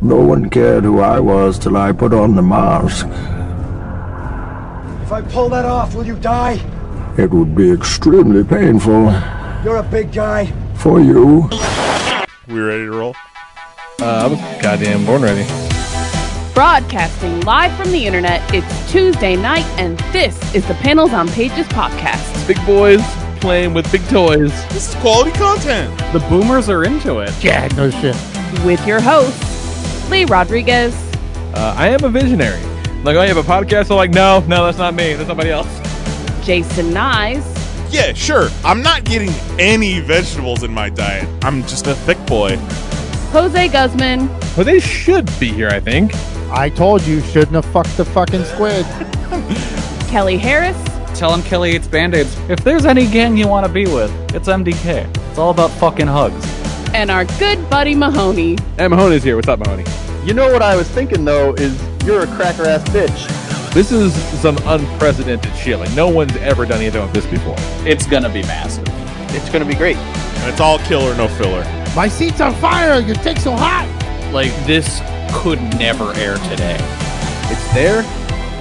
No one cared who I was till I put on the mask. If I pull that off, will you die? It would be extremely painful. You're a big guy. For you. We ready to roll? Uh, I was goddamn born ready. Broadcasting live from the internet, it's Tuesday night, and this is the Panels on Pages podcast. Big boys playing with big toys. This is quality content. The boomers are into it. Yeah, no shit. With your host, Lee Rodriguez. Uh, I am a visionary. Like, oh, you have a podcast? I'm like, no, no, that's not me. That's somebody else. Jason Nyes. Yeah, sure. I'm not getting any vegetables in my diet. I'm just a thick boy. Jose Guzman. Well, they should be here, I think. I told you, shouldn't have fucked the fucking squid. Kelly Harris. Tell him Kelly eats band-aids. If there's any gang you want to be with, it's MDK. It's all about fucking hugs. And our good buddy Mahoney. And Mahoney's here. What's up, Mahoney? You know what I was thinking, though, is you're a cracker-ass bitch. This is some unprecedented shit. Like, no one's ever done anything like this before. It's gonna be massive. It's gonna be great. And it's all killer, no filler. My seat's on fire. Your take's so hot. Like, this could never air today. It's there.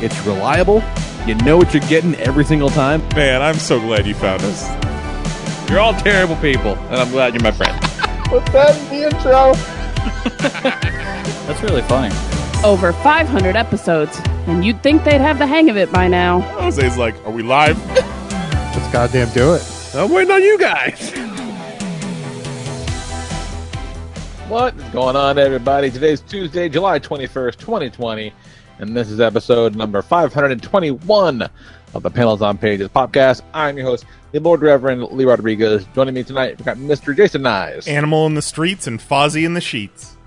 It's reliable. You know what you're getting every single time. Man, I'm so glad you found us. You're all terrible people, and I'm glad you're my friend. What's that in the intro? That's really funny. Over 500 episodes, and you'd think they'd have the hang of it by now. Jose's like, are we live? Let's goddamn do it. I'm waiting on you guys. What is going on, everybody? Today's Tuesday, July 21st, 2020, and this is episode number 521 of the Panels on Pages podcast. I'm your host, the Lord Reverend Lee Rodriguez. Joining me tonight, we've got Mr. Jason Nyes, Animal in the streets and Fozzie in the sheets.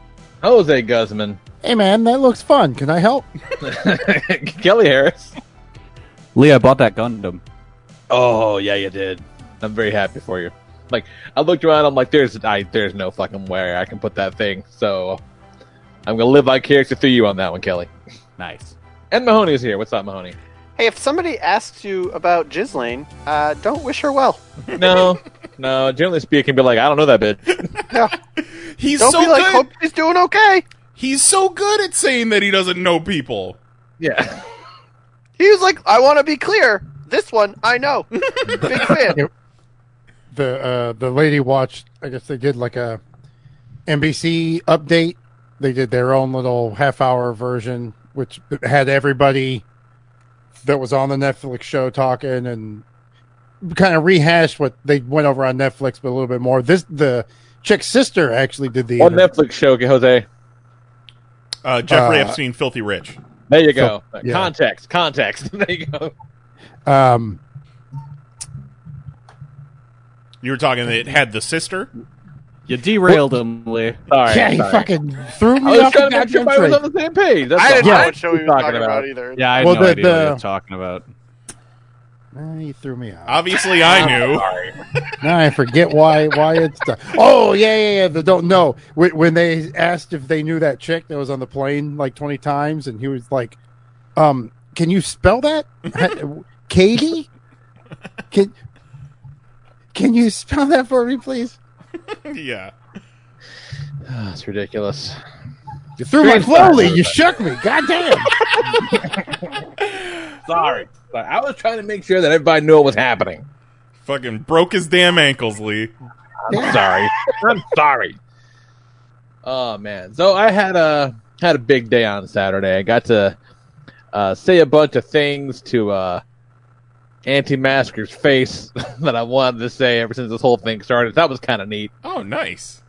Jose Guzman, Hey, man, that looks fun. Can I help? Kelly Harris. Lee, I bought that Gundam. Oh, yeah, you did. I'm very happy for you. Like, I looked around, I'm like, there's I, there's no fucking way I can put that thing. So, I'm going to live vicariously through you on that one, Kelly. Nice. And Mahoney is here. What's up, Mahoney? Hey, if somebody asks you about Ghislaine, uh, don't wish her well. No, no. Generally speaking, be like, I don't know that bitch. Yeah. He's Don't so be like, good. hope she's doing okay. He's so good at saying that he doesn't know people. Yeah. He was like, I want to be clear. This one, I know. Big fan. The uh, the lady watched. I guess they did like a NBC update. They did their own little half hour version, which had everybody that was on the Netflix show talking and kind of rehashed what they went over on Netflix, but a little bit more. This the chick's sister actually did the What interview. Netflix show, Jose? Uh, Jeffrey Uh, Epstein, Filthy Rich. There you go. So, yeah. Context, context. there you go. Um, You were talking that it had the sister. You derailed him, Lee. Sorry. yeah, he sorry. fucking threw me was off the trying to make sure goddamn was train. on the same page. That's I didn't all. know what show he was talking about, either. Yeah, I had Well, no the- idea what the- you were talking about. Eh, you threw me off. Obviously, I knew. Now I forget why why it's done. Oh yeah yeah yeah. The don't know when, when they asked if they knew that chick that was on the plane like twenty times, and he was like, "Um, can you spell that, Katie? Can can you spell that for me, please? Yeah. That's ridiculous. You threw my Strange flow, time, Lee. You shook me. God damn. Sorry. Sorry. I was trying to make sure that everybody knew what was happening. Fucking broke his damn ankles, Lee. I'm sorry. I'm sorry. Oh man. So I had a had a big day on Saturday. I got to uh, say a bunch of things to uh, anti-masker's face that I wanted to say ever since this whole thing started. That was kind of neat. Oh, nice.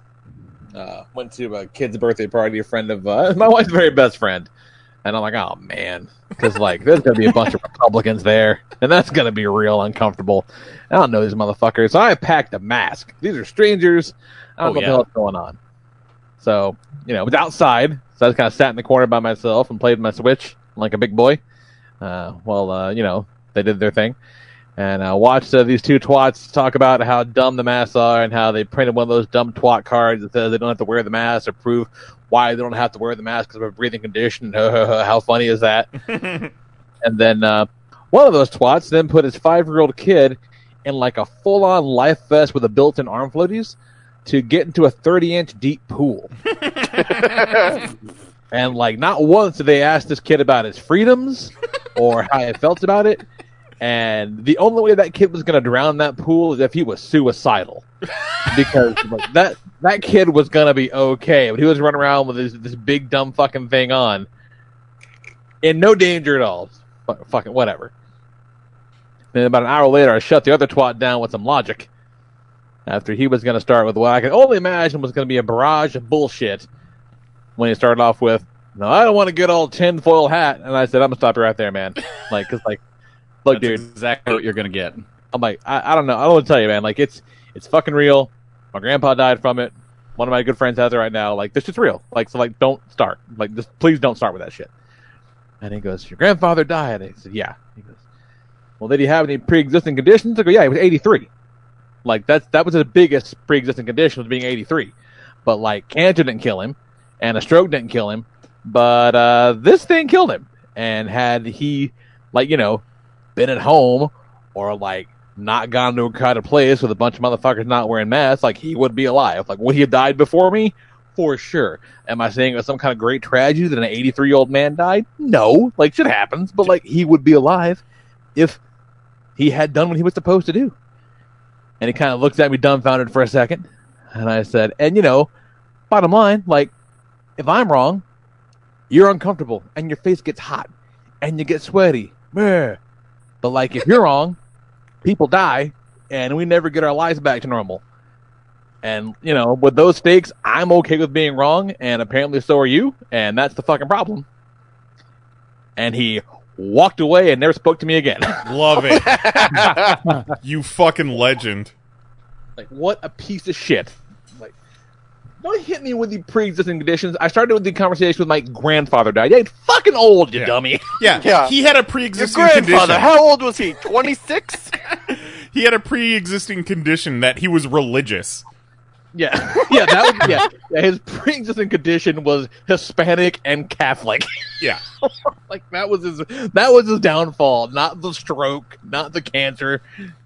Uh, went to a kid's birthday party, a friend of uh, my wife's very best friend, and I'm like, oh man, because like there's gonna be a bunch of Republicans there, and that's gonna be real uncomfortable. I don't know these motherfuckers, so I packed a mask. These are strangers. I don't Oh, know yeah. what the hell's going on. So you know, it was outside, so I just kind of sat in the corner by myself and played my Switch like a big boy. Uh, while uh, you know they did their thing, and uh, watched uh, these two twats talk about how dumb the masks are and how they printed one of those dumb twat cards that says they don't have to wear the mask or prove why they don't have to wear the mask because of a breathing condition. how funny is that? and then uh, one of those twats then put his five-year-old kid in like a full-on life vest with a built-in arm floaties to get into a 30-inch deep pool. and like not once did they ask this kid about his freedoms or how he felt about it. And the only way that kid was going to drown that pool is if he was suicidal, because like, that that kid was going to be okay, but he was running around with this, this big dumb fucking thing on, in no danger at all. F- fucking whatever. Then about an hour later, I shut the other twat down with some logic. After he was going to start with what I could only imagine was going to be a barrage of bullshit, when he started off with, "No, I don't want to get all tinfoil hat," and I said, "I'm gonna stop you right there, man." Like, cause like, look, That's dude, exactly what you're gonna get. I'm like, I, I don't know. I don't want to tell you, man. Like, it's it's fucking real. My grandpa died from it. One of my good friends has it right now. Like, this is real. Like, so like, don't start. Like, just please don't start with that shit. And he goes, "Your grandfather died." And I said, "Yeah." He goes, "Well, did he have any pre-existing conditions?" I go, "Yeah, he was 83. Like, that's that was his biggest pre-existing condition was being 83. But like, cancer didn't kill him, and a stroke didn't kill him. But uh, this thing killed him. And had he, like, you know, been at home or like not gone to a crowded place with a bunch of motherfuckers not wearing masks, like he would be alive. Like would he have died before me? For sure. Am I saying it was some kind of great tragedy that an 83 year old man died? No. Like shit happens, but like he would be alive if he had done what he was supposed to do. And he kind of looks at me dumbfounded for a second, and I said, and you know, bottom line, like if I'm wrong, you're uncomfortable and your face gets hot and you get sweaty. Meh. But like if you're wrong, people die and we never get our lives back to normal. And you know, with those stakes, I'm okay with being wrong, and apparently so are you, and that's the fucking problem. And he walked away and never spoke to me again. Love it. you fucking legend. Like what a piece of shit. Like don't hit me with the pre-existing conditions. I started with the conversation with my grandfather died. Yeah, he's fucking old, you dummy. Yeah, Yeah. he had a Your pre-existing grandfather, condition. how old was he? 26? he had a pre-existing condition that he was religious. Yeah, yeah, that was yeah. yeah his pre-existing condition was Hispanic and Catholic. Yeah, like that was his that was his downfall. Not the stroke, not the cancer.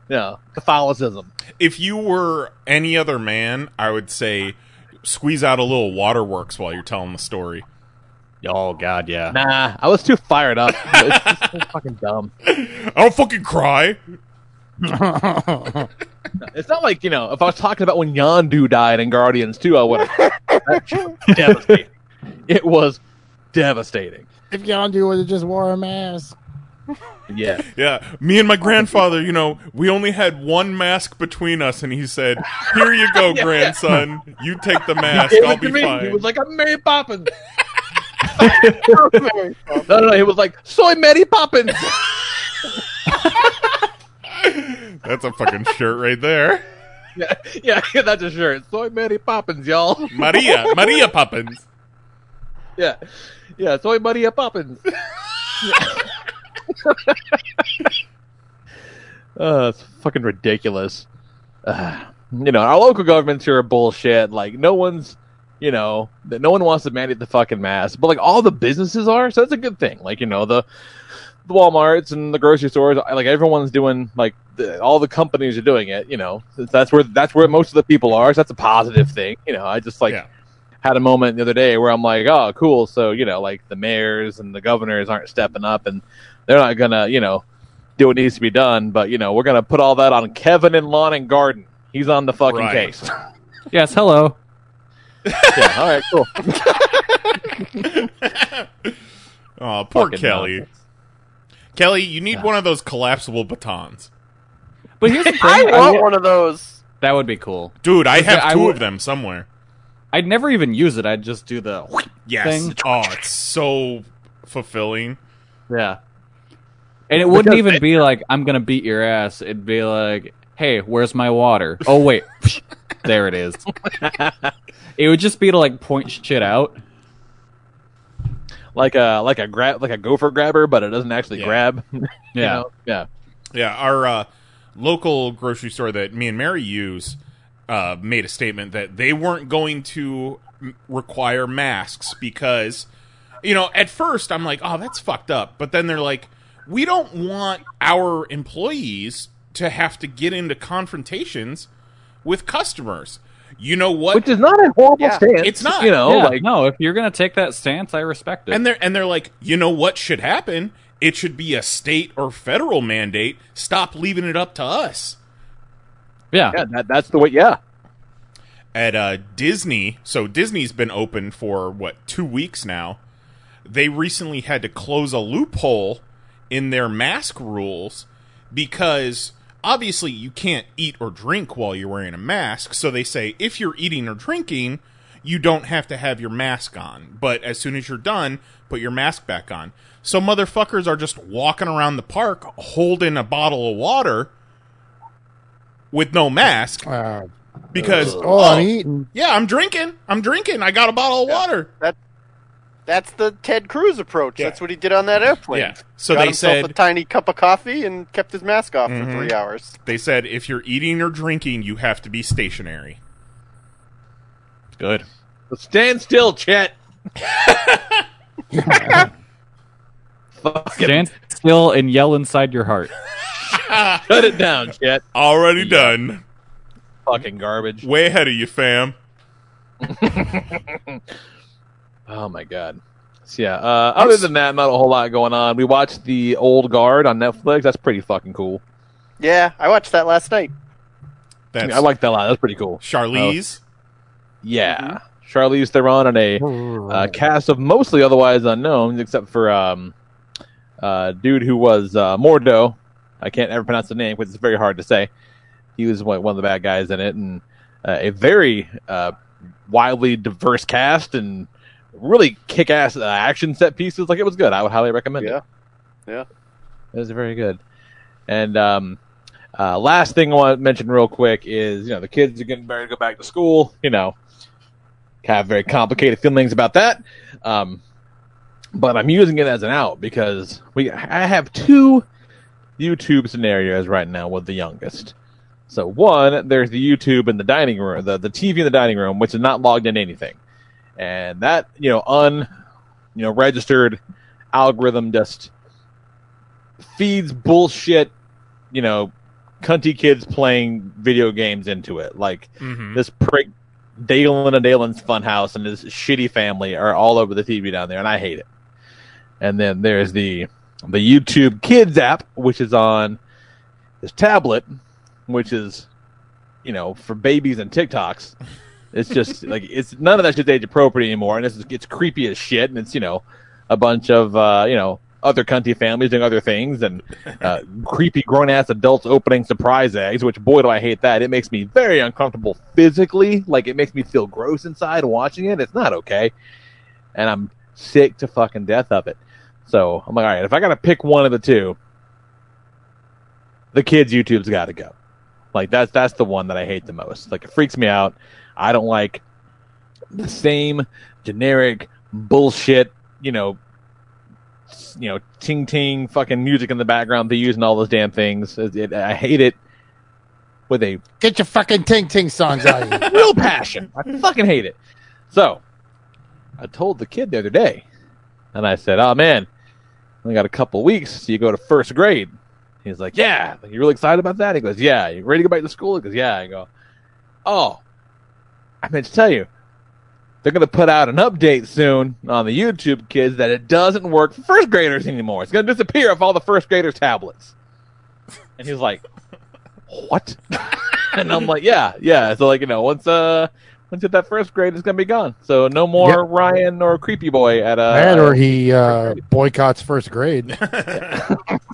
No, Catholicism. If you were any other man, I would say squeeze out a little waterworks while you're telling the story. Oh God, yeah. Nah, I was too fired up. it's just so fucking dumb. I don't fucking cry. It's not like you know, if I was talking about when Yondu died in Guardians 2, I would have. devastating. It was devastating. If Yondu would have just wore a mask. Yeah. Yeah, me and my grandfather, you know, we only had one mask between us, and he said, "Here you go, grandson. You take the mask. I'll be me. fine." He was like, I'm Mary Poppins. no, no, no. He was like, soy Mary Poppins. That's a fucking shirt right there. yeah, yeah, that's a shirt. Soy Mary Poppins, y'all. Maria, Maria Poppins. Yeah, yeah, soy Maria Poppins. uh, it's fucking ridiculous. Uh, you know, our local governments here are bullshit. Like, no one's, you know, that no one wants to mandate the fucking mask, but like all the businesses are, so that's a good thing. Like, you know, the the WalMarts and the grocery stores, like everyone's doing, like the, all the companies are doing it. You know, that's where that's where most of the people are. So that's a positive thing. You know, I just like Yeah. had a moment the other day where I'm like, oh, cool. So you know, like the mayors and the governors aren't stepping up, and they're not gonna, you know, do what needs to be done. But you know, we're gonna put all that on Kevin in Lawn and Garden. He's on the fucking Right. case. Yes, hello. yeah. All right. Cool. Oh, poor Fucking Kelly. nonsense. Kelly, you need one of those collapsible batons. But here's the thing. I want wa- one of those. That would be cool. Dude, I have I two would- of them somewhere. I'd never even use it. I'd just do the Yes. thing. Oh, it's so fulfilling. Yeah. And it wouldn't Because even it- be like I'm gonna beat your ass. It'd be like, "Hey, where's my water?" Oh wait, there it is. it would just be to like point shit out. like a like a grab like a gopher grabber, but it doesn't actually Yeah. grab. You Yeah. know? yeah. Yeah, our uh, local grocery store that me and Mary use uh, made a statement that they weren't going to m- require masks because, you know, at first I'm like, oh, that's fucked up. But then they're like, we don't want our employees to have to get into confrontations with customers. You know what? Which is not a horrible Yeah. stance. It's not. You know, yeah, like no, if you're gonna take that stance, I respect it. and they're and they're like, you know what should happen? It should be a state or federal mandate. Stop leaving it up to us. yeah, yeah, that, that's the way. Yeah. at uh, Disney. So Disney's been open for what two weeks now. They recently had to close a loophole in their mask rules because obviously you can't eat or drink while you're wearing a mask. So they say if you're eating or drinking, you don't have to have your mask on. But as soon as you're done, put your mask back on. So motherfuckers are just walking around the park holding a bottle of water with no mask Uh, because oh, I'm eating. yeah, I'm drinking. I'm drinking. I got a bottle of water. That's the Ted Cruz approach. Yeah. That's what he did on that airplane. Yeah. So Got they himself said- a tiny cup of coffee and kept his mask off Mhm. for three hours. They said if you're eating or drinking, you have to be stationary. Good. stand still, Chet. Stand still and yell inside your heart. Shut it down, Chet. Already done. Fucking garbage. Way ahead of you, fam. Oh my god. So, yeah. Uh, other than that, not a whole lot going on. We watched the Old Guard on Netflix. That's pretty fucking cool. Yeah, I watched that last night. That's I like that a lot. That's pretty cool. Charlize. Yeah. Charlize Theron and a uh, cast of mostly otherwise unknowns, except for um, uh, dude who was uh, Mordo. I can't ever pronounce the name because it's very hard to say. He was one one of the bad guys in it, and uh, a very uh, wildly diverse cast and really kick-ass uh, action set pieces. Like it was good. I would highly recommend Yeah. it. Yeah. Yeah, it was very good. And um, uh, last thing I want to mention real quick is you know the kids are getting ready to go back to school. You know, have very complicated feelings about that. Um, but I'm using it as an out because we I have two YouTube scenarios right now with the youngest. So one, there's the YouTube in the dining room, the, the TV in the dining room, which is not logged into anything. And that, you know, un you know, registered algorithm just feeds bullshit, you know, cunty kids playing video games into it. Like Mhm. this prick Dalen and Dalen's Funhouse and his shitty family are all over the TV down there, and I hate it. And then there's the the YouTube Kids app, which is on his tablet, which is you know for babies and TikToks. It's just like it's none of that's just age appropriate anymore, and it's it's creepy as shit, and it's you know a bunch of uh, you know other cunty families doing other things, and uh, creepy grown ass adults opening surprise eggs. Which boy do I hate that! It makes me very uncomfortable physically. Like it makes me feel gross inside watching it. It's not okay, and I'm sick to fucking death of it. So I'm like, all right, if I gotta pick one of the two, the kids YouTube's got to go. Like that's that's the one that I hate the most. Like it freaks me out. I don't like the same generic bullshit, you know, you know, ting ting fucking music in the background they use in all those damn things. It, it- I hate it with a Get your fucking ting ting songs out of here. real passion. I fucking hate it. So, I told the kid the other day, and I said, "Oh man, we got a couple weeks, so you go to first grade." He's like, "Yeah, you really excited about that?" He goes, "Yeah, you ready to go back to school?" He goes, "Yeah." I go, "Oh, I meant to tell you." They're going to put out an update soon on the YouTube kids that it doesn't work for first graders anymore. It's going to disappear off all the first graders' tablets. And he's like, "What?" and I'm like, "Yeah, yeah." So like, you know, once uh once you hit that first grade, it's gonna be gone. So no more Yep. Ryan or Creepy Boy at uh. that or he uh, boycotts first grade.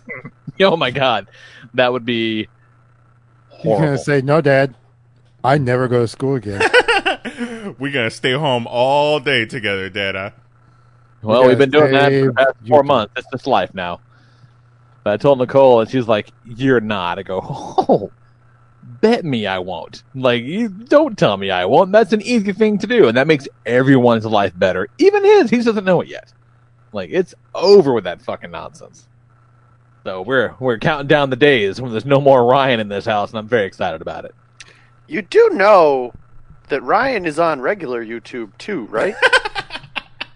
oh my god, that would be He's horrible. gonna say, "No, Dad, I never go to school again." We're gonna stay home all day together, Dada. well, We we've been doing that for the past four YouTube. months. It's just life now. But I told Nicole, and she's like, "You're not." I go, "Oh, Bet me I won't. Like, you don't tell me I won't. That's an easy thing to do, and that makes everyone's life better. Even his. He doesn't know it yet. Like, it's over with that fucking nonsense. So we're we're counting down the days when there's no more Ryan in this house, and I'm very excited about it. You do know that Ryan is on regular YouTube too, right?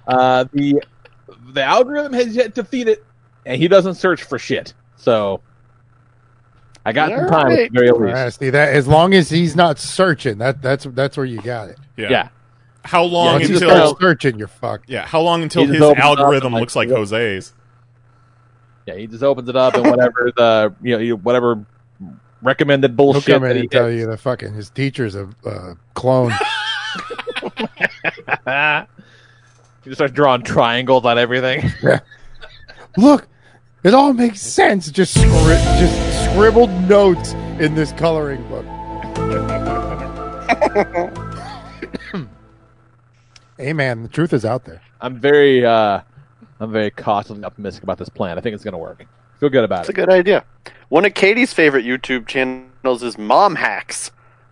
Uh, the the algorithm has yet to feed it, and he doesn't search for shit. So I got some time at the very least. right, see that as long as he's not searching, that that's that's where you got it. Yeah. Yeah. How long Once you until start searching, you're fucked. Yeah, how long until his algorithm and, like, looks like. Jose's? Yeah, he just opens it up and whatever the you know whatever recommended bullshit. He'll come in that he and tell you the fucking his teacher's a uh, clone. he just starts drawing triangles on everything. Look, it all makes sense. Just scri- just scribbled notes in this coloring book. hey man, the truth is out there. I'm very uh I'm very cautiously optimistic about this plan. I think it's gonna work. Feel good about It's it. a good idea. One of Katie's favorite YouTube channels is Mom Hacks.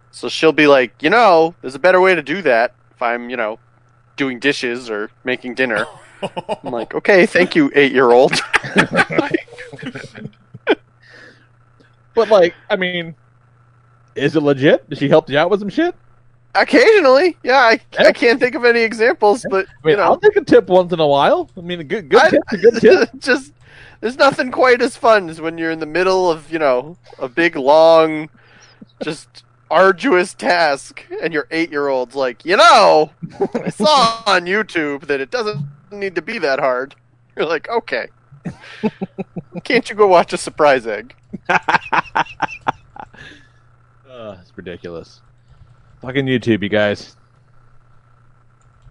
So she'll be like, you know, there's a better way to do that if I'm, you know, doing dishes or making dinner. I'm like, okay, thank you, eight year old. But like, I mean, is it legit? Did she help you out with some shit? Occasionally, yeah, I, I can't think of any examples, but I mean, you know, I'll take a tip once in a while. I mean, a good good I- tip's a good tip. just there's nothing quite as fun as when you're in the middle of you know a big long, just arduous task, and your eight year old's like, you know, I saw on YouTube that it doesn't need to be that hard. You're like, okay, can't you go watch a surprise egg? Uh, it's ridiculous. Fucking YouTube, you guys.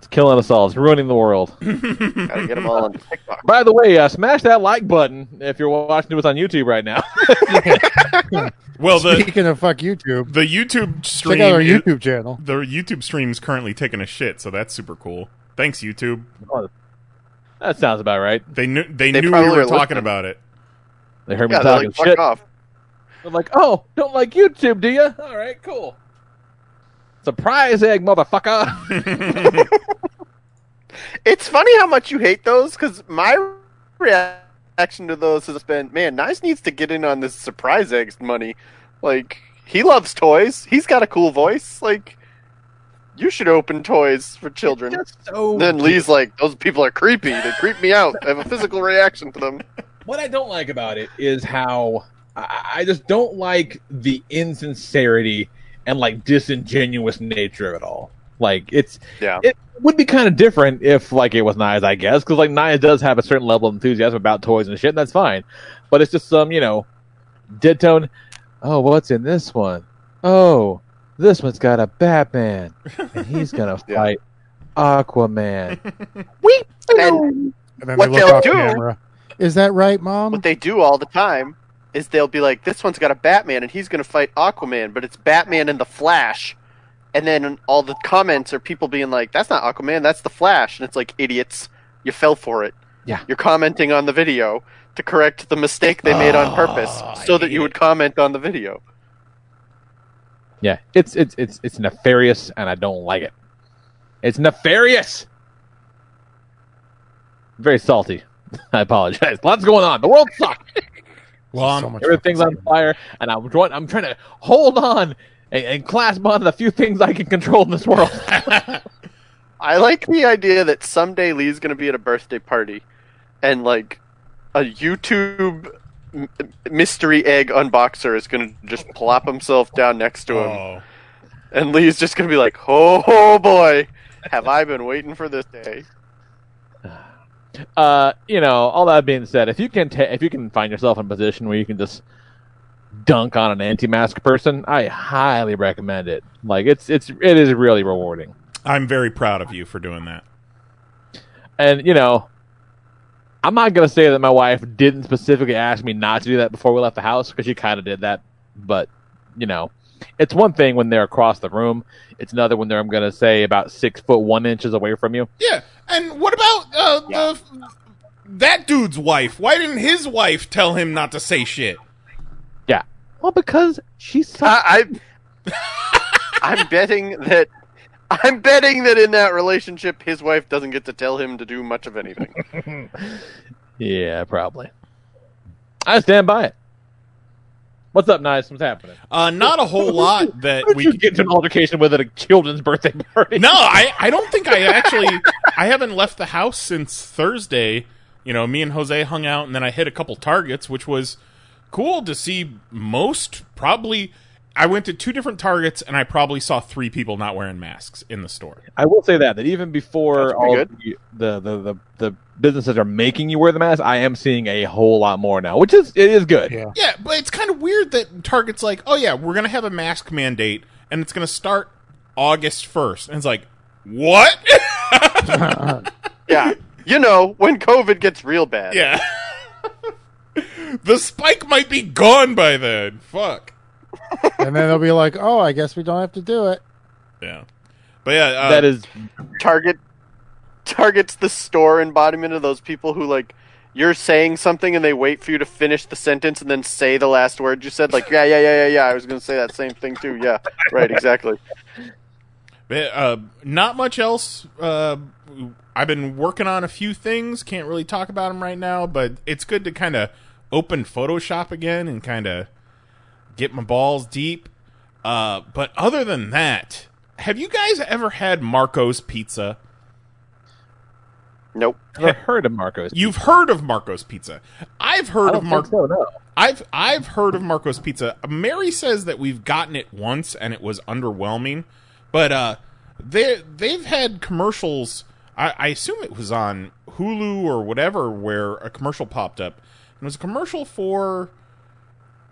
It's killing us all. It's ruining the world. Gotta get them all on TikTok. By the way, uh, smash that like button if you're watching us on YouTube right now. Well, the Speaking of fuck YouTube, the YouTube stream, check out our i- YouTube channel. the YouTube stream's currently taking a shit, so that's super cool. Thanks, YouTube. that sounds about right. They knew they, They knew we probably were talking listening. about it. They heard me Yeah, they're talking like, fuck shit. off. They're like, oh, don't like YouTube, do you? All right, cool. Surprise egg, motherfucker. It's funny how much you hate those because my reaction to those has been, man, Nice needs to get in on this surprise eggs money. Like, he loves toys. He's got a cool voice. Like, you should open toys for children. so then Lee's like, those people are creepy. They creep me out. I have a physical reaction to them. what I don't like about it is how I, I just don't like the insincerity and like disingenuous nature of it all. Like it's Yeah. it would be kind of different if like it was Nias, I guess, because like Nia does have a certain level of enthusiasm about toys and shit, and that's fine. But it's just some you know dead tone. Oh, what's in this one? Oh, this one's got a Batman, and he's gonna Yeah. fight Aquaman. Weep. And And then What they look they'll off do- camera. Is that right, Mom? what they do all the time is they'll be like, this one's got a Batman and he's going to fight Aquaman, but it's Batman and the Flash. And then all the comments are people being like, that's not Aquaman, that's the Flash. And it's like, idiots, you fell for it. Yeah. You're commenting on the video to correct the mistake they made on purpose oh, so that you would comment on the video. Yeah, it's it's it's it's nefarious, and I don't like it. It's nefarious. Very salty. I apologize. Lots going on. The world sucks. Well, So I'm- much Everything's on fire, and I'm trying. I'm trying to hold on and, and clasp on the few things I can control in this world. I like the idea that someday Lee's going to be at a birthday party and like a YouTube m- mystery egg unboxer is going to just plop himself down next to him. oh. And Lee's just gonna be like, oh boy, have I been waiting for this day? Uh, you know, all that being said, if you can ta- if you can find yourself in a position where you can just dunk on an anti-mask person, I highly recommend it. Like it's it's it is really rewarding. I'm very proud of you for doing that. And you know, I'm not gonna say that my wife didn't specifically ask me not to do that before we left the house because she kind of did that. But you know, it's one thing when they're across the room. It's another when they're I'm gonna say about six foot one inches away from you. Yeah, and what about uh, the that dude's wife? Why didn't his wife tell him not to say shit? Yeah, Well, because she's so I, I I'm betting that I'm betting that in that relationship, his wife doesn't get to tell him to do much of anything. Yeah, probably. I stand by it. What's up, Nice? What's happening? Uh, not a whole lot that we you get into an altercation with at a children's birthday party? No, I, I don't think I actually I haven't left the house since Thursday. You know, me and Jose hung out and then I hit a couple targets, which was cool to see most probably I went to two different targets and I probably saw three people not wearing masks in the store. I will say that that even before That's pretty all the, the, the the businesses are making you wear the mask, I am seeing a whole lot more now, which is it is good. Yeah. Yeah, but it's kind of weird that Target's like, "Oh yeah, we're going to have a mask mandate and it's going to start August 1st." And it's like, "What?" yeah, you know when COVID gets real bad. yeah. the spike might be gone by then. Fuck. And then they'll be like, "Oh, I guess we don't have to do it." Yeah. But yeah, uh, that is Target Target's the store embodiment of those people who like you're saying something and they wait for you to finish the sentence and then say the last word you said. Like, yeah, yeah, yeah, yeah, yeah. I was going to say that same thing too. Yeah, right, exactly. But, uh, not much else. Uh, I've been working on a few things. Can't really talk about them right now, but it's good to kind of open Photoshop again and kind of get my balls deep. Uh, but other than that, have you guys ever had Marco's Pizza? Nope. I've heard of Marcos. You've heard of Marco's Pizza. I've heard I of don't Mar- think so, no. I've I've heard of Marco's Pizza. Mary says that we've gotten it once and it was underwhelming, but uh, they they've had commercials. I, I assume it was on Hulu or whatever where a commercial popped up. And it was a commercial for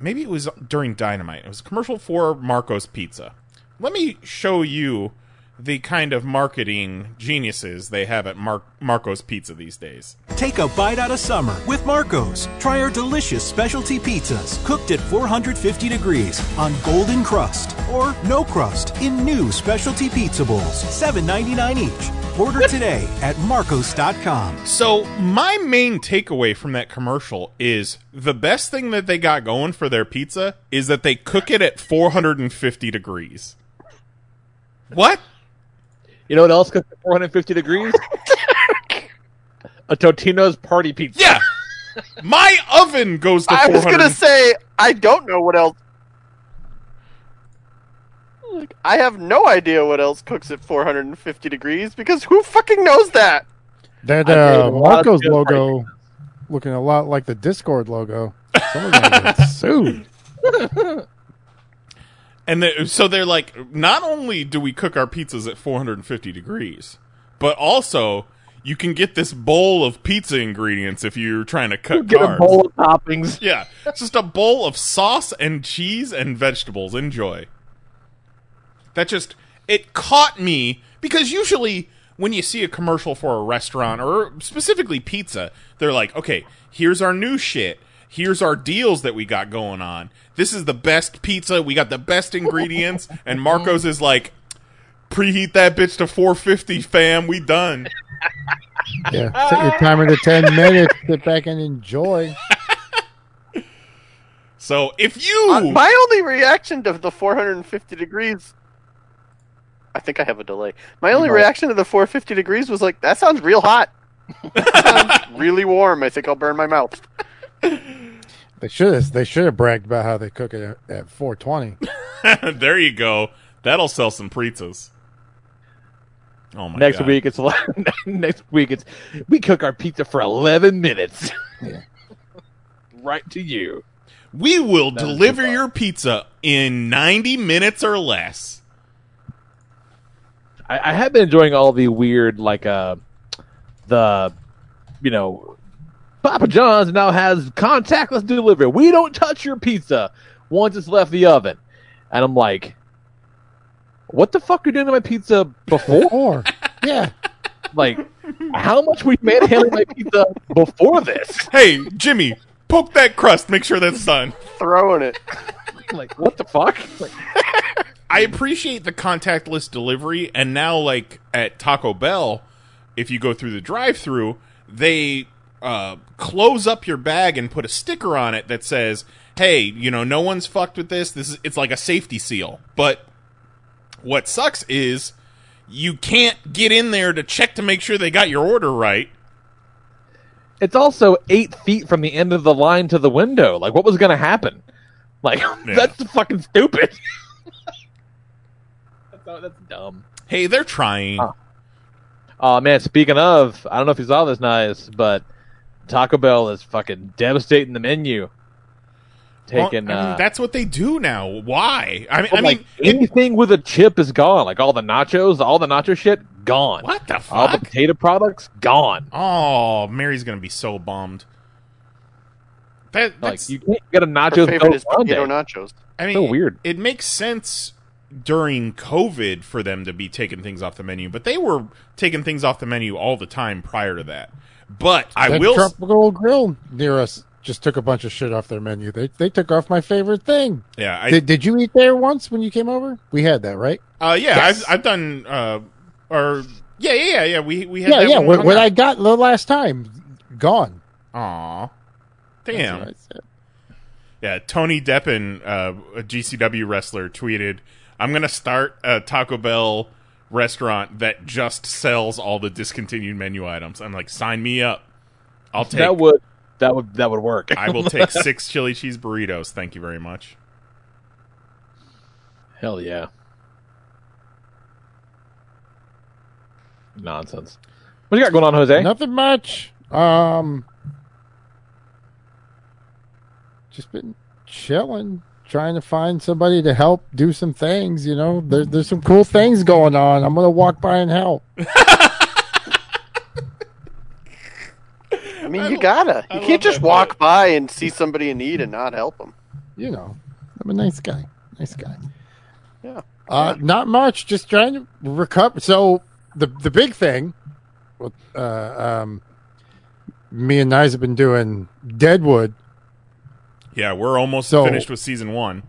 maybe it was during Dynamite. It was a commercial for Marco's Pizza. Let me show you the kind of marketing geniuses they have at Mar- Marco's Pizza these days. Take a bite out of summer with Marco's. Try our delicious specialty pizzas cooked at 450 degrees on golden crust or no crust in new specialty pizza bowls, $7.99 each. Order today at marcos.com. So, my main takeaway from that commercial is the best thing that they got going for their pizza is that they cook it at 450 degrees. What? You know what else cooked at 450 degrees? a Totino's party pizza. Yeah. My oven goes to I was going to say I don't know what else. Like, I have no idea what else cooks at 450 degrees because who fucking knows that? That I uh, a lot of Marco's logo, looking a lot like the Discord logo. Someone's gonna get sued. And they, so they're like, not only do we cook our pizzas at 450 degrees, but also you can get this bowl of pizza ingredients if you're trying to cut Get carbs. a bowl of toppings. Yeah, it's just a bowl of sauce and cheese and vegetables. Enjoy. That just it caught me because usually when you see a commercial for a restaurant or specifically pizza, they're like, "Okay, here's our new shit. Here's our deals that we got going on. This is the best pizza. We got the best ingredients." and Marcos is like, "Preheat that bitch to 450, fam. We done." Yeah, set your timer to ten minutes. Sit back and enjoy. So if you Uh, my only reaction to the 450 degrees. I think I have a delay. My only reaction to the 450 degrees was like, that sounds real hot. Sounds really warm. I think I'll burn my mouth. They should have. They should have bragged about how they cook it at, at 420. there you go. That'll sell some pizzas. Oh my Next god. week it's next week it's we cook our pizza for 11 minutes. Yeah. right to you. We will That is deliver your pizza in 90 minutes or less. I, I have been enjoying all the weird, like uh, the, you know, Papa John's now has contactless delivery. We don't touch your pizza once it's left the oven, and I'm like, what the fuck are you doing to my pizza before? Or yeah, like, how much we manhandling my pizza before this? Hey, Jimmy, poke that crust. Make sure that's done. Throwing it. Like, what the fuck? Like, I appreciate the contactless delivery, and now, like at Taco Bell, if you go through the drive-through, they uh, close up your bag and put a sticker on it that says, "Hey, you know, no one's fucked with this. This is it's like a safety seal." But what sucks is you can't get in there to check to make sure they got your order right. It's also eight feet from the end of the line to the window. Like, what was going to happen? Like, that's fucking stupid. that's, that's dumb. Hey, they're trying. Oh man, speaking of, I don't know if you saw this, nice, but Taco Bell is fucking devastating the menu. Taking Well, I mean, uh, that's what they do now. Why? I mean, but, I like mean, anything with a chip is gone. Like all the nachos, all the nacho shit, gone. What the fuck? All the fuck? potato products, gone. oh, Mary's gonna be so bummed. That Like you can't get a Her nachos favorite is potato nachos. I mean, so weird. It makes sense during COVID for them to be taking things off the menu, but they were taking things off the menu all the time prior to that. But I That will. Tropical Grill near us just took a bunch of shit off their menu. They they took off my favorite thing. yeah, I, did, did you eat there once when you came over? We had that, right? uh, yeah, Yes. I've I've done uh, or yeah, yeah, yeah, yeah. We we had Yeah, that yeah. when. I got the last time, gone. Aw. Damn. what. Yeah, Tony Deppen, uh, a GCW wrestler, tweeted, "I'm gonna start a Taco Bell restaurant that just sells all the discontinued menu items." I'm like, sign me up. I'll take. That would that would that would work. I will take six chili cheese burritos. Thank you very much. Hell yeah. Nonsense. What you got going on, Jose? Nothing much. Um, just been chilling, trying to find somebody to help do some things. You know, there, there's some cool things going on. I'm gonna walk by and help. I mean, you gotta. You can't just walk by and see somebody in need and not help them. You know, I'm a nice guy. Nice guy. Yeah. Uh, not much. Just trying to recover. So the the big thing, uh, um, me and Nyes have been doing Deadwood. Yeah, we're almost So- finished with season one.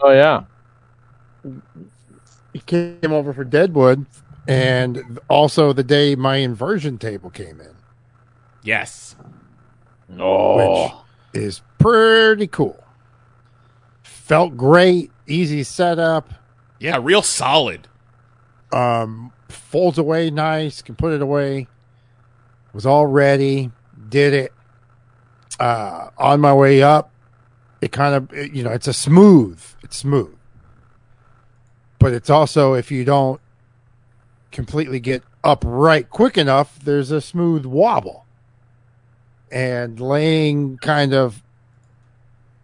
Oh yeah. He came over for Deadwood, and also the day my inversion table came in, Yes. Oh. which is pretty cool. Felt great, easy setup. Yeah, real solid. um, folds away nice, can put it away. Was all ready, did it. Uh, on my way up, it kind of, you know, it's a smooth, it's smooth. But it's also, if you don't completely get upright quick enough, there's a smooth wobble. And laying kind of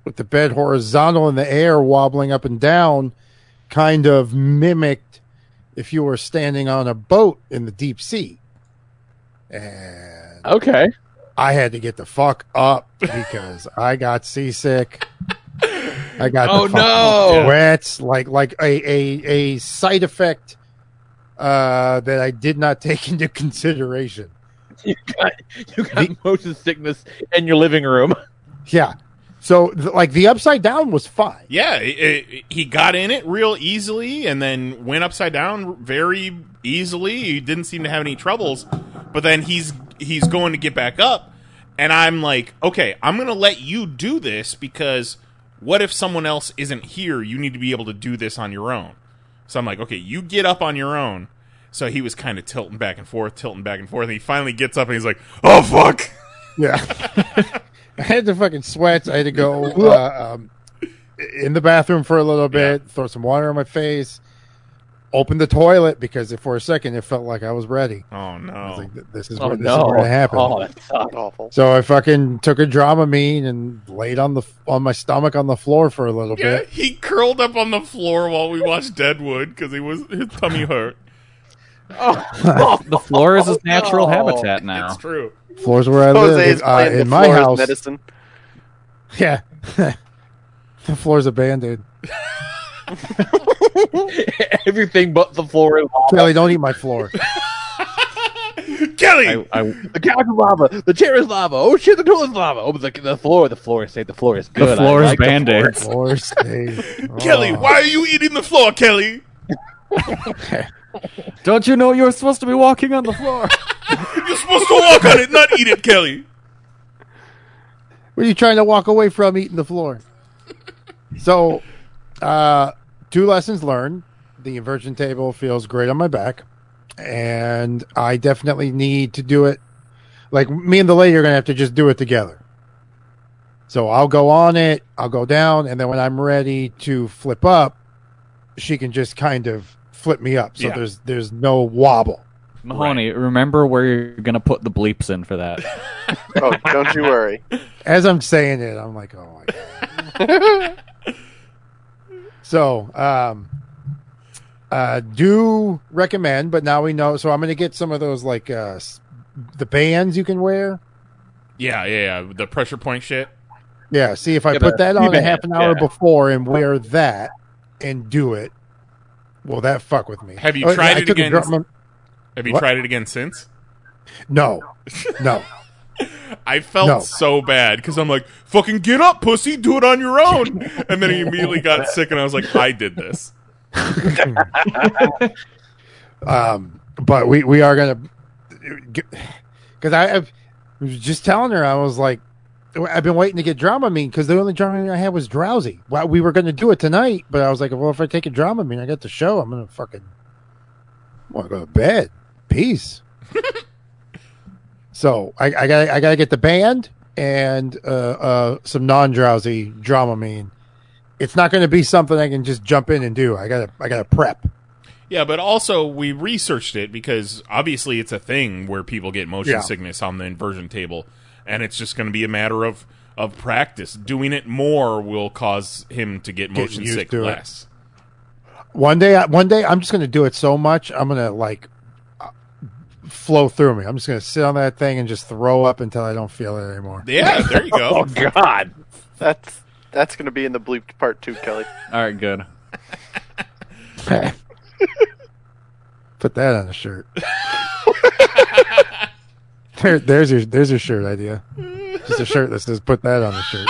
with the bed horizontal in the air, wobbling up and down, kind of mimicked if you were standing on a boat in the deep sea. And Okay. I had to get the fuck up because I got seasick. I got Oh, the no. sweats, like like a, a a side effect uh, that I did not take into consideration. You got you got motion sickness in your living room. Yeah, so like the upside down was fine. Yeah, it, it- he got in it real easily and then went upside down very easily. He didn't seem to have any troubles. But then he's he's going to get back up and I'm like, "Okay, I'm going to let you do this because what if someone else isn't here? You need to be able to do this on your own." So I'm like, "Okay, you get up on your own." So he was kind of tilting back and forth, tilting back and forth, and he finally gets up and he's like, "Oh fuck." Yeah. I had the fucking sweats. I had to go uh, um, in the bathroom for a little bit, throw some water on my face, open the toilet because for a second it felt like I was ready. Oh no. I was like, this is Oh what this no. is going to happen. Oh, that sucks. Awful. So I fucking took a Dramamine and laid on the on my stomach on the floor for a little Yeah, bit. he curled up on the floor while we watched Deadwood because he was his tummy hurt. oh, the floor is his natural no. habitat now. It's true. Floors where I Jose's live uh, playing the in my floor as house. medicine. Yeah, the floor's a band-aid. Everything but the floor is lava. Kelly, don't eat my floor. Kelly, I, I, The couch is lava. The chair is lava. Oh shit, the toilet's lava. Oh, but the, the floor, the floor is safe. The floor is good. the I floor is like the floor. band-aids. Floor stays. Kelly, Oh. why are you eating the floor, Kelly? Don't you know you're supposed to be walking on the floor? You're supposed to walk on it, not eat it, Kelly. What are you trying to walk away from eating the floor? So, uh, two lessons learned. The inversion table feels great on my back, and I definitely need to do it. Like me and the lady are gonna have to just do it together. So I'll go on it, I'll go down, and then when I'm ready to flip up, she can just kind of flip me up. So Yeah. there's there's no wobble. Mahoney, remember where you're gonna put the bleeps in for that. Oh, don't you worry. As I'm saying it, I'm like, oh my god. so, um, uh, do recommend, but now we know. So I'm going to get some of those like uh, the bands you can wear. Yeah, yeah, yeah. The pressure point shit. Yeah, see if I Get put a that on a half an hour yeah. before and wear that and do it. Will that fuck with me? Have you Oh, tried I it took a again? drum- Have you What? tried it again since? No, no. I felt No. so bad because I'm like, fucking get up, pussy, do it on your own. And then he immediately got sick, and I was like, I did this. um, but we we are gonna because I, I was just telling her I was like I've been waiting to get Dramamine because the only Dramamine I had was drowsy. Well, we were gonna do it tonight, but I was like, well, if I take a Dramamine, I got the show. I'm gonna fucking want to go to bed. Peace. so I, I got I gotta get the band and uh, uh, some non drowsy Dramamine. It's not going to be something I can just jump in and do. I gotta I gotta prep. Yeah, but also we researched it because obviously it's a thing where people get motion Yeah. sickness on the inversion table, and it's just going to be a matter of of practice. Doing it more will cause him to get motion sick to it. less. One day, I- one day, I'm just going to do it so much. I'm going to like flow through me. I'm just going to sit on that thing and just throw up until I don't feel it anymore. Yeah, there you go. Oh. God. That's that's going to be in the bleeped part too, Kelly. All right, good. Put that on a shirt. there, there's your there's your shirt idea. Just a shirt that says "Put that on the shirt."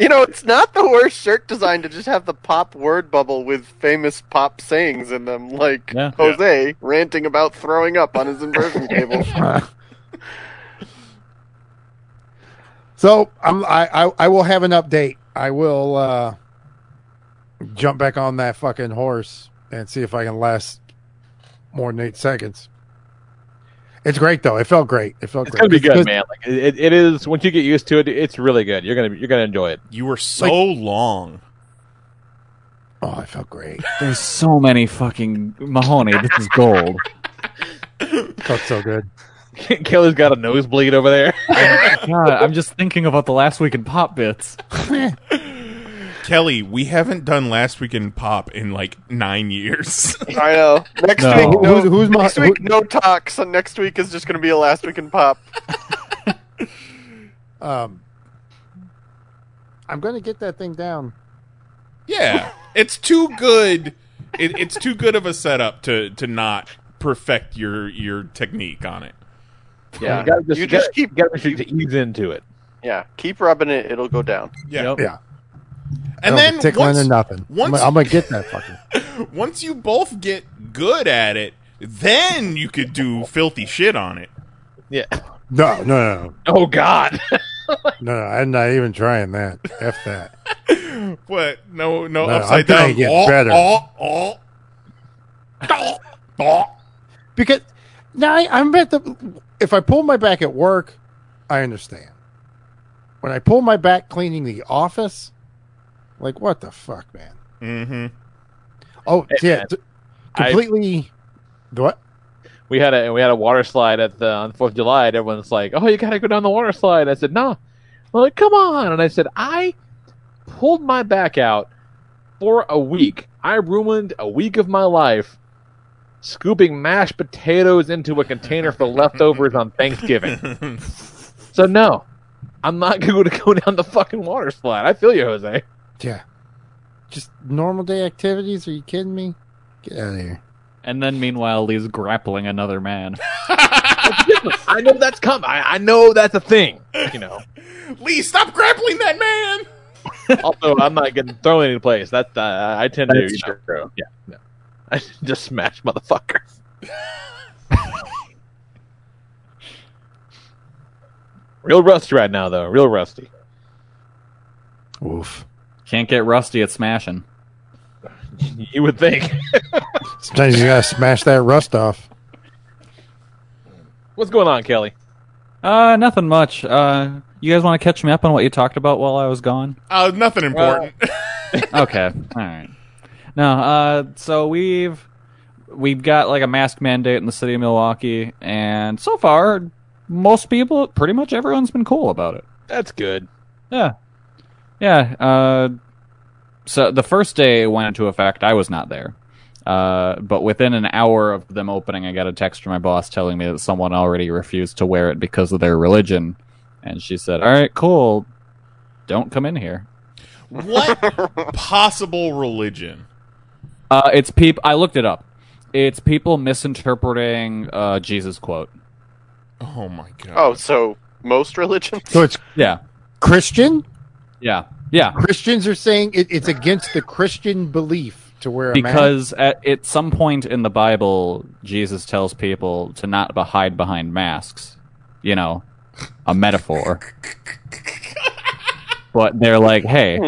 You know, it's not the worst shirt design to just have the pop word bubble with famous pop sayings in them, like Yeah. Jose ranting about throwing up on his inversion table. So I'm, I, I I will have an update. I will uh, jump back on that fucking horse and see if I can last more than eight seconds. It's great though. It felt great. It felt It's great. It's gonna be good, Because- man. Like it, it is. Once you get used to it, it's really good. You're gonna you're gonna enjoy it. You were so long. Oh, I felt great. There's so many fucking Mahoney. This is gold. felt so good. Kelly's got a nosebleed over there. Oh God, I'm just thinking about the last week in pop bits. Kelly, we haven't done last week in pop in like nine years. I know. Next No. week, no, Who's- who's my- next week, no talk. So next week is just going to be a last week in pop. Um, I'm going to get that thing down. yeah, it's too good. It, it's too good of a setup to to not perfect your your technique on it. Yeah, you gotta just, You you gotta, just keep- you gotta make sure to ease into it. Yeah, keep rubbing it; it'll go down. Yeah, Yeah. And then tickling once, or nothing. I'm, once- gonna- I'm going to get that fucking. once you both get good at it, then you could do filthy shit on it. Yeah. No, no, no, no, Oh God. no, no. I'm not even trying that. F that. What? No, no, No, upside I'm trying down. get Oh, better. oh, oh. Oh, oh. Because now I, I'm at the. If I pull my back at work, I understand. When I pull my back cleaning the office, like what the fuck, man? Mm-hmm. Oh Hey, yeah, man. t- I- completely. what? we had a we had a water slide at the on Fourth of July, and everyone's like, "Oh, you gotta go down the water slide." I said, "No." I'm like, "Come on!" And I said, "I pulled my back out for a week. I ruined a week of my life scooping mashed potatoes into a container for leftovers on Thanksgiving. so no, I'm not going to go down the fucking water slide. I feel you, Jose. Yeah, just normal day activities. Are you kidding me? Get out of here. And then meanwhile, Lee's grappling another man. I know that's coming. I, I know that's a thing. You know. Lee, stop grappling that man. also, I'm not getting thrown any place. That uh, I tend to That's you know, Yeah, no. I just smash motherfuckers. Real rusty right now, though. Real rusty. Oof. Can't get rusty at smashing. You would think. Sometimes you gotta smash that rust off. What's going on, Kelly? Uh, nothing much. Uh, you guys want to catch me up on what you talked about while I was gone? Uh, nothing important. okay, all right. No, uh, so we've we've got like a mask mandate in the city of Milwaukee, and so far, most people, pretty much everyone's been cool about it. That's good. Yeah, yeah. Uh, so the first day it went into effect, I was not there. Uh, but within an hour of them opening, I got a text from my boss telling me that someone already refused to wear it because of their religion, and she said, "All right, cool, don't come in here." what possible religion? Uh, it's people. I looked it up. It's people misinterpreting uh, Jesus quote. Oh my god. Oh, so most religions? So it's Yeah, Christian. Yeah, yeah. Christians are saying it, it's against the Christian belief to wear a mask. Because at, at some point in the Bible, Jesus tells people to not be- hide behind masks. You know, a metaphor. but they're like, hey,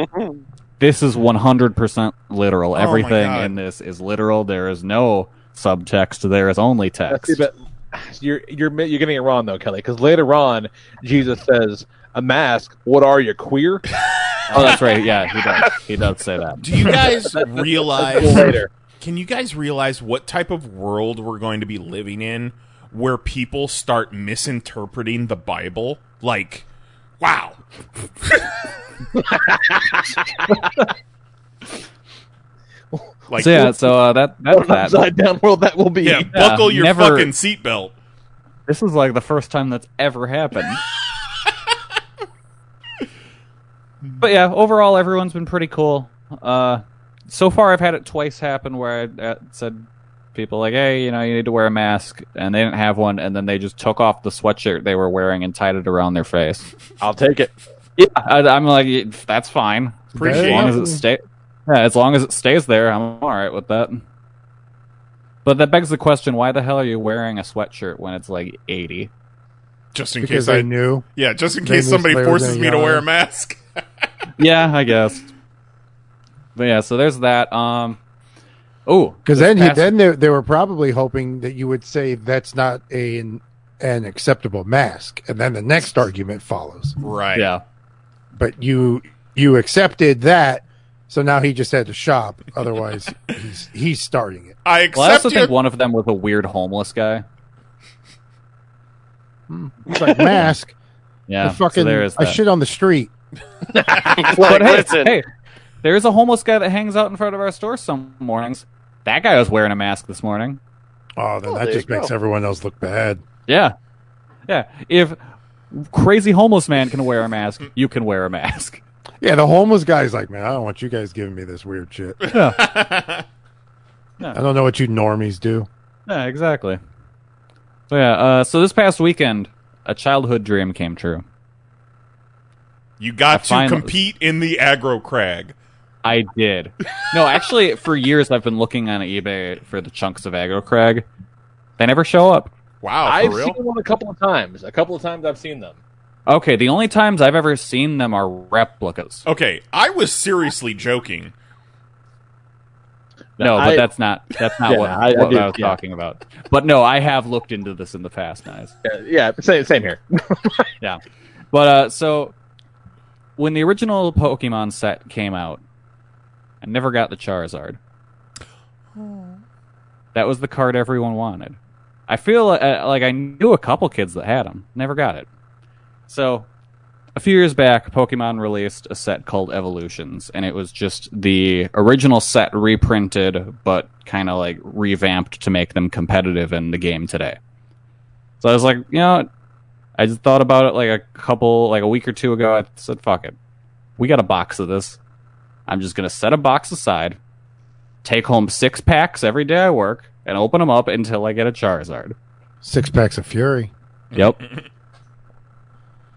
this is 100% literal. Oh Everything God. in this is literal. There is no subtext. There is only See, text. but you're you're you're getting it wrong though, Kelly. Because later on, Jesus says, "A mask. What are you queer?" Oh, that's right. Yeah, he does. He does say that. Do you guys realize later. Can you guys realize what type of world we're going to be living in where people start misinterpreting the Bible? Like, wow. like So yeah, so uh, that that's that. upside down world that will be. yeah, buckle your never- fucking seatbelt. This is like the first time that's ever happened. But yeah, overall, everyone's been pretty cool. Uh, so far, I've had it twice happen where I uh, said people like, "Hey, you know, you need to wear a mask," and they didn't have one, and then they just took off the sweatshirt they were wearing and tied it around their face. I'll take it. Yeah, I, I'm like, that's fine. Appreciate as long as it. it stay. Yeah, as long as it stays there, I'm all right with that. But that begs the question: Why the hell are you wearing a sweatshirt when it's like 80? Just in because case I I knew. Yeah, just in They case somebody forces me to wear a mask. Yeah, I guess. But yeah, so there's that. Um, oh, Because then, past- then they, they were probably hoping that you would say that's not a, an, an acceptable mask, and then the next argument follows. Right. yeah, But you you accepted that, so now he just had to shop. Otherwise, he's he's starting it. I accept well, I also you. think one of them was a weird homeless guy. It's like mask. Yeah, I fucking so there is I that. shit on the street. Like, But hey, listen, hey, there's a homeless guy that hangs out in front of our store some mornings. That guy was wearing a mask this morning. Oh, then Oh, that just makes go. everyone else look bad. Yeah, yeah. If crazy homeless man can wear a mask, you can wear a mask. Yeah, the homeless guy's like, man, I don't want you guys giving me this weird shit. Yeah, I don't know what you normies do. Yeah, exactly. So yeah, uh, so this past weekend, a childhood dream came true. You got I to finally- compete in the aggro crag. I did. No, actually, for years I've been looking on eBay for the chunks of aggro crag. They never show up. Wow, for I've real? seen one a couple of times. A couple of times I've seen them. Okay, the only times I've ever seen them are replicas. Okay, I was seriously joking. No, I- but that's not that's not Yeah, what, I- I what I, did, was yeah. talking about. But no, I have looked into this in the past, guys. Yeah, yeah same, same here. Yeah. But uh so when the original Pokemon set came out, I never got the Charizard. That was the card everyone wanted. I feel uh, like I knew a couple kids that had them, never got it. So, a few years back, Pokemon released a set called Evolutions, and it was just the original set reprinted, but kind of like revamped to make them competitive in the game today. So I was like, you know, I just thought about it like a couple, like a week or two ago. I said, fuck it. We got a box of this. I'm just going to set a box aside, take home six packs every day I work, and open them up until I get a Charizard. Six packs of Fury. Yep.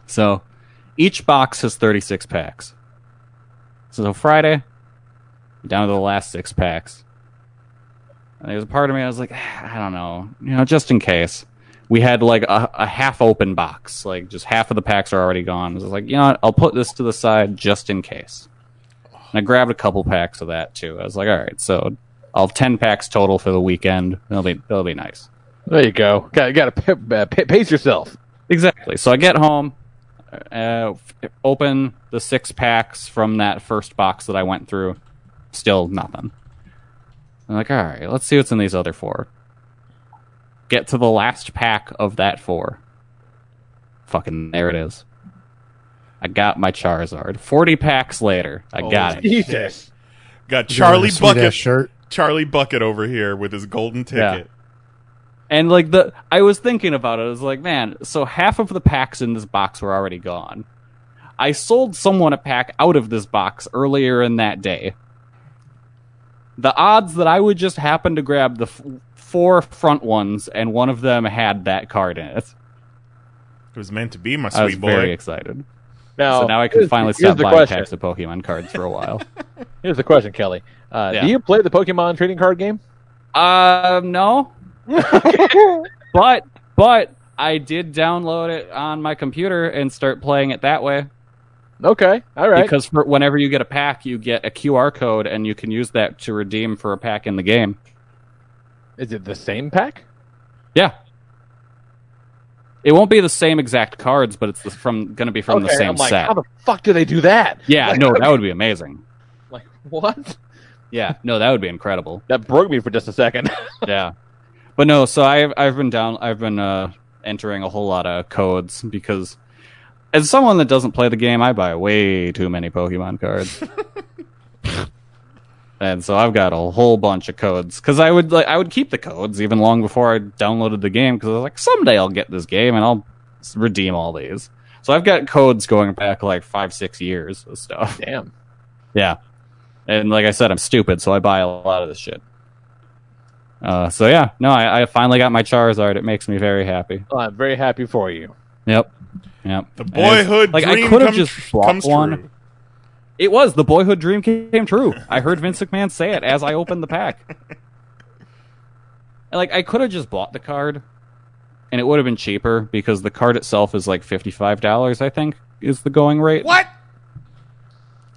so each box has 36 packs. So Friday, down to the last six packs. And there's a part of me I was like, "Ah, I don't know, you know, just in case. We had like a, a half open box, like just half of the packs are already gone. I was like, you know what? I'll put this to the side just in case. And I grabbed a couple packs of that too. I was like, all right, so I'll have ten packs total for the weekend. That'll be that'll be nice. There you go. Got got to uh, pa- pace yourself. Exactly. So I get home, uh, open the six packs from that first box that I went through. Still nothing. I'm like, all right, let's see what's in these other four. Get to the last pack of that four. Fucking there it is. I got my Charizard. Forty packs later, I got it. Jesus. Got Charlie Bucket shirt. Charlie Bucket over here with his golden Yeah. ticket. And like the, I was thinking about it. I was like, man, so half of the packs in this box were already gone. I sold someone a pack out of this box earlier in that day. The odds that I would just happen to grab the f- four front ones and one of them had that card in it. It was meant to be, my I was sweet boy. very excited. Now, so now I can here's- finally here's stop buying question. packs of Pokemon cards for a while. Here's the question, Kelly. Uh, Yeah. Do you play the Pokemon trading card game? Um, no. but but I did download it on my computer and start playing it that way. Okay, all right. Because for, whenever you get a pack, you get a QR code, and you can use that to redeem for a pack in the game. Is it the same pack? Yeah. It won't be the same exact cards, but it's the, from going to be from the same I'm like, set. How the fuck do they do that? yeah, Like, no, that would be amazing. Like what? Yeah, no, that would be incredible. That broke me for just a second. yeah, but no. So I've I've been down. I've been uh, entering a whole lot of codes because as someone that doesn't play the game, I buy way too many Pokemon cards. And so I've got a whole bunch of codes because I would like I would keep the codes even long before I downloaded the game because I was like someday I'll get this game and I'll redeem all these. So I've got codes going back like five six years of stuff. Damn. Yeah, and like I said, I'm stupid, so I buy a lot of this shit. Uh, so yeah, no, I, I finally got my Charizard. It makes me very happy. Well, I'm very happy for you. Yep, yep. The boyhood like I dream could have just tr- bought comes one. true. It was the boyhood dream came true. I heard Vince McMahon say it as I opened the pack. And, like I could have just bought the card, and it would have been cheaper because the card itself is like fifty five dollars. I think is the going rate. What?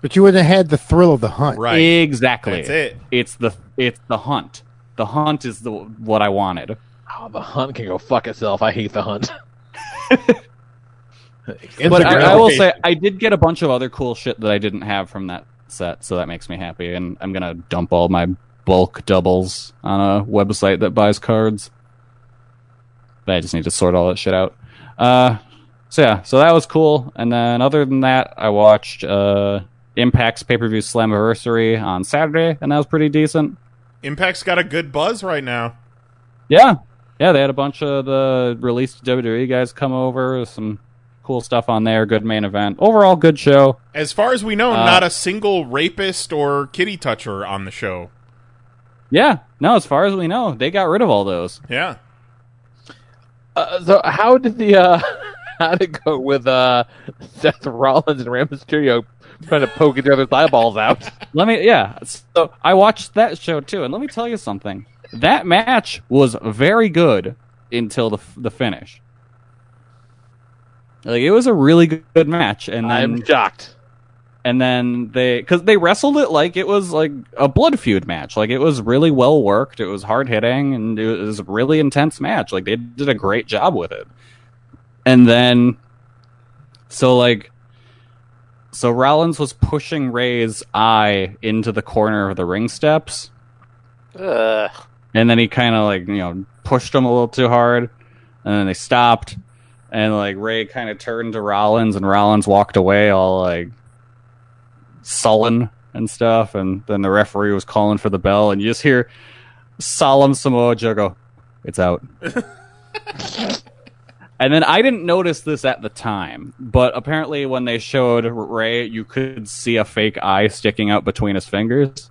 But you wouldn't have had the thrill of the hunt. Right. Exactly. That's it. It's the it's the hunt. The hunt is the what I wanted. Oh, the hunt can go fuck itself. I hate the hunt. But I, I will say I did get a bunch of other cool shit that I didn't have from that set, so that makes me happy. And I'm gonna dump all my bulk doubles on a website that buys cards. But I just need to sort all that shit out. Uh, so yeah, so that was cool. And then other than that, I watched uh, Impact's pay per view Slammiversary on Saturday, and that was pretty decent. Impact's got a good buzz right now. Yeah, yeah, they had a bunch of the released WWE guys come over, some cool stuff on there. Good main event. Overall, good show. As far as we know, Uh, not a single rapist or kitty toucher on the show. Yeah, no, as far as we know, they got rid of all those. Yeah. Uh, so how did the uh, how did it go with uh, Seth Rollins and Rey Mysterio trying to poke each other's eyeballs out? Let me, yeah. So I watched that show too, and let me tell you something. That match was very good until the the finish. Like it was a really good, match, and then I'm shocked. and then they because they wrestled it like it was like a blood feud match. Like it was really well worked it was hard hitting and it was a really intense match. Like they did a great job with it. And then so like so rollins was pushing Rey's eye into the corner of the ring steps. Ugh. and then he kind of like you know pushed him a little too hard and then they stopped and like Rey kind of turned to rollins and rollins walked away all like sullen and stuff and then the referee was calling for the bell and you just hear solemn samoa joe go it's out. And then i didn't notice this at the time but apparently when they showed Rey you could see a fake eye sticking out between his fingers.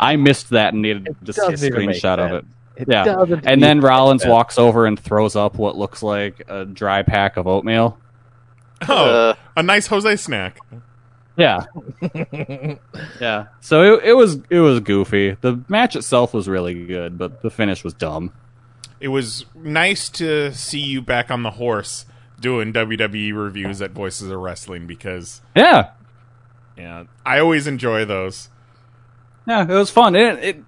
I missed that and needed to see a doesn't even make screenshot of it. It yeah doesn't and then even rollins sense. walks over and throws up what looks like a dry pack of oatmeal Oh, Uh. a nice Jose snack. Yeah. yeah. So it, it was it was goofy. The match itself was really good, but the finish was dumb. it was nice to see you back on the horse doing WWE reviews at Voices of Wrestling because Yeah, yeah, I always enjoy those. yeah, it was fun. It, it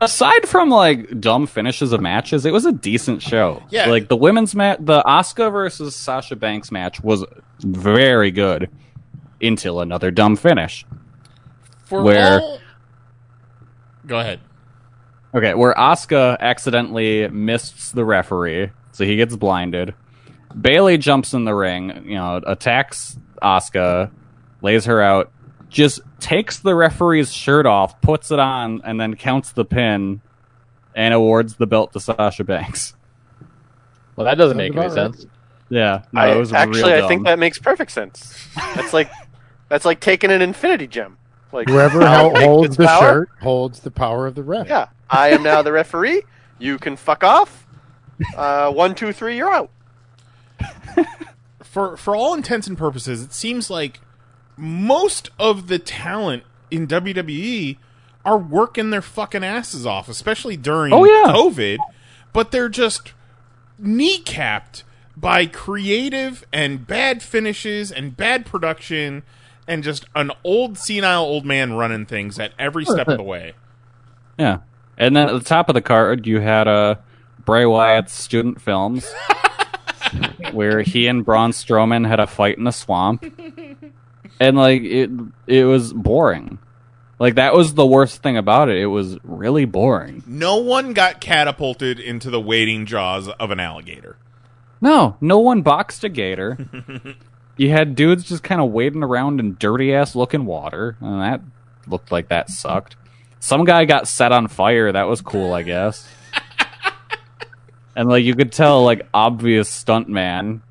aside from like dumb finishes of matches, it was a decent show. Yeah. like the women's match, the Asuka versus Sasha Banks match was very good until another dumb finish. For Where- all... Go ahead. Okay, where Asuka accidentally missed the referee, so he gets blinded. Bayley jumps in the ring, you know, attacks Asuka, lays her out, just takes the referee's shirt off, puts it on, and then counts the pin and awards the belt to Sasha Banks. Well, that doesn't Sounds make any right. sense. Yeah, no, I, it was actually, real I think that makes perfect sense. That's like that's like taking an infinity gem. Like Whoever power hel- takes holds the power. shirt holds the power of the ref. Yeah, I am now the referee. You can fuck off. Uh, one, two, three. You're out. For for all intents and purposes, it seems like most of the talent in WWE are working their fucking asses off, especially during Oh, yeah. COVID. But they're just kneecapped by creative and bad finishes and bad production and just an old senile old man running things at every step of the way. Yeah. And then at the top of the card, you had uh, Bray Wyatt's student films, where he and Braun Strowman had a fight in the swamp, and like it, it was boring. Like that was the worst thing about it. It was really boring. No one got catapulted into the waiting jaws of an alligator. No, no one boxed a gator. you had dudes just kind of wading around in dirty ass looking water, and that looked like that sucked. Some guy got set on fire. That was cool, I guess. and like you could tell, like obvious stuntman,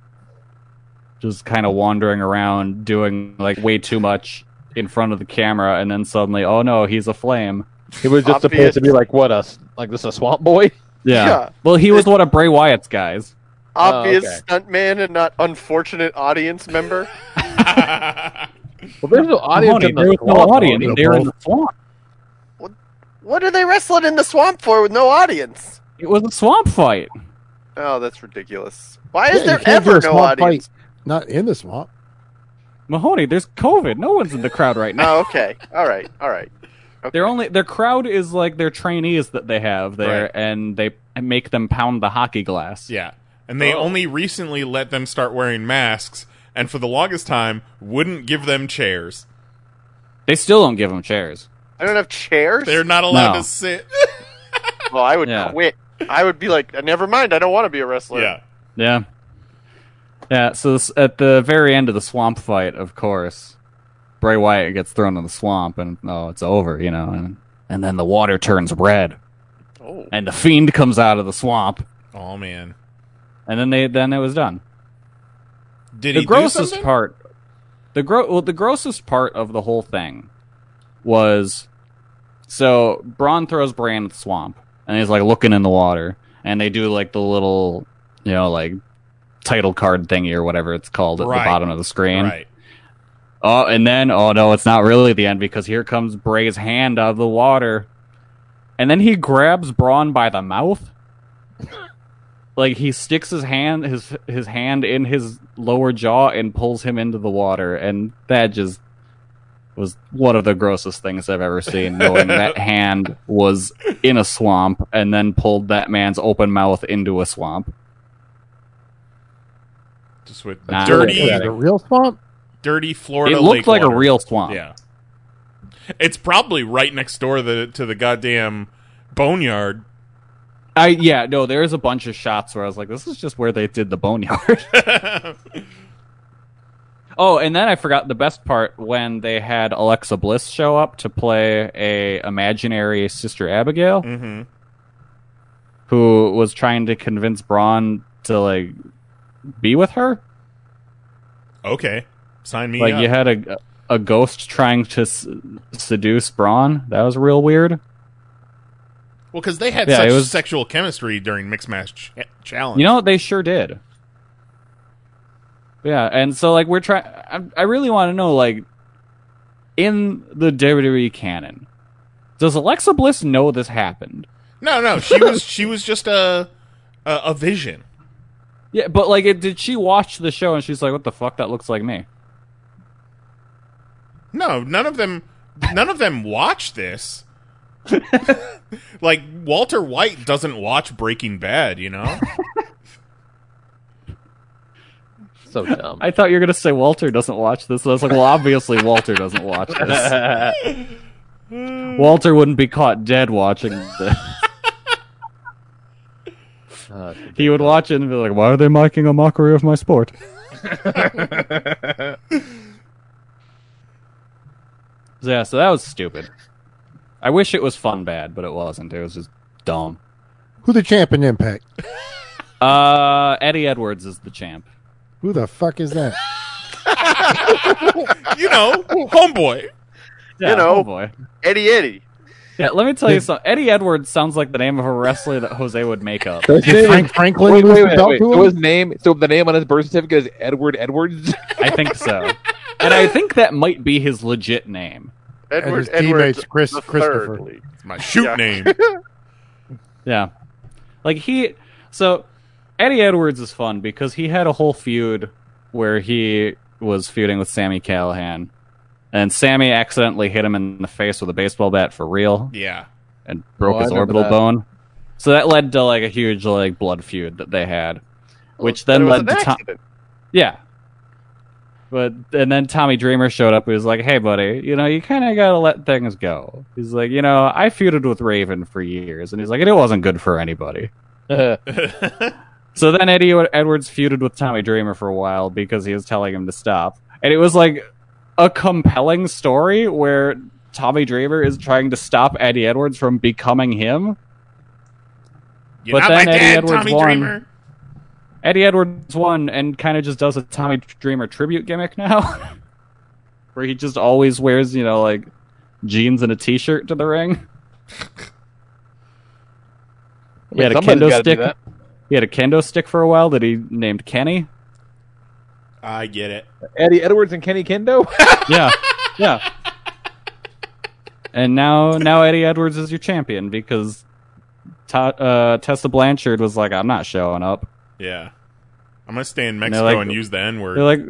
just kind of wandering around doing like way too much in front of the camera, and then suddenly, oh no, he's a flame. He was just Obvious. supposed to be like what us, like this a swamp boy. Yeah. Yeah. Well, he was one of Bray Wyatt's guys. Oh, Obvious okay. stuntman and not unfortunate audience member. Well, there's no audience Mahoney, in the there was no swamp, audience. Mahoney. They were in the swamp. What are they wrestling in the swamp for with no audience? It was a swamp fight. Oh, that's ridiculous. Why Yeah, is you there can't do ever a no swamp audience? fight Not in the swamp. Mahoney, there's COVID. No one's in the crowd right now. Oh, okay. All right. All right. Their only their crowd is like their trainees that they have there, Right. and they make them pound the hockey glass. Yeah. And they Oh. only recently let them start wearing masks, and for the longest time, wouldn't give them chairs. They still don't give them chairs. I don't have chairs. They're not allowed No. to sit. Well, I would Yeah. quit. I would be like, never mind. I don't want to be a wrestler. yeah. Yeah, yeah. So this, at the very end of the swamp fight, of course, Bray Wyatt gets thrown in the swamp, and oh, it's over, you know. And and then the water turns red, Oh. and the fiend comes out of the swamp, Oh man. and then they then it was done. Did the grossest part the gro- well, the grossest part of the whole thing was so Braun throws Bray into the swamp and he's like looking in the water and they do like the little you know like title card thingy or whatever it's called at Right. the bottom of the screen. Right. Oh, and then oh no, it's not really the end because here comes Bray's hand out of the water. And then he grabs Braun by the mouth. like he sticks his hand his his hand in his lower jaw and pulls him into the water and that just was one of the grossest things I've ever seen knowing that hand was in a swamp and then pulled that man's open mouth into a swamp. Just with Nah. dirty, a real swamp? dirty Florida. it looked lake like a real swamp. Yeah. It's probably right next door the, to the goddamn boneyard. I yeah, no, there's a bunch of shots where I was like, this is just where they did the boneyard. oh, and then I forgot the best part when they had Alexa Bliss show up to play a imaginary Sister Abigail, Mhm. who was trying to convince Braun to like be with her. Okay. Sign me like up. you had a a ghost trying to s- seduce Braun. That was real weird. Well, because they had Yeah, such was- sexual chemistry during Mixed Match ch- Challenge. You know what? They sure did. Yeah, and so like we're trying. I, I really want to know, like, in the WWE canon, does Alexa Bliss know this happened? No, no, she was she was just a a, a vision. Yeah, but like, it, did she watch the show and she's like, "What the fuck? That looks like me." No, none of them. None of them watch this. like Walter White doesn't watch Breaking Bad, you know. So dumb. I thought you were gonna say Walter doesn't watch this. I was like, well, obviously Walter doesn't watch this. Walter wouldn't be caught dead watching this. Uh, He would watch it and be like, "Why are they making a mockery of my sport?" yeah, so that was stupid. I wish it was fun bad, but it wasn't. It was just dumb. Who the champ in Impact? Uh, Eddie Edwards is the champ. Who the fuck is that? you know, homeboy. Yeah, You know. oh boy. Eddie Eddie. Yeah, let me tell you something. Eddie Edwards sounds like the name of a wrestler that Jose would make up. So Did Frank Franklin wait, wait, the wait, wait. So his name, so the name on his birth certificate is Edward Edwards. I think so. And I think that might be his legit name. Edward his Edwards teammates, Chris- Christopher. third. It's my shoot Yeah. name. Yeah. Like he so Eddie Edwards is fun because he had a whole feud where he was feuding with Sami Callihan. And Sami accidentally hit him in the face with a baseball bat for real Yeah. and broke Oh, his orbital that. bone. So that led to like a huge like blood feud that they had. Which But then led to Tom- Yeah. But and then Tommy Dreamer showed up. He was like, "Hey, buddy, you know you kind of gotta let things go." He's like, "You know, I feuded with Raven for years, and he's like, and it wasn't good for anybody." So then Eddie Edwards feuded with Tommy Dreamer for a while because he was telling him to stop, and it was like a compelling story where Tommy Dreamer is trying to stop Eddie Edwards from becoming him. You're But not then my Eddie dad, Edwards Tommy won. Dreamer. Eddie Edwards won and kind of just does a Tommy Dreamer tribute gimmick now, where he just always wears, you know, like jeans and a t-shirt to the ring. He had a somebody's kendo stick. He had a kendo stick for a while that he named Kenny. I get it. Eddie Edwards and Kenny Kendo. Yeah, yeah. And now, now Eddie Edwards is your champion because Ta- uh, Tessa Blanchard was like, "I'm not showing up." Yeah. I'm gonna stay in they're Mexico like- and use the N word. They're like,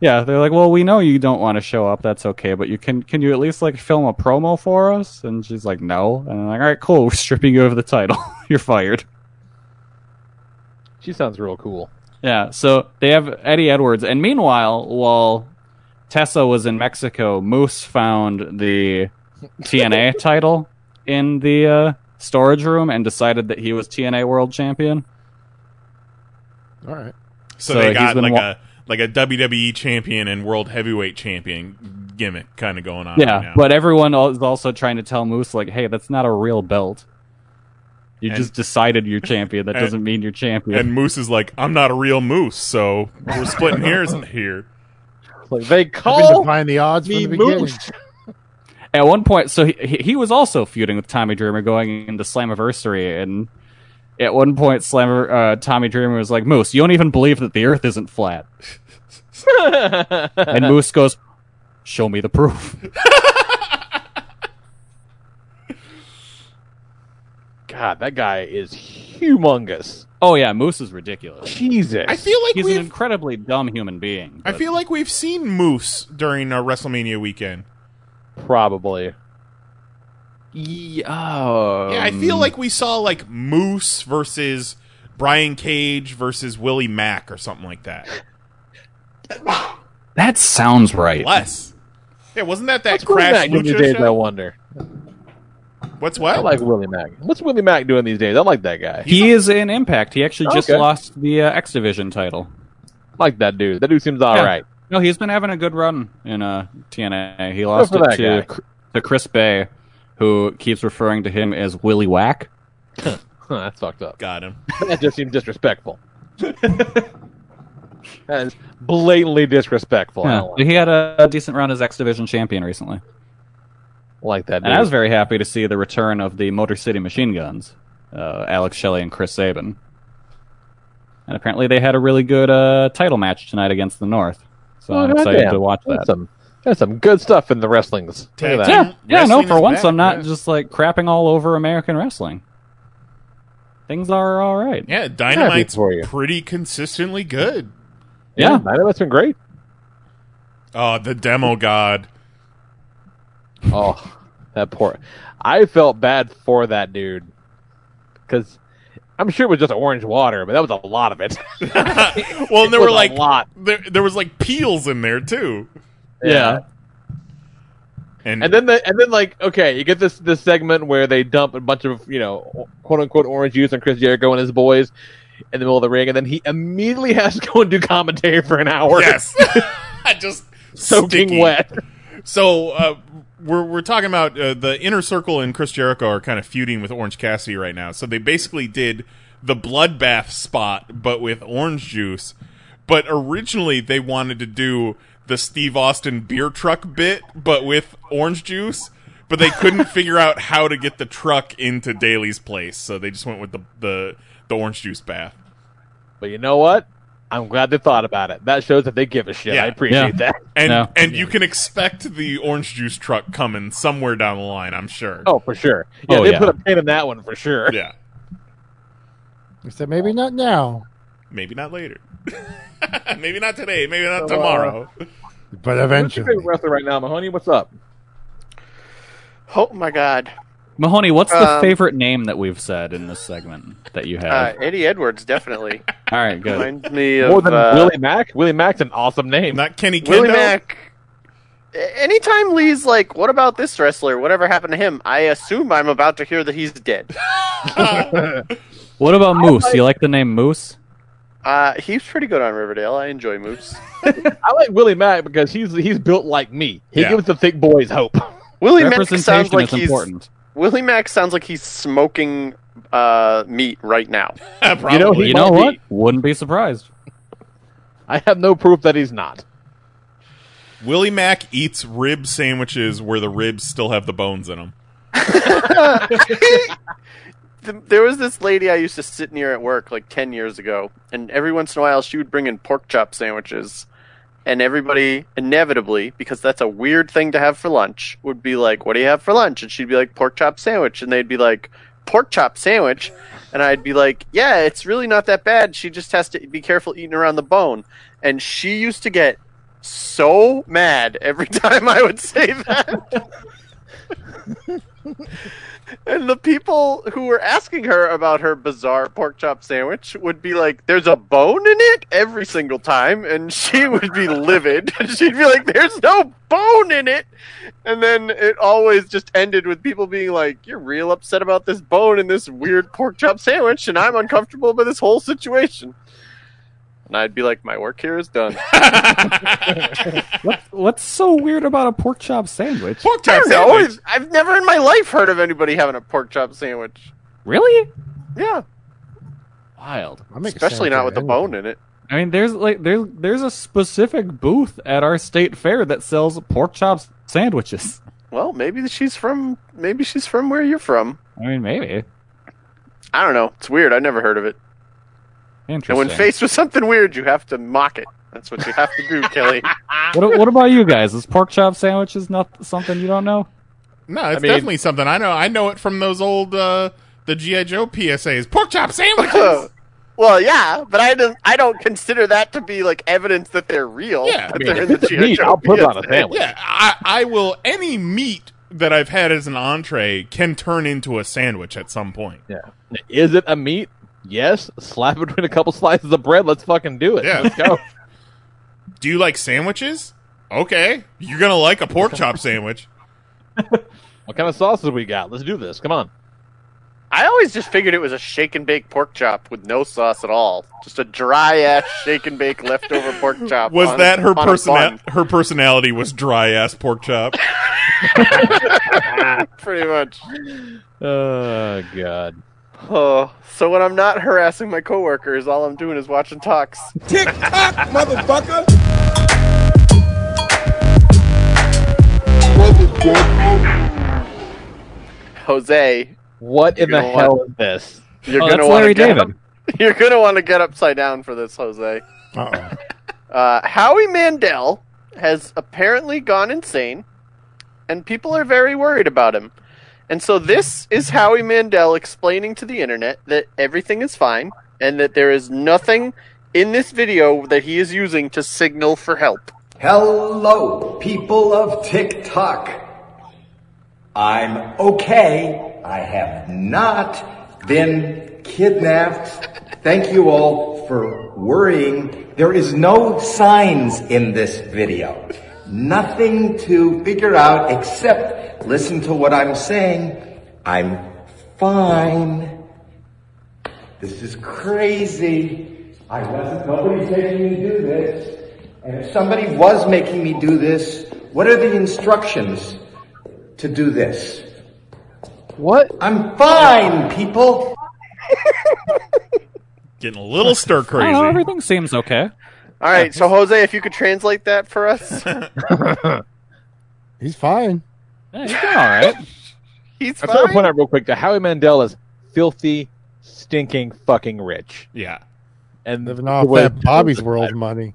yeah, they're like, well, we know you don't want to show up. That's okay, but you can can you at least like film a promo for us? And she's like, no. And I'm like, all right, cool. We're stripping you of the title. You're fired. she sounds real cool. Yeah. So they have Eddie Edwards, and meanwhile, while Tessa was in Mexico, Moose found the TNA title in the uh, storage room and decided that he was TNA World Champion. All right. so, so they got like wa- a like a WWE champion and world heavyweight champion gimmick kind of going on. right Yeah, now. but everyone is also trying to tell Moose like, "Hey, that's not a real belt. You And- just decided you're champion. That and- doesn't mean you're champion." and Moose is like, I'm not a real moose, so we're splitting hairs here. Like they I've call defying the odds from me the beginning. Moose. At one point, so he, he he was also feuding with Tommy Dreamer going into Slammiversary, and at one point, Slammer uh, Tommy Dreamer was like, "Moose, you don't even believe that the Earth isn't flat." and Moose goes, "Show me the proof." God, that guy is humongous. Oh yeah, Moose is ridiculous. Jesus. I feel like He's an we've incredibly dumb human being. I feel like we've seen Moose during uh, WrestleMania weekend. Probably. Yeah, oh, Yeah, I feel like we saw like Moose versus Brian Cage versus Willie Mack or something like that. that sounds right. Less. Yeah, wasn't that that What's Crash Mack doing these Lucha days? I wonder. What's what? I like Willie Mack. What's Willie Mack doing these days? I like that guy. He is in Impact. He actually just Okay. lost the uh, X Division title. I like that dude. That dude seems all Yeah. right. No, he's been having a good run in uh, TNA. He lost it to, guy. To Chris Bey, who keeps referring to him as Willie Whack. Huh, that's fucked up. Got him. That just seems disrespectful. that is blatantly disrespectful. Yeah. He had a, a decent run as X Division champion recently. Like that dude. And I was very happy to see the return of the Motor City Machine Guns, uh, Alex Shelley and Chris Sabin. And apparently they had a really good uh, title match tonight against the North. So I'm Oh, excited goddamn. to watch There's that. Some, there's some good stuff in the wrestlings. Look Tag at team. that. Yeah, yeah, no, for once back, I'm not yeah. just like crapping all over American wrestling. things are all right. Yeah, Dynamite's for you. pretty consistently good. Yeah. Dynamite's been great. Oh, the demo god. Oh, that poor. I felt bad for that dude because I'm sure it was just orange water, but that was a lot of it. Well, and there was were like lot. There, there was like peels in there too. Yeah. And, And then the and then like okay, you get this this segment where they dump a bunch of you know quote unquote orange juice on Chris Jericho and his boys in the middle of the ring, and then he immediately has to go and do commentary for an hour. yes, just soaking sticky. wet. So uh, we're we're talking about uh, the inner circle and Chris Jericho are kind of feuding with Orange Cassidy right now. So they basically did the bloodbath spot, but with orange juice. But originally they wanted to do the Steve Austin beer truck bit, but with orange juice. But they couldn't figure out how to get the truck into Daily's place, so they just went with the the, the orange juice bath. But you know what? I'm glad they thought about it. That shows that they give a shit. I appreciate that. And No. and you can expect the orange juice truck coming somewhere down the line, I'm sure. Oh, for sure. Yeah, Oh, they yeah. put a pin in that one for sure. Yeah. He said maybe not now, Maybe not later. maybe not today. Maybe not uh, tomorrow. but eventually. Who's your eventually. favorite wrestler right now, Mahoney? What's up? Oh my god. Mahoney, what's the Um, favorite name that we've said in this segment that you Uh, have? Eddie Edwards, definitely. all right, good. Reminds me of More than uh, Willie Mack? Willie Mack's an awesome name. Not Kenny Kendo. Willie Mack. Anytime Lee's like, "What about this wrestler? Whatever happened to him?" I assume I'm about to hear that he's dead. What about Moose? You like the name Moose? Uh, he's pretty good on Riverdale. I enjoy Moose. I like Willie Mack because he's he's built like me. He Yeah. gives the thick boys hope. Willie Mack sounds like he's important. Willie Mack sounds like he's smoking uh, meat right now. Probably. You know, You know what? be. Wouldn't be surprised. I have no proof that he's not. Willie Mack eats rib sandwiches where the ribs still have the bones in them. There was this lady I used to sit near at work like 10 years ago, and every once in a while she would bring in pork chop sandwiches. And everybody, inevitably, because that's a weird thing to have for lunch, would be like, What do you have for lunch? And she'd be like, Pork chop sandwich. And they'd be like, Pork chop sandwich? And I'd be like, Yeah, it's really not that bad. She just has to be careful eating around the bone. And she used to get so mad every time I would say that. And the people who were asking her about her bizarre pork chop sandwich would be like, "There's a bone in it," every single time, and she would be livid. She'd be like, "There's no bone in it," and then it always just ended with people being like, "You're real upset about this bone in this weird pork chop sandwich, and I'm uncomfortable by this whole situation." And I'd be like, "My work here is done." What, what's so weird about a pork chop sandwich? Pork I chop don't know. sandwich. I've never in my life heard of anybody having a pork chop sandwich. Really? Yeah, Wild. I'll especially not with the of bone in it. I mean, there's like there's there's a specific booth at our state fair that sells pork chop sandwiches. Well, maybe she's from maybe she's from where you're from. I mean, maybe. I don't know. It's weird. I never heard of it. Interesting. And when faced with something weird, you have to mock it. That's what you have to do, Kelly. what, what about you guys? Is pork chop sandwiches not something you don't know? No, it's mean- definitely something I know. I know it from those old uh, the GI Joe PSAs. Pork chop sandwiches. well, yeah, but I don't. I don't consider that to be like evidence that they're real. Yeah, that I mean, they're in the meat, Joe I'll put it on a PSA. sandwich. yeah, I, I will. Any meat that I've had as an entree can turn into a sandwich at some point. Yeah. Is it a meat? Yes. Slap it between a couple slices of bread. Let's fucking do it. Yeah. Let's go. Do you like sandwiches? Okay, you're gonna like a pork chop sandwich. what kind of sauces we got? Let's do this. Come on. I always just figured it was a shake and bake pork chop with no sauce at all. Just a dry ass shake and bake leftover pork chop. Was on- that her on persona- Her personality was dry ass pork chop. Pretty much. Oh god. Oh, so when I'm not harassing my coworkers, all I'm doing is watching talks. Tick tock, motherfucker! Jose, What in the gonna hell want- is this? you're Oh, gonna want to get David. you're gonna want to get upside down for this, Jose. Uh-oh. Uh, Howie Mandel has apparently gone insane, and people are very worried about him. And so this is Howie Mandel explaining to the internet that everything is fine and that there is nothing in this video that he is using to signal for help. Hello, people of TikTok. I'm okay. I have not been kidnapped. Thank you all for worrying. There is no signs in this video. Nothing to figure out except listen to what I'm saying. I'm fine. This is crazy. I wasn't, nobody's making me do this. And if somebody was making me do this, what are the instructions to do this? What? I'm fine, people. Getting a little stir I don't crazy. know, everything seems okay. All right, so Jose, if you could translate that for us. He's fine. Yeah, he's doing all right. He's I just want to fine. point out real quick that Howie Mandel is filthy, stinking, fucking rich. Yeah. And Living the off way- that Bobby's World money.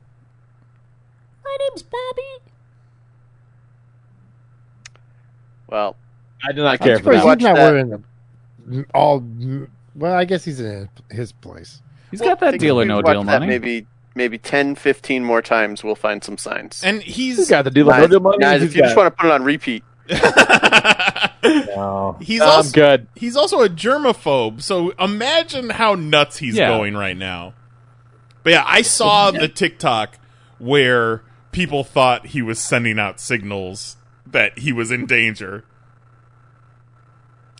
My name's Bobby. Well, I do not I'm care for Surprised that. Watch he's not that. wearing the all. Well, I guess he's in his place. He's well, got that think deal or we no watch deal that money. Maybe maybe 10, 15 more times, we'll find some signs. And He's he's got the deal. Guys, no deal money. guys, if you just want to put it on repeat, No. He's I'm also- good. he's also a germaphobe. So imagine how nuts he's Yeah. going right now. But yeah, I saw the TikTok where people thought he was sending out signals that he was in danger.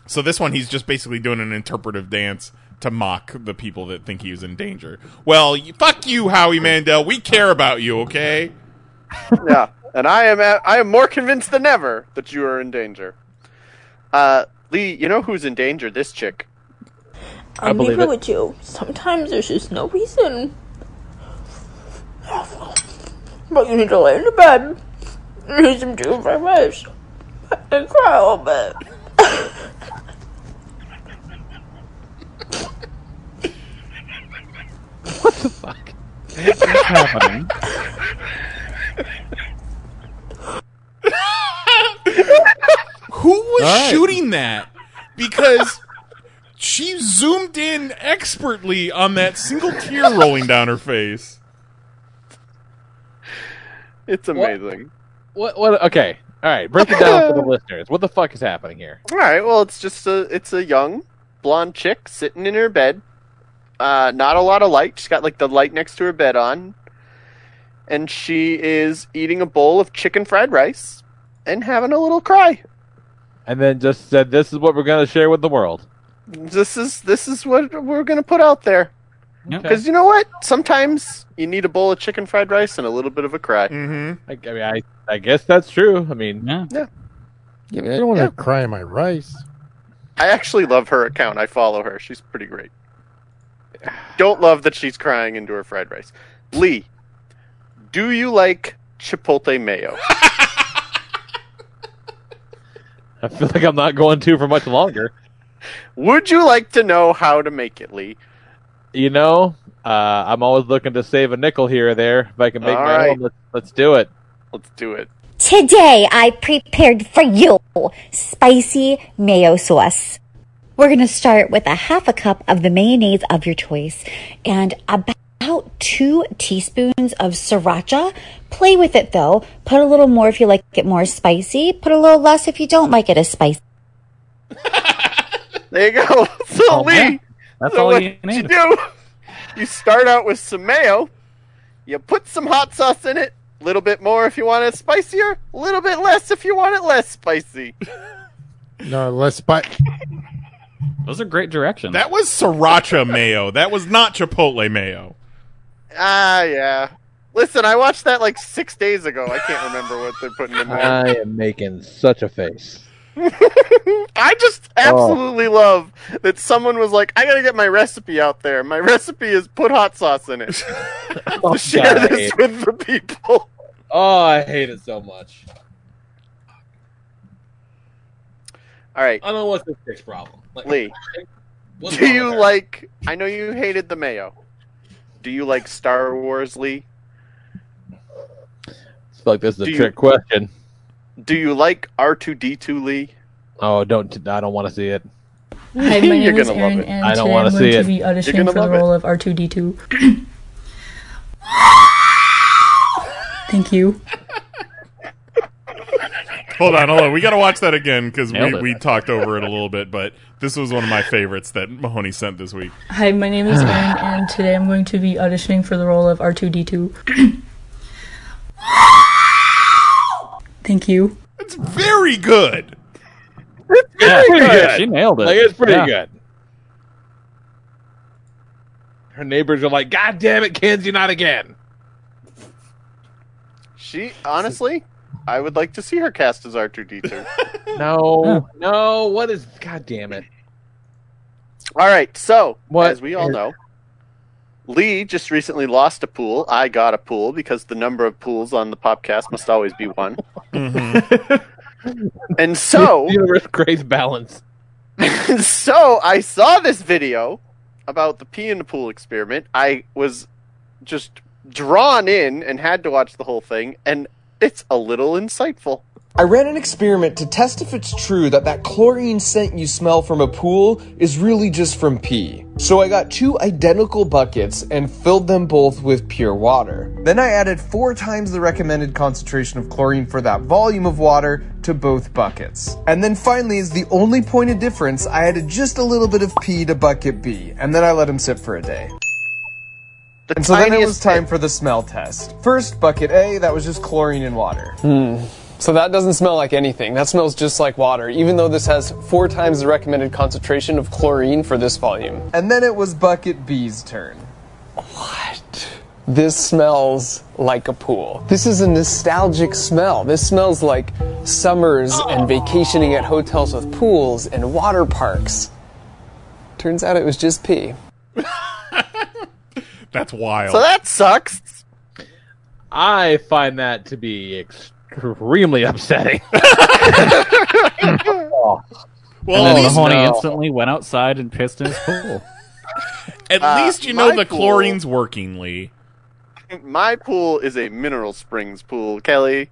So this one, he's just basically doing an interpretive dance to mock the people that think he was in danger. Well, y- fuck you, Howie Mandel. We care about you, okay? yeah. And I am at, I am more convinced than ever that you are in danger. Uh, Lee, you know who's in danger? This chick. I I'm believe leaving it. with you. Sometimes there's just no reason. But you need to lay in the bed. Need some juice for fish. And cry a little bit. What's happening? Who was All right. shooting that? Because she zoomed in expertly on that single tear rolling down her face. It's amazing. What? What? Okay. All right. Break it down for the listeners. What the fuck is happening here? All right. Well, it's just a it's a young blonde chick sitting in her bed. Uh, not a lot of light. She's got like the light next to her bed on, and she is eating a bowl of chicken fried rice and having a little cry. And then just said, "This is what we're going to share with the world." This is this is what we're gonna put out there. Yep. Because you know what? Sometimes you need a bowl of chicken fried rice and a little bit of a cry. Mm-hmm. I, I mean, I, I guess that's true. I mean, Yeah. Yeah, but I don't want to cry in my rice. I actually love her account. I follow her. She's pretty great. Don't love that she's crying into her fried rice. Lee, do you like chipotle mayo? I feel like I'm not going to for much longer. Would you like to know how to make it, Lee? You know, uh, I'm always looking to save a nickel here or there. If I can make All my right. own, let's, let's do it. Let's do it. Today I prepared for you spicy mayo sauce. We're going to start with a half a cup of the mayonnaise of your choice and about two teaspoons of sriracha. Play with it though. Put a little more if you like it more spicy. Put a little less if you don't like it as spicy. There you go. So Oh, Lee. That's so all what you you need. do? You start out with some mayo. You put some hot sauce in it. A little bit more if you want it spicier. A little bit less if you want it less spicy. No, let's but Those are great directions. That was sriracha mayo. That was not chipotle mayo. Ah, yeah. Listen, I watched that like six days ago. I can't remember what they're putting in there. I am making such a face. I just absolutely love that someone was like, I gotta get my recipe out there. My recipe is put hot sauce in it. Oh, to share God, this hate it. with the people. Oh, I hate it so much. All right, I don't know what's this chick's problem. Like, Lee. Do you with her? like? I know you hated the mayo. Do you like Star Wars, Lee? It's like this is a you- trick question. Do you like R two D two, Lee? Oh, don't! I don't want to see it. Hi, my You're name is gonna love Aaron, it. and I don't today wanna I'm see going it. to be You're auditioning gonna for the love it. role of R2D2. Thank you. Hold on, hold on. We got to watch that again because we, it. we talked over it a little bit, but this was one of my favorites that Mahoney sent this week. Hi, my name is Aaron, and today I'm going to be auditioning for the role of R2D2. Thank you. It's very good. Yeah, pretty good. She nailed it. Like it's pretty Yeah. good. Her neighbors are like, "God damn it, Kenzie, not again!" She honestly, I would like to see her cast as R two D two. No, no. What is? God damn it! All right, so What as we all is- know, Lee just recently lost a pool. I got a pool because the number of pools on the podcast must always be one. Mm-hmm. and so, universe creates balance. so I saw this video about the pee in the pool experiment. I was just drawn in and had to watch the whole thing, and it's a little insightful. I ran an experiment to test if it's true that that chlorine scent you smell from a pool is really just from pee. So I got two identical buckets and filled them both with pure water. Then I added four times the recommended concentration of chlorine for that volume of water to both buckets. And then finally, as the only point of difference, I added just a little bit of pee to bucket B, and then I let them sit for a day. And so then it was tiniest time for the smell test. First, bucket A, that was just chlorine and water. Hmm. So that doesn't smell like anything. That smells just like water, even though this has four times the recommended concentration of chlorine for this volume. And then it was bucket B's turn. What? This smells like a pool. This is a nostalgic smell. This smells like summers and vacationing at hotels with pools and water parks. Turns out it was just pee. That's wild. So that sucks. I find that to be extremely upsetting. Well, and at then least- Mahoney No. instantly went outside and pissed in his pool. At Uh, least you know the pool- chlorine's working, Lee. My pool is a mineral springs pool, Kelly.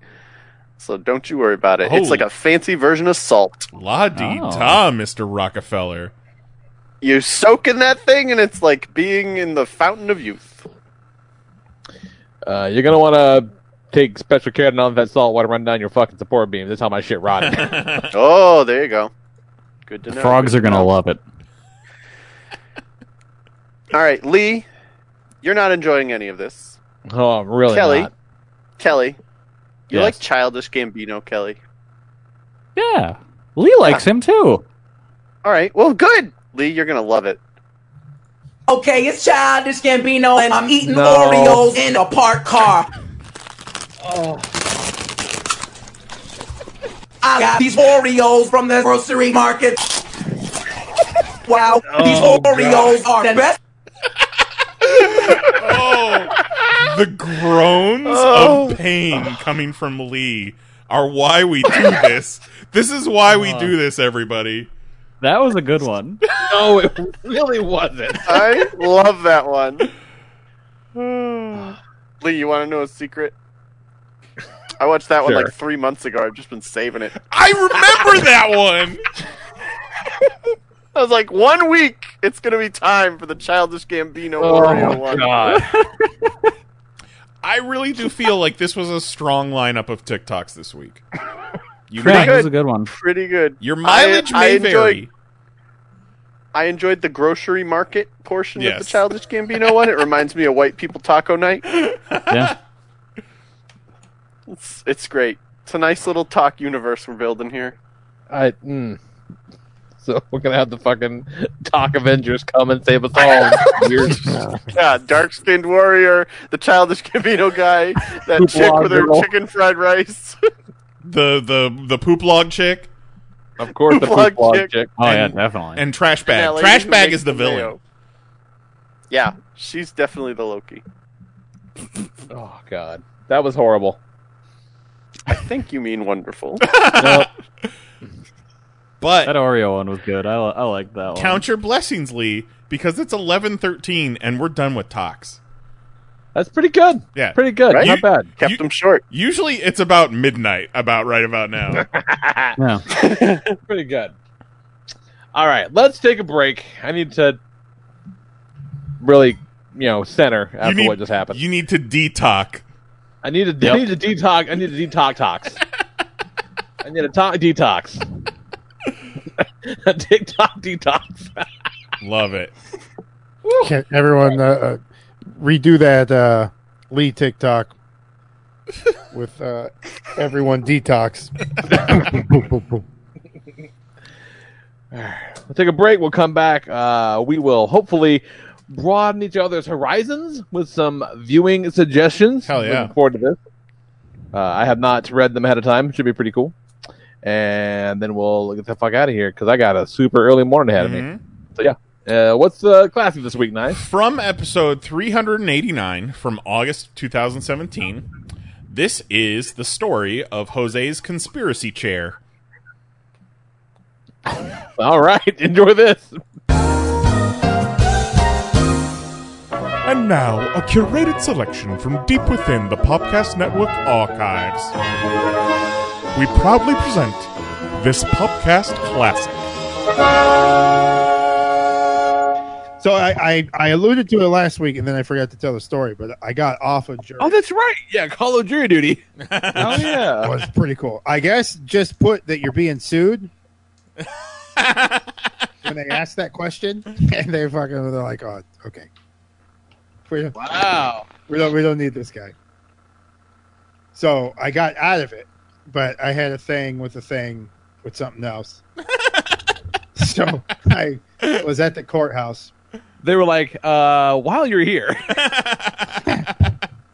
So don't you worry about it. It's Oh. like a fancy version of salt. La di da, Mr. Rockefeller. You soak in that thing, and it's like being in the fountain of youth. Uh, you're gonna want to take special care to not let that salt water run down your fucking support beams. That's how my shit rotted. Oh, there you go. Good to know. Frogs good are gonna know. love it. All right, Lee, you're not enjoying any of this. oh, I'm really Kelly, not. Kelly, you Yes. like childish Gambino, Kelly? Yeah. Lee likes him too. All right, well, good. Lee, you're gonna love it. Okay, it's Childish Gambino, and I'm eating No. Oreos in a parked car. Oh. I got these Oreos from the grocery market. Wow, these Oh, Oreos are the best. Oh, the groans Oh. of pain coming from Lee are why we do this. This is why we do uh. this, everybody. That was a good one. no, it really wasn't. I love that one. Lee, you want to know a secret? I watched that one Sure. like three months ago. I've just been saving it. I remember that one. I was like, one week, it's gonna be time for the childish Gambino Oh, Oreo one. God. I really do feel like this was a strong lineup of TikToks this week. You Yeah, might- that was a good one. Pretty good. Your mileage I, may I enjoyed, vary. I enjoyed the grocery market portion of the childish Gambino one. It reminds me of White People Taco Night. Yeah. It's, it's great. It's a nice little talk universe we're building here. I. Mm. So we're gonna have the fucking talk Avengers come and save us all. Weird. Yeah, dark skinned warrior, the childish Gambino guy, that Poop chick with her girl. chicken fried rice. The the the poop log chick Of course, the Poop log poop log chick. chick. Oh yeah, definitely. and trash And bag. that lady Trash who bag makes is the villain. mayo. Yeah, she's definitely the Loki. Oh god, that was horrible. I think you mean wonderful. No, But That Oreo one was good. I, li- I like that one. count your blessings, Lee, because it's eleven thirteen and we're done with talks. That's pretty good. Yeah, Pretty good. Right? Not bad. Kept them short. Usually it's about midnight, about right about now. Yeah. pretty good. All right, let's take a break. I need to really, you know, center after need- what just happened. you need to detox. I need to. I need to detox. I need to detox. Tox. I need a to- detox. a TikTok detox. Love it. Can everyone uh, uh, redo that uh, Lee TikTok with uh, everyone detox? We'll take a break. We'll come back. Uh, we will hopefully broaden each other's horizons with some viewing suggestions. Hell yeah. Looking forward to this. Uh, I have not read them ahead of time. Should be pretty cool. And then we'll get the fuck out of here because I got a super early morning ahead of me. Mm-hmm. So yeah. Uh, what's the classic this week, Nice? From episode 389 from August 2017, this is the story of Jose's conspiracy chair. All right, enjoy this. And now, a curated selection from deep within the Popcast Network archives. We proudly present this Popcast classic. So I, I, I alluded to it last week, and then I forgot to tell the story. But I got off of jury. Oh, that's right. Yeah, Call of jury duty. oh That yeah. was pretty cool. I guess just put that you're being sued when they ask that question, and they fucking they're like, "Oh, okay." We, Wow. we don't we don't need this guy. So I got out of it, but I had a thing with a thing with something else. so I was at the courthouse. They were like, uh, while you're here.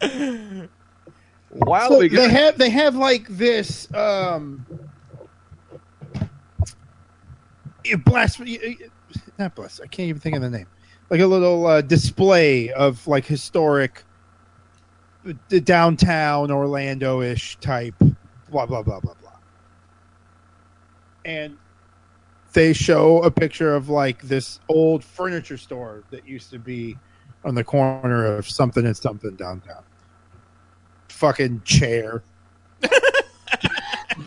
while So we they have they have like this um blasphemy not blasphemy I can't even think of the name like a little uh, display of like historic uh, downtown Orlando ish type blah blah blah blah blah and they show a picture of like this old furniture store that used to be on the corner of something and something downtown fucking chair.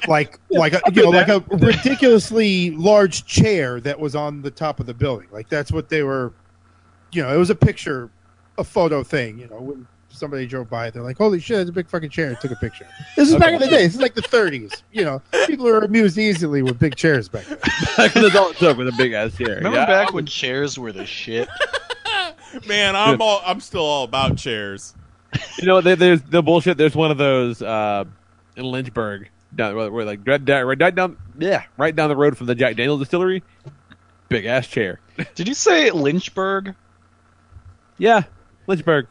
like like a, you know like a ridiculously large chair that was on the top of the building. Like that's what they were you know, it was a picture a photo thing, you know, when somebody drove by they're like, Holy shit, it's a big fucking chair, I took a picture. This is back in the day. This is like the thirties. You know, people are amused easily with big chairs back then. Back in the adult joke with a big ass chair. Remember yeah. back when chairs were the shit? Man, I'm all I'm still all about chairs. You know, there, there's the bullshit. There's one of those uh, in Lynchburg, down where, where like right down, right down, yeah, right down the road from the Jack Daniel distillery. Big ass chair. Did you say Lynchburg? Yeah, Lynchburg.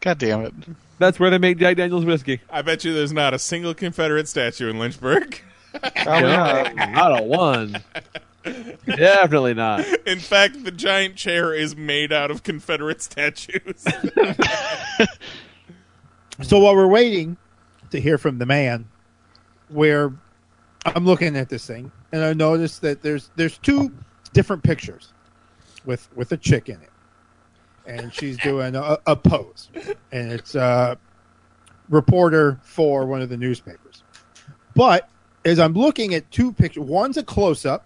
God damn it! That's where they make Jack Daniel's whiskey. I bet you there's not a single Confederate statue in Lynchburg. Oh, yeah, not a one. Definitely not. In fact, the giant chair is made out of Confederate statues. So while we're waiting to hear from the man, where I'm looking at this thing, and I noticed that there's there's two different pictures with with a chick in it, and she's doing a, a pose, and it's a reporter for one of the newspapers. But as I'm looking at two pictures, one's a close up,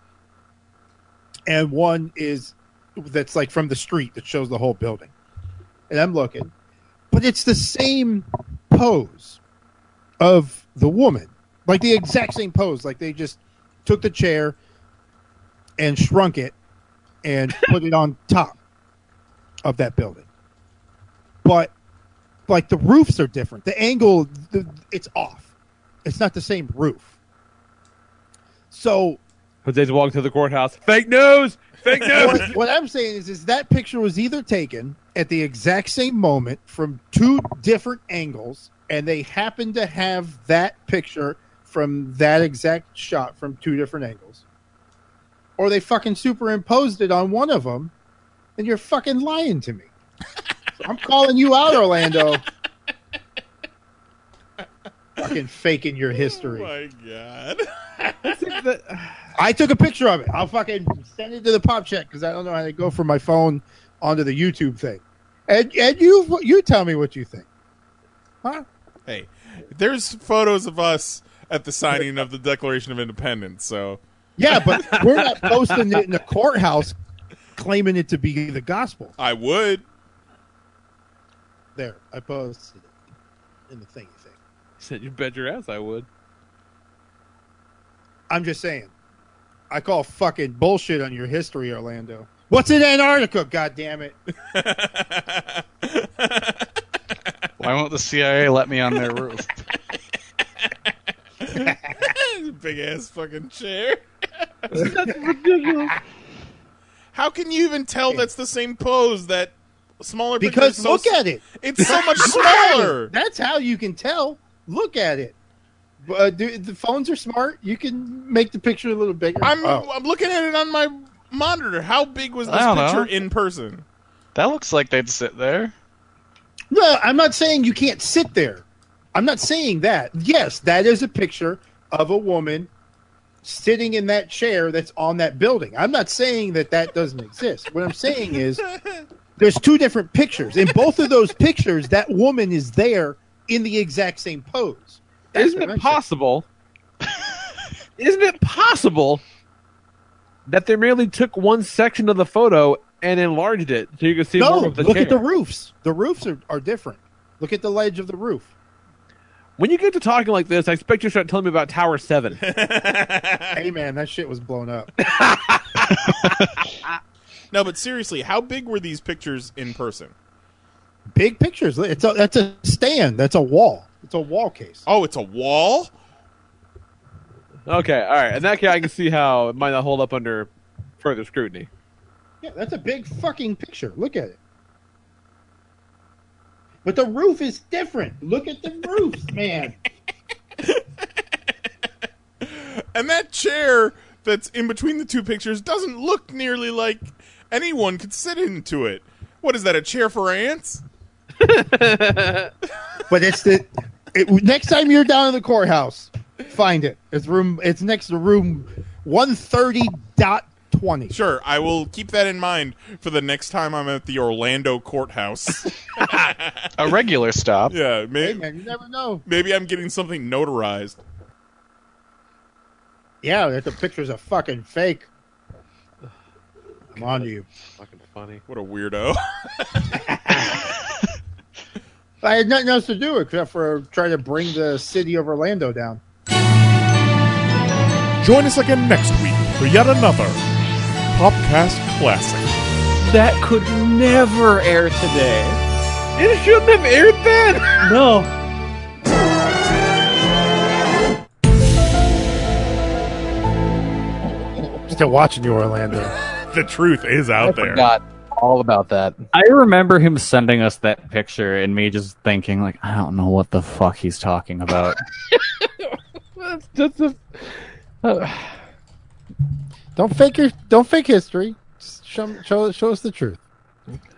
and one is that's like from the street that shows the whole building, and I'm looking, but it's the same pose of the woman, like the exact same pose. Like they just took the chair and shrunk it and put it on top of that building. But like the roofs are different. The angle, the, it's off. It's not the same roof. So Jose's walking to the courthouse. Fake news. Fake news. what, what I'm saying is, is that picture was either taken at the exact same moment from two different angles, and they happened to have that picture from that exact shot from two different angles, or they fucking superimposed it on one of them, and you're fucking lying to me. So I'm calling you out, Orlando. fucking faking your history. Oh my god. I took a picture of it. I'll fucking send it to the pop check because I don't know how to go from my phone onto the YouTube thing. And and you you tell me what you think. Huh? Hey, there's photos of us at the signing of the Declaration of Independence. So Yeah, but we're not posting it in the courthouse claiming it to be the gospel. I would. There, I posted it in the thingy thing. Said you bet your ass I would. I'm just saying. I call fucking bullshit on your history, Orlando. What's in Antarctica? God damn it! Why won't the CIA let me on their roof? Big ass fucking chair. That's ridiculous. How can you even tell that's the same pose? That smaller Because so look s- at it. It's so much Look at it. smaller. That's how you can tell. Look at it. Uh, dude, the phones are smart. You can make the picture a little bigger. I'm Oh. I'm looking at it on my monitor. How big was this I don't know. picture in person? That looks like they'd sit there. No, I'm not saying you can't sit there. I'm not saying that. Yes, that is a picture of a woman sitting in that chair that's on that building. I'm not saying that that doesn't exist. What I'm saying is there's two different pictures. In both of those pictures, that woman is there in the exact same pose. That's Isn't it possible? isn't it possible that they merely took one section of the photo and enlarged it so you can see No, more of the look chair? at the roofs. The roofs are, are different. Look at the ledge of the roof. When you get to talking like this, I expect you to start telling me about Tower Seven. hey man, that shit was blown up. No, but seriously, how big were these pictures in person? Big pictures. It's a that's a stand. That's a wall. It's a wall case. Oh, it's a wall. okay, all right. In that case, I can see how it might not hold up under further scrutiny. Yeah, that's a big fucking picture. Look at it. But the roof is different. Look at the roofs, man. And that chair that's in between the two pictures doesn't look nearly like anyone could sit into it. What is that? A chair for ants? But it's the it, next time you're down in the courthouse, find it. It's room. It's next to room one thirty dot twenty. Sure, I will keep that in mind for the next time I'm at the Orlando courthouse. A regular stop. yeah, Hey maybe, man, you never know. maybe I'm getting something notarized. Yeah, that the picture's a fucking fake. I'm on to you. Fucking funny. What a weirdo. I had nothing else to do except for try to bring the city of Orlando down. Join us again next week for yet another Popcast Classic. That could never air today. It shouldn't have aired then. No. Still watching you, Orlando. The truth is out I there. forgot all about that. I remember him sending us that picture and me just thinking, like, I don't know what the fuck he's talking about. That's just a. Uh, Don't fake your don't fake history. Just show show, show us the truth.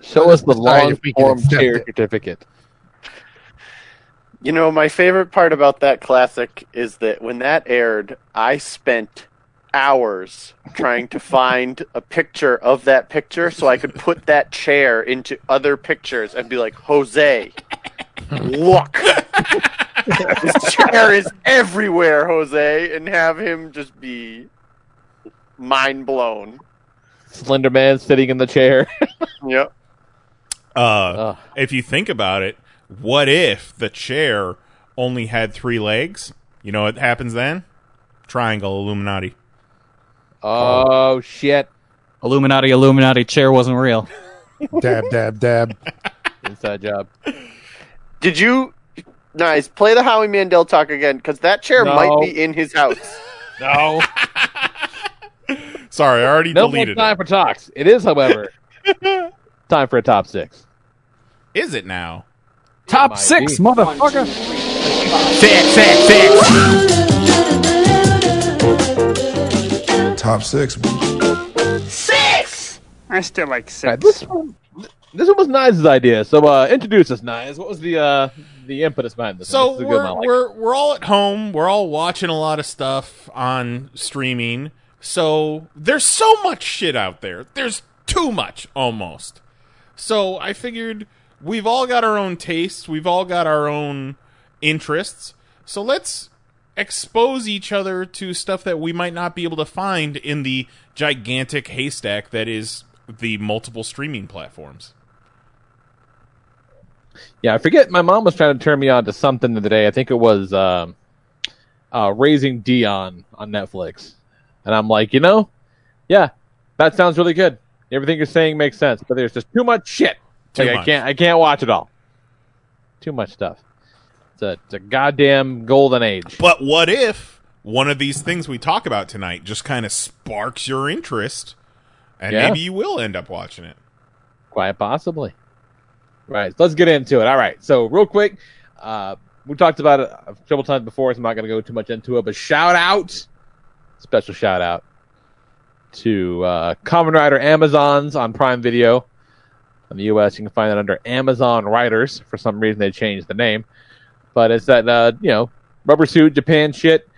show us the long if we can form accept care it. certificate. You know, my favorite part about that classic is that when that aired, I spent hours trying to find a picture of that picture so I could put that chair into other pictures and be like, Jose, look. this chair is everywhere, Jose, and have him just be mind blown. Slender Man sitting in the chair. Yep. Uh, if you think about it, what if the chair only had three legs? You know what happens then? Triangle Illuminati. Oh shit! Illuminati, Illuminati, chair wasn't real. Dab dab dab. Inside job. Did you. Nice. Play the Howie Mandel talk again, because that chair No. might be in his house. No. Sorry, I already no more deleted time it. for talks. It is, however, time for a top six. Is it now? Top might six, be. motherfucker. Six, six, six. Top six. Six! I still like six. Alright, this one, this one was Nice's idea. So, uh, introduce us, Nice. What was the uh, the impetus behind this? So? This is a good we're one, like we're we're all at home. We're all watching a lot of stuff on streaming. So there's so much shit out there. There's too much almost. So I figured we've all got our own tastes, we've all got our own interests. So let's expose each other to stuff that we might not be able to find in the gigantic haystack that is the multiple streaming platforms. Yeah, I forget. My mom was trying to turn me on to something the other day. I think it was um, uh, Raising Dion on Netflix, and I'm like, you know, yeah, that sounds really good. Everything you're saying makes sense, but there's just too much shit. Too Like, I can't. I can't watch it all. Too much stuff. It's a, it's a goddamn golden age. But what if one of these things we talk about tonight just kind of sparks your interest and Yeah. maybe you will end up watching it? Quite possibly. Right. Let's get into it. All right. So real quick, uh, we talked about it a couple times before, so I'm not going to go too much into it. But shout out, special shout out to uh, Kamen Rider Amazons on Prime Video. In the U.S., you can find it under Amazon Riders. For some reason, they changed the name, but it's that uh, you know rubber suit Japan shit,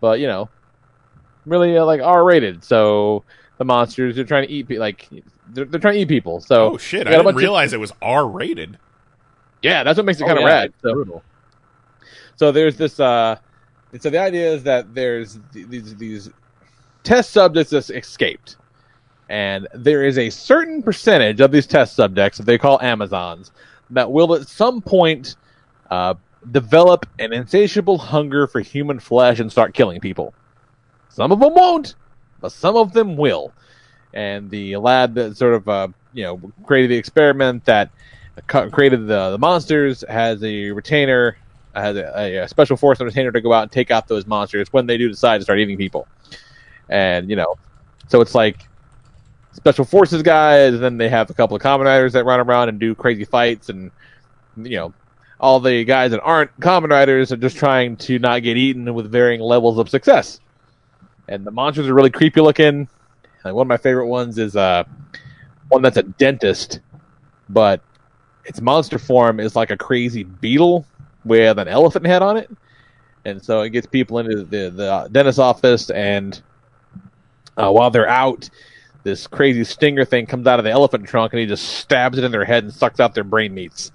but you know really uh, like R-rated. So the monsters are trying to eat pe- like they're, they're trying to eat people. So Oh shit! I didn't bunch of- realize it was R rated. yeah, that's what makes it Oh, kind of yeah, rad. it's So, so there's this. Uh, so the idea is that there's these these test subjects that escaped, and there is a certain percentage of these test subjects that they call Amazons that will at some point uh, develop an insatiable hunger for human flesh and start killing people. Some of them won't, but some of them will. And the lab that sort of uh, you know created the experiment that created the the monsters has a retainer, has a, a special force and retainer to go out and take out those monsters when they do decide to start eating people. And you know, so it's like special forces guys. And then they have a couple of Kamen Riders that run around and do crazy fights, and you know, all the guys that aren't Kamen Riders are just trying to not get eaten with varying levels of success. And the monsters are really creepy looking. Like one of my favorite ones is uh, one that's a dentist, but its monster form is like a crazy beetle with an elephant head on it, and so it gets people into the the dentist office, and uh, while they're out, this crazy stinger thing comes out of the elephant trunk, and he just stabs it in their head and sucks out their brain meats,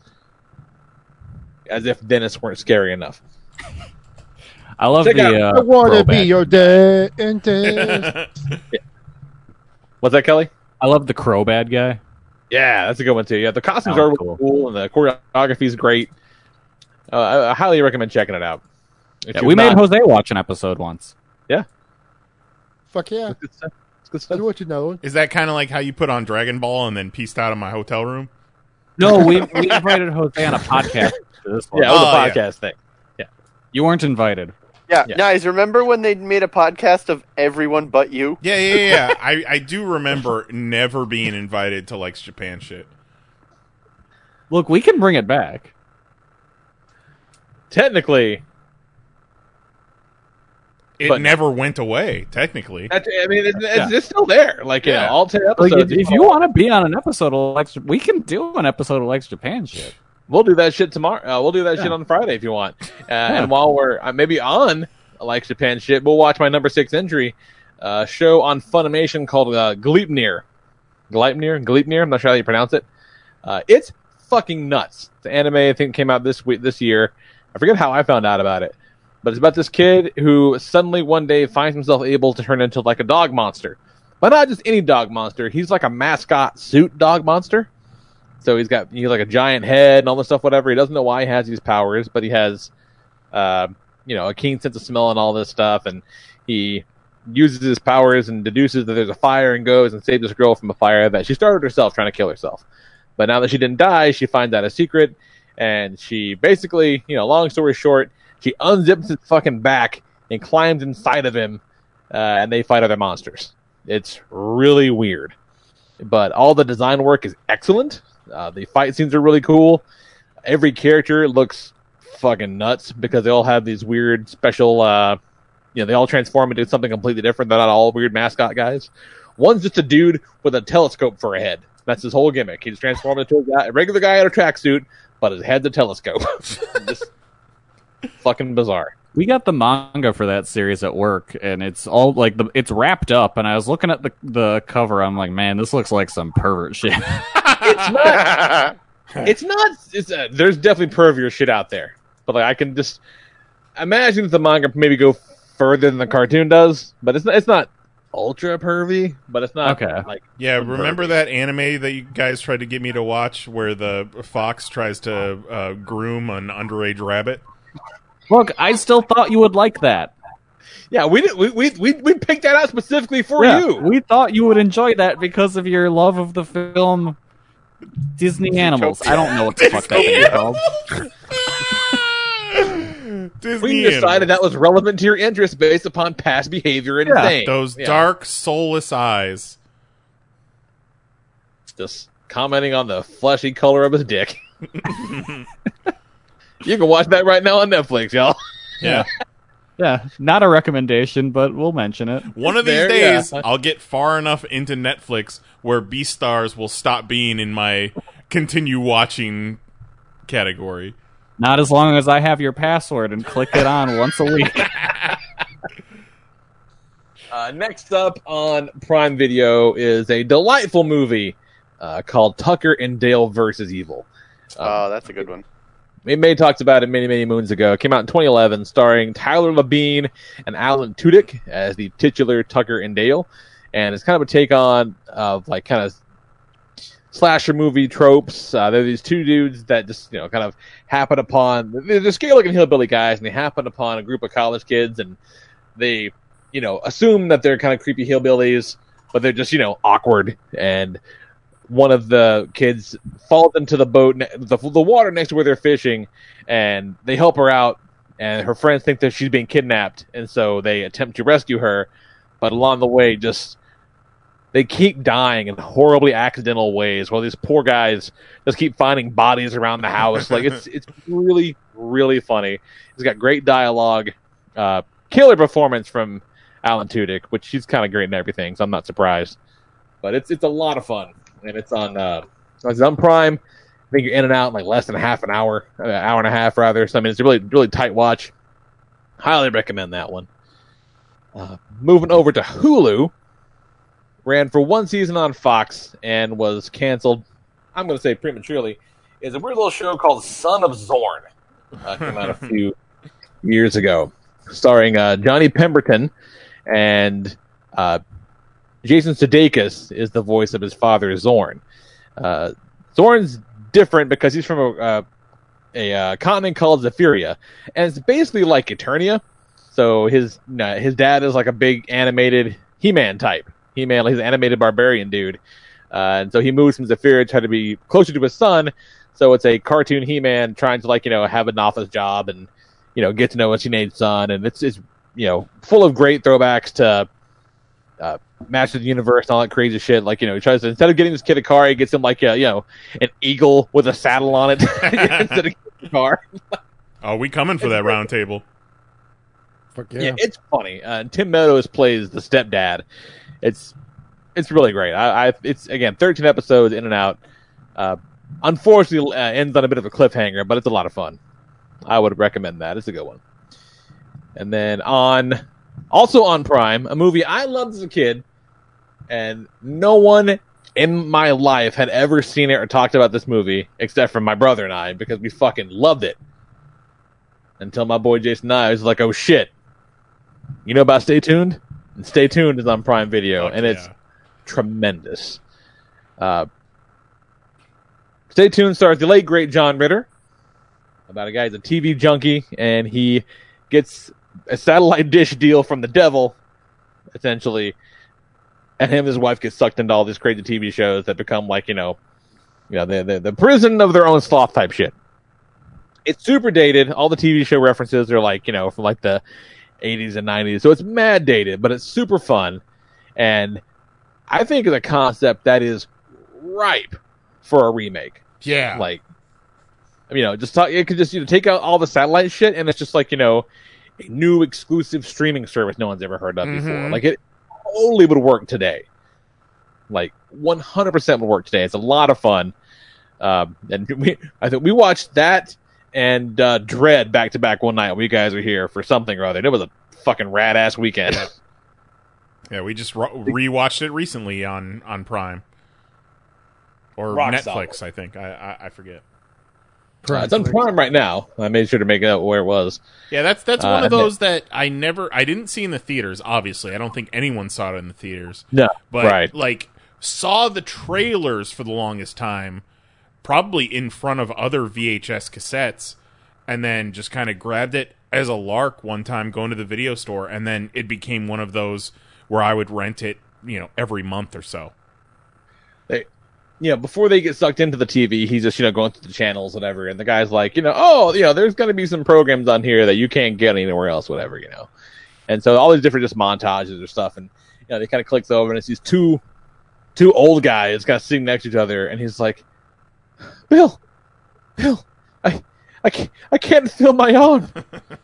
as if dentists weren't scary enough. I love Check the. out- Uh, I want to be your dentist. What's that, Kelly? I love the crow bad guy. Yeah, that's a good one too. Yeah, the costumes Oh, are really cool. cool. and the choreography is great. Uh, I, I highly recommend checking it out. Yeah, you've we made Jose watch an episode once. Yeah, Fuck yeah. See what you know. Is that kind of like how you put on Dragon Ball and then pieced out of my hotel room? No, we we invited Jose on a podcast. This one. Yeah, it was Oh, a yeah. podcast thing. Yeah, you weren't invited. Yeah, guys, remember when they made a podcast of everyone but you? Yeah, yeah, yeah. yeah. I, I do remember never being invited to Likes Japan shit. Look, we can bring it back. Technically, It But- never went away, technically. I mean, it's, it's, Yeah. it's still there. Like, yeah, Yeah. all ten Like, episodes. if, if you want to be on an episode of Lex, we can do an episode of Lex Japan shit. we'll do that shit tomorrow. Uh, we'll do that shit on Friday if you want. Uh, And while we're uh, maybe on like Japan shit, we'll watch my number six entry uh, show on Funimation called uh, Gleipnir. Gleipnir, Gleipnir. I'm not sure how you pronounce it. Uh, it's fucking nuts. The anime I think came out this week, this year. I forget how I found out about it, but it's about this kid who suddenly one day finds himself able to turn into like a dog monster, but not just any dog monster. He's like a mascot suit dog monster. So he's got he's like a giant head and all this stuff, whatever. He doesn't know why he has these powers, but he has, uh, you know, a keen sense of smell and all this stuff, and he uses his powers and deduces that there's a fire and goes and saves this girl from a fire that she started herself trying to kill herself. But now that she didn't die, she finds out a secret, and she basically, you know, long story short, she unzips his fucking back and climbs inside of him, uh, and they fight other monsters. It's really weird, but all the design work is excellent. Uh, the fight scenes are really cool. Every character looks fucking nuts because they all have these weird special. Uh, you know, they all transform into something completely different. They're not all weird mascot guys. One's just a dude with a telescope for a head. That's his whole gimmick. He's transformed into a, guy, a regular guy in a tracksuit, but his head's the telescope. just fucking bizarre. We got the manga for that series at work, and it's all like the it's wrapped up. And I was looking at the the cover. I'm like, man, this looks like some pervert shit. it's not. it's not. It's uh, there's definitely pervier shit out there, but like I can just imagine that the manga maybe go further than the cartoon does, but it's not. It's not ultra pervy, but it's not Okay. like Yeah, remember that anime that you guys tried to get me to watch where the fox tries to uh, groom an underage rabbit? Look, I still thought you would like that. Yeah, we did. We we we, we picked that out specifically for Yeah, you. We thought you would enjoy that because of your love of the film Disney Animals. I don't know what the fuck that is called. Disney we decided animals. that was relevant to your interest based upon past behavior and things. Those Yeah. dark, soulless eyes. just commenting on the fleshy color of his dick. you can watch that right now on Netflix, y'all. Yeah. Yeah, not a recommendation, but we'll mention it. One of these There, days, yeah. I'll get far enough into Netflix where Beastars will stop being in my continue watching category. Not as long as I have your password and click it on once a week. Uh, next up on Prime Video is a delightful movie uh, called Tucker and Dale versus Evil. Oh, that's a good one. We may talked about it many, many moons ago. It came out in 2011, starring Tyler Labine and Alan Tudyk as the titular Tucker and Dale, and it's kind of a take on of like kind of slasher movie tropes. Uh, they're these two dudes that just you know kind of happen upon they're, scary looking hillbilly guys, and they happen upon a group of college kids, and they you know assume that they're kind of creepy hillbillies, but they're just you know awkward and one of the kids falls into the boat, the, the water next to where they're fishing, and they help her out. And her friends think that she's being kidnapped, and so they attempt to rescue her. But along the way, just they keep dying in horribly accidental ways. While these poor guys just keep finding bodies around the house. Like it's it's really really funny. It's got great dialogue, uh, killer performance from Alan Tudyk, which she's kind of great in everything. So I'm not surprised. But it's it's a lot of fun, and it's on uh, it's on Prime. I think you're in and out in like less than half an hour, uh, hour and a half rather. So I mean, it's a really really tight watch. Highly recommend that one. Uh, moving over to Hulu, ran for one season on Fox and was canceled. I'm going to say prematurely. Is a weird little show called Son of Zorn. Uh, came out a few years ago, starring uh, Johnny Pemberton and uh, Jason Sudeikis is the voice of his father Zorn. Uh, Zorn's different because he's from a, uh, a uh, continent called Zephyria, and it's basically like Eternia. So his his dad is like a big animated He-Man type. He-Man, like he's an animated barbarian dude, uh, and so he moves from Zephyria to try to be closer to his son. So it's a cartoon He-Man trying to like you know have an office job and you know get to know his teenage son, and it's it's you know full of great throwbacks to uh, Master of the Universe and all that crazy shit. Like, you know, he tries to, instead of getting this kid a car, he gets him like, a, you know, an eagle with a saddle on it instead of a car. Oh, we coming for that round table. yeah. it's funny. Uh, Tim Meadows plays the stepdad. It's it's really great. I, I it's again 13 episodes in and out. Uh, unfortunately, uh, ends on a bit of a cliffhanger, but it's a lot of fun. I would recommend that. It's a good one. And then on also on Prime, a movie I loved as a kid, and no one in my life had ever seen it or talked about this movie except for my brother and I because we fucking loved it. Until my boy Jason I was like, "Oh shit, you know about Stay Tuned?" And Stay Tuned is on Prime Video, and it's tremendous. Uh, Stay Tuned stars the late great John Ritter about a guy who's a TV junkie, and he gets a satellite dish deal from the devil, essentially, and him and his wife get sucked into all these crazy TV shows that become like you know, you know, the the, the prison of their own sloth type shit. It's super dated. All the TV show references are like you know from like the 80s and 90s, so it's mad dated, but it's super fun, and I think it's a concept that is ripe for a remake. Yeah, like you know, just talk, it could just you know take out all the satellite shit, and it's just like you know, a new exclusive streaming service no one's ever heard of before. Mhm. Like it totally would work today. Like 100% would work today. It's a lot of fun. Um, and we, I think we watched that and uh, Dread back to back one night. We guys were here for something or other. It was a fucking rad ass weekend. Yeah, we just ro- rewatched it recently on on Prime or Rock Netflix. solid. I think I I, I forget. Uh, it's on Prime right now. I made sure to make out where it was. Yeah, that's that's Uh, one of those that I never I didn't see in the theaters. Obviously, I don't think anyone saw it in the theaters. No, but right. like saw the trailers for the longest time, probably in front of other VHS cassettes, and then just kind of grabbed it as a lark one time going to the video store, and then it became one of those where I would rent it, you know, every month or so. they, you know, before they get sucked into the TV, he's just, you know, going through the channels, whatever. And the guy's like, you know, oh, you know, there's going to be some programs on here that you can't get anywhere else, whatever, you know. And so all these different just montages or stuff. And, you know, they kind of clicks over and it's these two, two old guys kind of sitting next to each other. And he's like, Bill, Bill, I, I can't, I can't feel my arm.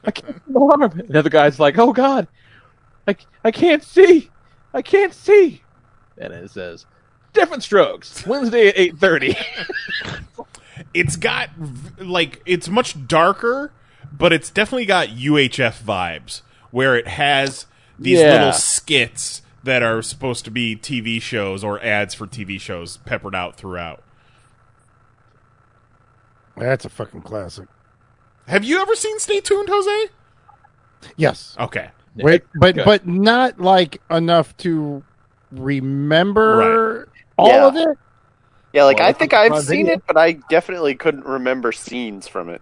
I can't feel my arm. And the other guy's like, oh God, I, I can't see. I can't see. And it says, different strokes. Wednesday at eight thirty. it's got like it's much darker, but it's definitely got UHF vibes where it has these Yeah. little skits that are supposed to be TV shows or ads for TV shows peppered out throughout. That's a fucking classic. Have you ever seen Stay Tuned, Jose? Yes. Okay. Wait, but Good. but not like enough to remember all Yeah. of it. Yeah, like Well, I think I've seen video. it, but I definitely couldn't remember scenes from it.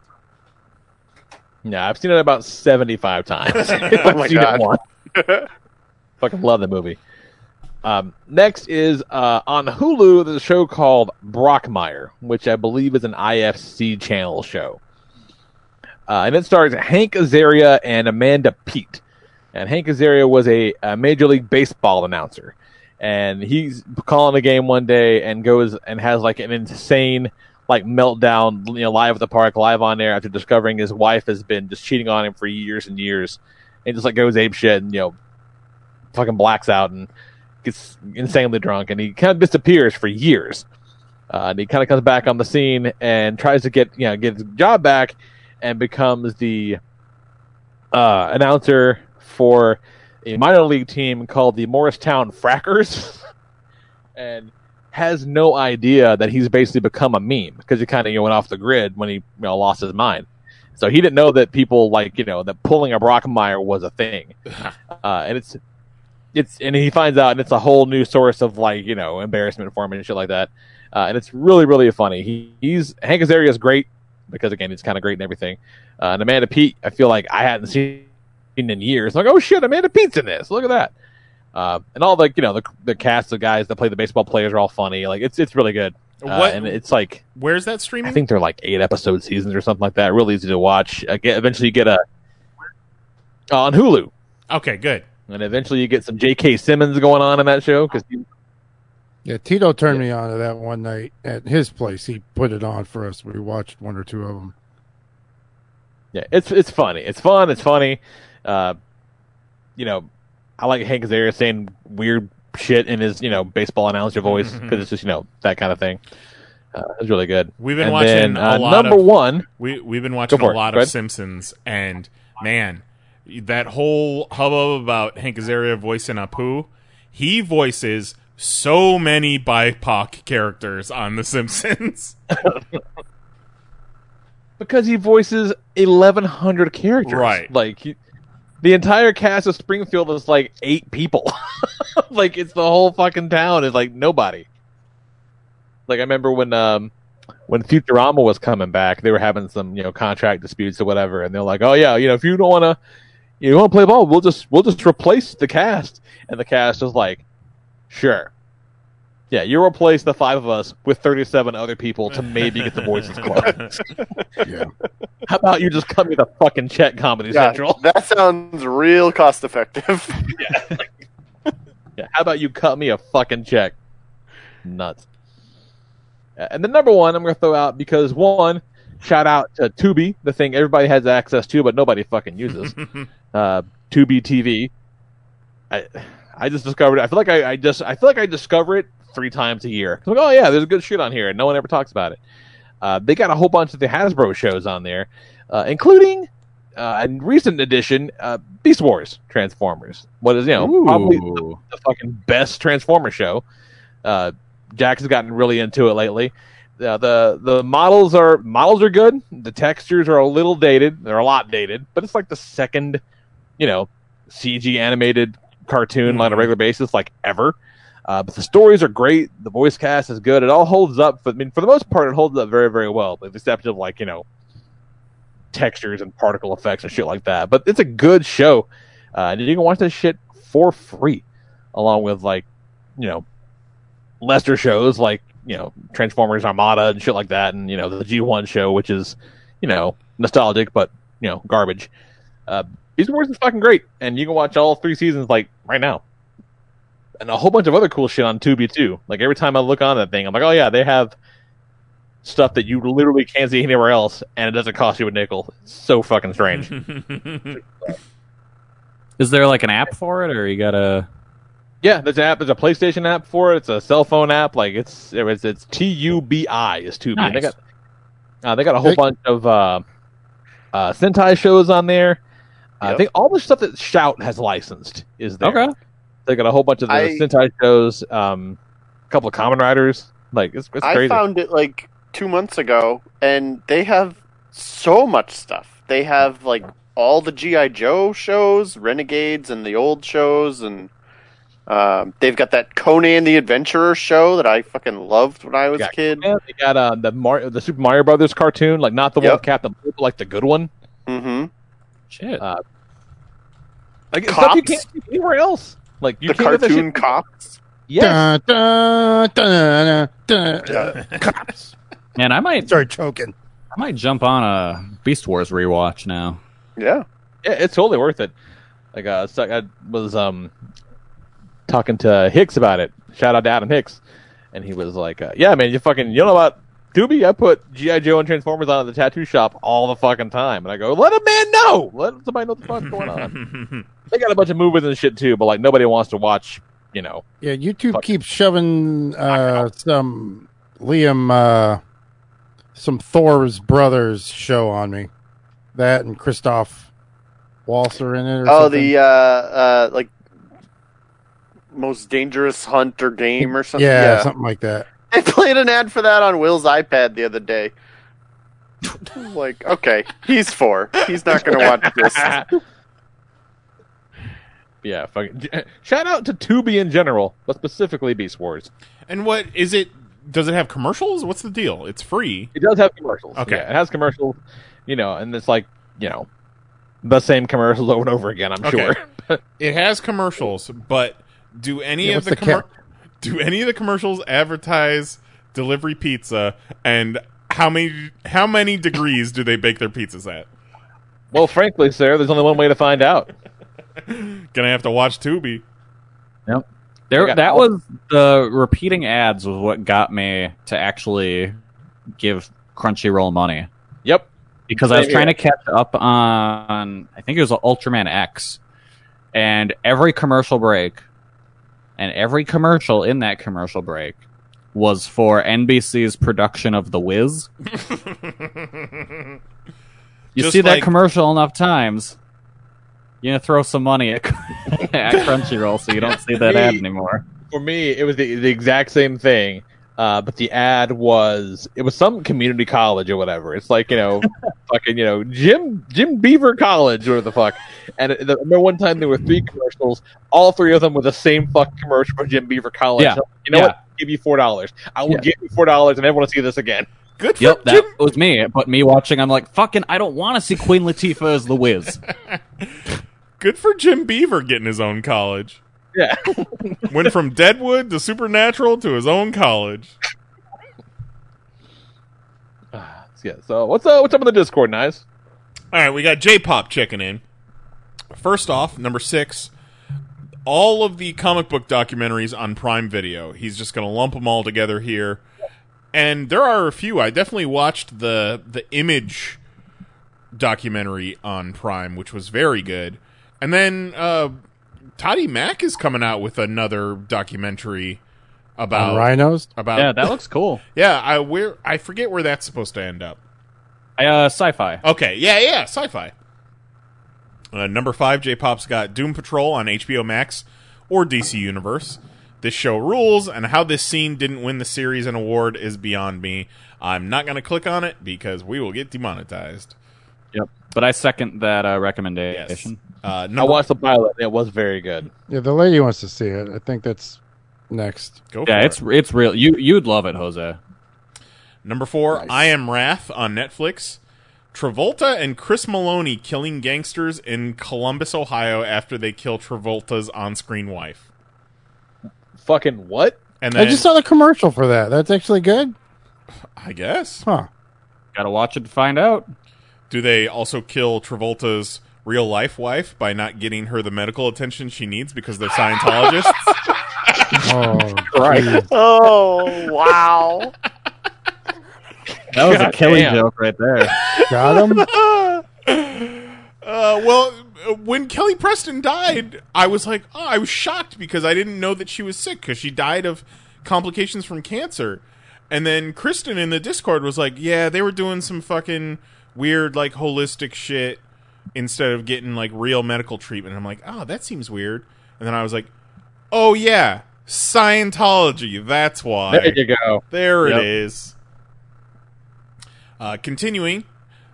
Yeah, I've seen it about seventy five times. Oh my God. Fucking love the movie. Um, next is uh, on Hulu. There's a show called Brockmire, which I believe is an IFC channel show, uh, and it stars Hank Azaria and Amanda Peet. And Hank Azaria was a, a Major League Baseball announcer, and he's calling a game one day and goes and has like an insane like meltdown, you know, live at the park, live on air after discovering his wife has been just cheating on him for years and years, and just like goes ape shit and you know, fucking blacks out and gets insanely drunk, and he kind of disappears for years. Uh, and he kind of comes back on the scene and tries to get you know get his job back, and becomes the uh, announcer for a minor league team called the Morristown Frackers, and has no idea that he's basically become a meme because he kind of you know, went off the grid when he you know, lost his mind. So he didn't know that people like you know that pulling a Brockmire was a thing, uh, and it's it's and he finds out and it's a whole new source of like you know embarrassment for him and shit like that, uh, and it's really really funny. He he's Hank Azaria is great because again he's kind of great and everything, uh, and Amanda Peet I feel like I hadn't seen in years. Like oh shit, Amanda Peet's in this. Look at that. Uh, and all the you know the the cast of guys that play the baseball players are all funny. Like it's it's really good. Uh, What- and it's like Where's that streaming? I think they're like eight episode seasons or something like that. Real easy to watch. Uh, get, eventually, you get a uh, on Hulu, Okay, good. And eventually you get some J.K. Simmons going on in that show because Yeah, Tito turned me on to that one night at his place. He put it on for us. We watched one or two of them. yeah, it's it's funny. It's fun. It's funny. Uh, you know, I like Hank Azaria saying weird shit in his you know baseball announcer voice because it's just you know that kind of thing. Uh, it's really good. We've been And watching then, a uh, lot number of, one. We we've been watching a lot Go of. Simpsons, and man, that whole hubbub about Hank Azaria voicing Apu, he voices so many BIPOC characters on The Simpsons. because he voices 1100 characters Right. like he, the entire cast of springfield is like eight people like it's the whole fucking town is like nobody like i remember when um when futurama was coming back they were having some you know contract disputes or whatever and they're like oh yeah you know if you don't want to you want to play ball we'll just we'll just replace the cast and the cast is like sure yeah, you replace the five of us with 37 other people to maybe get the voices close. yeah. How about you just cut me the fucking check, Comedy Yeah, Central? that sounds real cost effective. Yeah, yeah. how about you cut me a fucking check? Nuts. And the number one I'm going to throw out because one, shout out to Tubi, the thing everybody has access to, but nobody fucking uses. uh, Tubi TV. I I just discovered it. I feel like I, I just I feel like I discover it three times a year. I'm like, oh yeah, there's a good shit on here, and no one ever talks about it. Uh, they got a whole bunch of the Hasbro shows on there, uh, including uh, a recent edition, uh, Beast Wars Transformers. What is you know probably the, the fucking best Transformer show. Uh, Jack has gotten really into it lately. Uh, the the models are models are good. The textures are a little dated. They're a lot dated, but it's like the second, you know, CG animated cartoon on a regular basis, like ever. Uh, but the stories are great. The voice cast is good. It all holds up. But I mean, for the most part, it holds up very, very well, with the exception of like you know textures and particle effects and shit like that. But it's a good show, uh, and you can watch this shit for free, along with like you know lesser shows like you know Transformers Armada and shit like that, and you know the G1 show, which is you know nostalgic but you know garbage. Uh, Beast Wars is fucking great, and you can watch all three seasons like right now, and a whole bunch of other cool shit on Tubi too. Like every time I look on that thing, I'm like, oh yeah, they have stuff that you literally can't see anywhere else, and it doesn't cost you a nickel. It's so fucking strange. Is there like an app for it, or you gotta? Yeah, there's an app. There's a PlayStation app for it. It's a cell phone app. Like it's it's, it's T U B I is Tubi. And They got uh, they got a whole bunch of uh, uh, Sentai shows on there. Uh, I think all the stuff that Shout has licensed is there. Okay. They got a whole bunch of the I- Sentai shows. Um, a couple of Kamen Riders. Like it's, it's crazy. I found it like two months ago, and they have so much stuff. They have like all the GI Joe shows, Renegades, and the old shows, and um, they've got that Conan the Adventurer show that I fucking loved when I was a kid. Yeah, they got uh, the Mar- the Super Mario Brothers cartoon, like not the one with Captain Lou, but like the good one. Mm-hmm. Shit. Uh, like it's stuff you Cops? can't see anywhere else. Like you The can't cartoon shit- cops. Yes. Dun, dun, dun, dun, dun. Cops. Man, I might start choking. I might jump on a Beast Wars rewatch now. Yeah. Yeah, it's totally worth it. Like uh, so I was um talking to Hicks about it. Shout out to Adam Hicks, and he was like, uh, "Yeah, man, you fucking you know about Tubi? I put GI Joe and Transformers on at the tattoo shop all the fucking time." And I go, "Let a man know. Let somebody know what the fuck's going on." they got a bunch of movies and shit too, but like nobody wants to watch. You know, Yeah, YouTube keeps shoving uh, some Liam, uh, some Thor's brothers show on me. That and Christoph Waltz are in it. Or Oh, something. the uh, uh, like most dangerous hunt or game or something. yeah, something like that. I played an ad for that on Will's iPad the other day. Like, okay, he's four. He's not going to watch this. yeah. Fucking, eh, shout out to Tubi in general, but specifically Beast Wars. And what is it? Does it have commercials? What's the deal? It's free. It does have commercials. Okay. Yeah, it has commercials, you know, and it's like, you know, the same commercials over and over again, I'm Okay. sure. it has commercials, but do any Yeah, of the, the commer- do any of the commercials advertise delivery pizza and how many how many degrees do they bake their pizzas at? well, frankly, sir, there's only one way to find out. Gonna have to watch Tubi. Yep. There, got that was the repeating ads was what got me to actually give Crunchyroll money. Yep. Because I was Same trying here. to catch up on, I think it was Ultraman X, and every commercial break, and every commercial in that commercial break was for NBC's production of The Wiz. You Just see that commercial enough times, you're gonna throw some money at, at Crunchyroll so you don't see that ad anymore. For me, it was the, the exact same thing. Uh, but the ad was it was some community college or whatever. It's like you know, fucking you know Jim Jim Beaver College or the fuck. And it, the, I remember one time there were three commercials. All three of them were the same fucking commercial for Jim Beaver College. Yeah. You know Yeah. what? I'll give you four dollars. I will Yeah. give you four dollars, and everyone will see this again. Good Yep, that was me. But me watching, I'm like, fucking, I don't want to see Queen Latifah as the Wiz. Good for Jim Beaver getting his own college. Yeah. Went from Deadwood to Supernatural to his own college. Yeah. So what's uh, what's up in the Discord, nice? All right, we got J-pop checking in. First off, number six, all of the comic book documentaries on Prime Video. He's just going to lump them all together here, and there are a few. I definitely watched the the Image documentary on Prime, which was very good. And then uh, Toddy Mack is coming out with another documentary about On rhinos? About Yeah, that looks cool. yeah, I where I forget where that's supposed to end up. Uh, sci-fi. Okay, yeah, yeah, sci-fi. Uh, number five, J-Pop's got Doom Patrol on HBO Max or DC Universe. This show rules, and how this scene didn't win the series an award is beyond me. I'm not going to click on it because we will get demonetized. Yep. But I second that uh, recommendation. Uh, I watched the pilot. It was very good. Yeah, the lady wants to see it. I think that's next. Go yeah, for it's it's real. You you'd love it, Jose. Number four, I Am Wrath on Netflix. Travolta and Chris Meloni killing gangsters in Columbus, Ohio after they kill Travolta's on-screen wife. Fucking what? And I just saw the commercial for that. That's actually good. I guess. Huh. Got to watch it to find out. Do they also kill Travolta's real life wife by not getting her the medical attention she needs because they're Scientologists? Oh, Right. Oh wow! That was a God Kelly damn. joke right there. Got him. Uh, well, when Kelly Preston died, I was like, oh, I was shocked because I didn't know that she was sick because she died of complications from cancer. And then Kristen in the Discord was like, yeah, they were doing some fucking weird, like, holistic shit instead of getting, like, real medical treatment. I'm like, oh, that seems weird. And then I was like, oh, yeah, Scientology. That's why. There you go. There Yep. it is. Uh, continuing,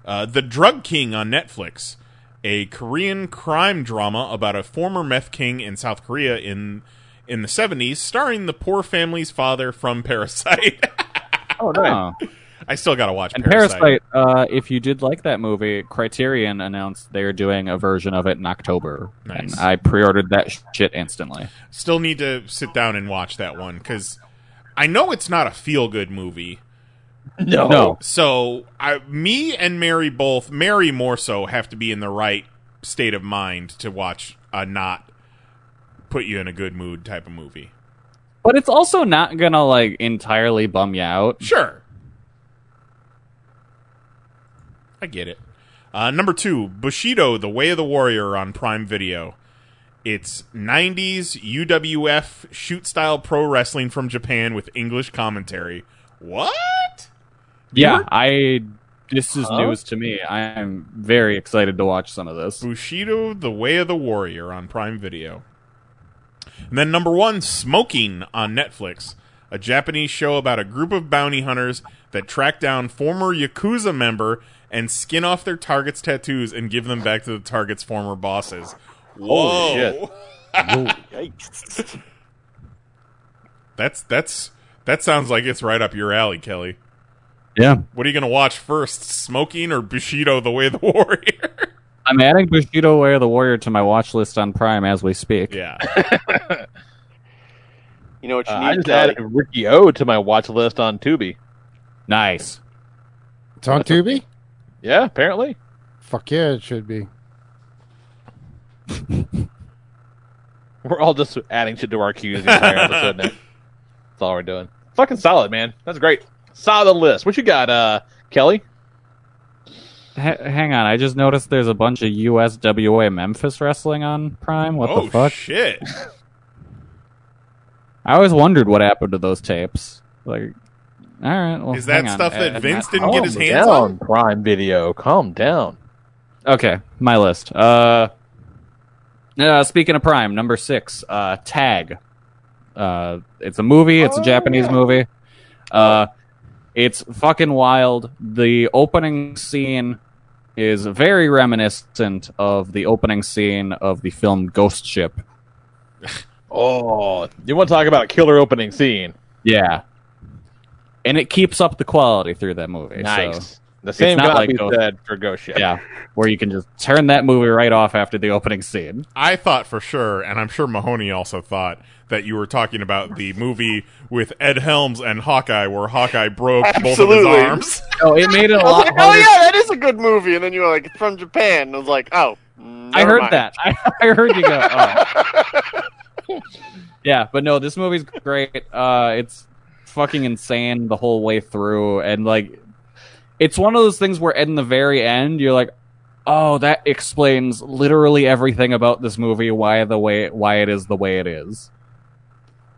uh, The Drug King on Netflix, a Korean crime drama about a former meth king in South Korea in in the 70s, starring the poor family's father from Parasite. Oh, nice. I still got to watch And Parasite. Parasite, uh, if you did like that movie, Criterion announced they're doing a version of it in October. Nice. And I pre-ordered that shit instantly. Still need to sit down and watch that one because I know it's not a feel good movie. No. No. So I, me and Mary both, Mary more so, have to be in the right state of mind to watch a not put you in a good mood type of movie. But it's also not gonna like entirely bum you out. Sure, I get it. Uh, number two, Bushido: The Way of the Warrior on Prime Video. It's 90s UWF shoot style pro wrestling from Japan with English commentary. What? Yeah, I. This is Huh? news to me. I am very excited to watch some of this. Bushido: The Way of the Warrior on Prime Video. And then number one, Smoking on Netflix, a Japanese show about a group of bounty hunters that track down former Yakuza member and skin off their target's tattoos and give them back to the target's former bosses. Whoa. Holy shit. Yikes! That's that's that sounds like it's right up your alley, Kelly. Yeah, What are you gonna watch first, Smoking or Bushido: The Way of the Warrior? I'm adding Bushido Way of the Warrior to my watch list on Prime as we speak. yeah. You know what you Uh, need? I just Kelly? added Riki-Oh to my watch list on Tubi. Nice. It's on Tubi. Yeah, apparently. Fuck yeah, it should be. We're all just adding shit to our queues the entire episode now. That's all we're doing. Fucking solid, man. That's great. Solid list. What you got, uh, Kelly? Ha- hang on, I just noticed there's a bunch of USWA Memphis wrestling on Prime. What oh the fuck? shit! I always wondered what happened to those tapes. Like, all right, well, Is that hang on. stuff that Uh, Vince uh, didn't get his hands down, on? Prime Video. Calm down. Okay, my list. Uh, uh, speaking of Prime, number six, uh, Tag. Uh, it's a movie. It's a Japanese movie. Uh, it's fucking wild. The opening scene is very reminiscent of the opening scene of the film Ghost Ship. Oh, you want to talk about a killer opening scene? Yeah, and it keeps up the quality through that movie. Nice. So the same not got like be said for Ghost Ship. Yeah, where you can just turn that movie right off after the opening scene. I thought for sure, and I'm sure Mahoney also thought that you were talking about the movie with Ed Helms and Hawkeye, where Hawkeye broke both of his arms. Oh, it made it a I was lot like, oh harder. yeah, that is a good movie. And then you were like, it's from Japan. And I was like, oh, I heard mind. that. I, I heard you go. Oh. yeah, but no, this movie's great. Uh, it's fucking insane the whole way through, and like, it's one of those things where in the very end, you're like, oh, that explains literally everything about this movie. Why the way, why it is the way it is.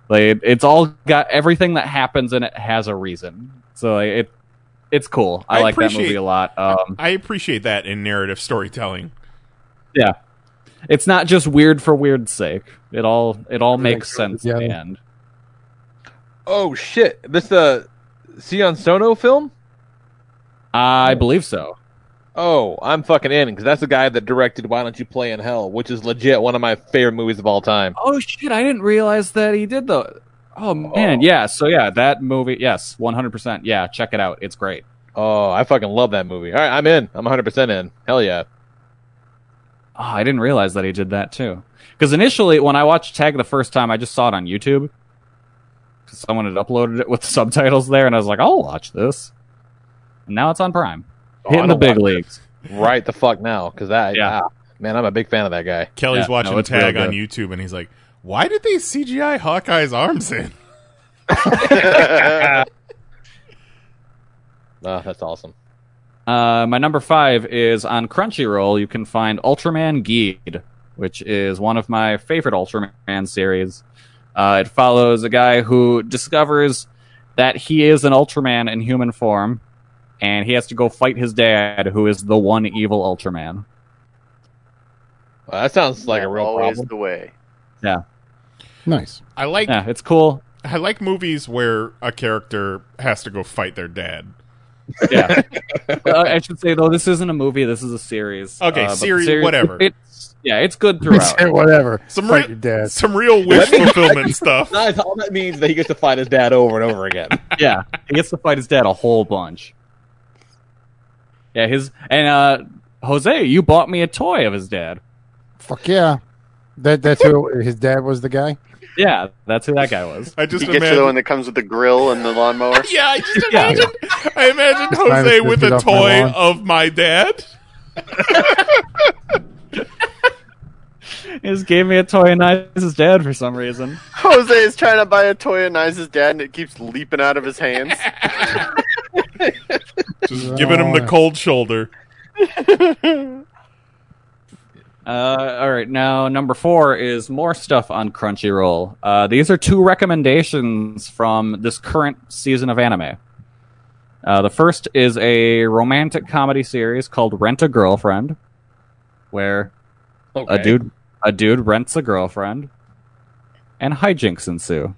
Like it, it's all got everything that happens in it has a reason. So like, it it's cool. I, like that movie a lot. Um, I appreciate that in narrative storytelling. yeah, it's not just weird for weird's sake. It all it all makes goes sense in the end. Oh shit! This uh, the Sion Sono film? I believe so. Oh, I'm fucking in because that's the guy that directed Why Don't You Play in Hell, which is legit one of my favorite movies of all time. Oh shit! I didn't realize that he did the. Oh man, oh. yeah. So yeah, that movie. Yes, one hundred percent. Yeah, check it out. It's great. Oh, I fucking love that movie. All right, I'm in. I'm 100 percent in. Hell yeah. Oh, I didn't realize that he did that too. Because initially, when I watched Tag the first time, I just saw it on YouTube. 'Cause Someone had uploaded it with subtitles there, and I was like, "I'll watch this." And now it's on Prime, Oh, hitting the big leagues. Right the fuck now, because that Yeah. ah, man, I'm a big fan of that guy. Kelly's Yeah, watching no, it's Tag on. YouTube, and he's like, "Why did they CGI Hawkeye's arms in?" Oh, that's awesome. Uh, my number five is on Crunchyroll. You can find Ultraman Geed, which is one of my favorite Ultraman series. Uh, it follows a guy who discovers that he is an Ultraman in human form, and he has to go fight his dad, who is the one evil Ultraman. Well, that sounds like a real Always problem. the way. Yeah, Nice. I like yeah, it's cool. I like movies where a character has to go fight their dad. Yeah, Uh, I should say though, this isn't a movie. This is a series. Okay, Uh, but the series- whatever. It's yeah, it's good throughout. Whatever. Some Fight re- your dad. some real wish fulfillment stuff. No, all that means is that he gets to fight his dad over and over again. yeah, he gets to fight his dad a whole bunch. Yeah, his and uh Jose, you bought me a toy of his dad. Fuck yeah. That that's who his dad was the guy. Yeah, that's who that guy was. I just He gets you the one that comes with the grill and the lawnmower. yeah, I just Yeah. imagine. I imagine Jose with a off my toy of my dad. He just gave me a toy and I his dad for some reason. Jose is trying to buy a toy and of Nice's dad, and it keeps leaping out of his hands. Just giving him the cold shoulder. Uh, all right, now number four is more stuff on Crunchyroll. Uh, these are two recommendations from this current season of anime. Uh, the first is a romantic comedy series called Rent a Girlfriend, where a dude a dude rents a girlfriend, and hijinks ensue.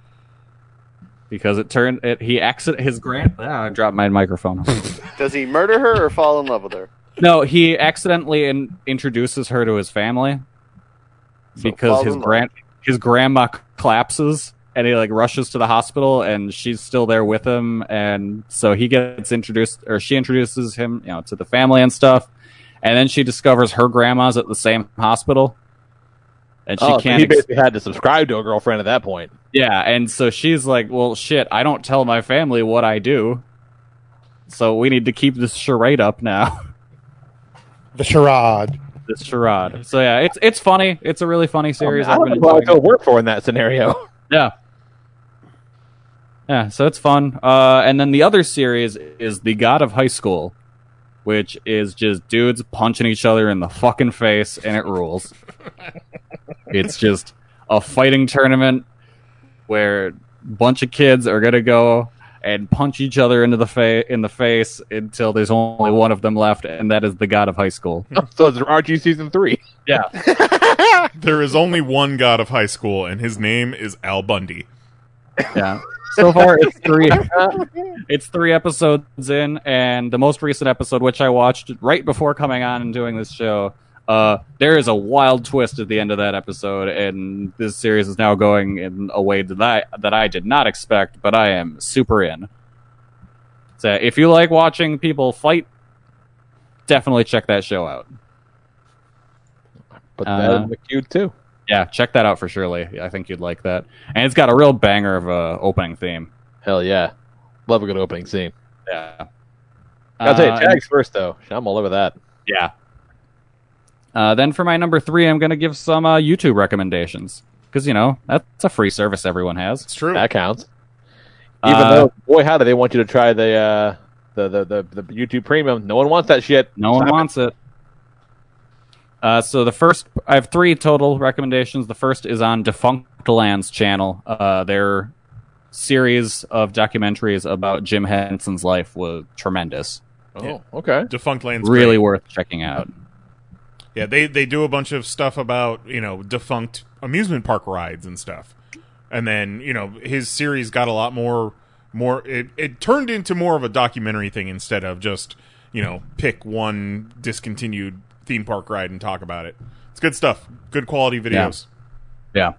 Because it turned it he accident his grand ah, I dropped my microphone. Does he murder her or fall in love with her? No, he accidentally in, introduces her to his family because his grand his grandma collapses and he like rushes to the hospital and she's still there with him. And so he gets introduced or she introduces him you know to the family and stuff. And then she discovers her grandma's at the same hospital. And she oh, can't he ex- basically had to subscribe to a girlfriend at that point. yeah, and so she's like, "Well, shit, I don't tell my family what I do, so we need to keep this charade up now." The charade. The charade. So yeah, it's it's funny. It's a really funny series. I I've don't know who I enjoying go work for in that scenario. Yeah. Yeah, so it's fun. Uh, and then the other series is The God of High School, which is just dudes punching each other in the fucking face, and it rules. it's just a fighting tournament where a bunch of kids are gonna go and punch each other into the fa- in the face until there's only one of them left, and that is the God of High School. so it's Archie season three. Yeah. There is only one god of high school, and his name is Al Bundy. Yeah. So far, it's three. it's three episodes in, and the most recent episode, which I watched right before coming on and doing this show, uh, there is a wild twist at the end of that episode, and this series is now going in a way that I that I did not expect, but I am super in. So if you like watching people fight, definitely check that show out. But Uh, that in the queue too. Yeah, check that out for surely. I think you'd like that, and it's got a real banger of a opening theme. Hell yeah, love a good opening scene. Yeah. I'll tell you, Uh, tags first though. I'm all over that. Yeah. Uh, then for my number three, I'm going to give some uh, YouTube recommendations because you know that's a free service everyone has. It's true. That counts. Even Uh, though, boy, how do they want you to try the uh, the, the the the YouTube Premium? No one wants that shit. No one Stop it. wants it. Uh, so the first, I have three total recommendations. The first is on Defunctland's channel. Uh, their series of documentaries about Jim Henson's life was tremendous. Oh, okay. Defunctland's really great. worth checking out. Yeah, they they do a bunch of stuff about you know defunct amusement park rides and stuff, and then you know his series got a lot more more. It it turned into more of a documentary thing instead of just you know pick one discontinued theme park ride and talk about it. It's good stuff. Good quality videos. Yeah.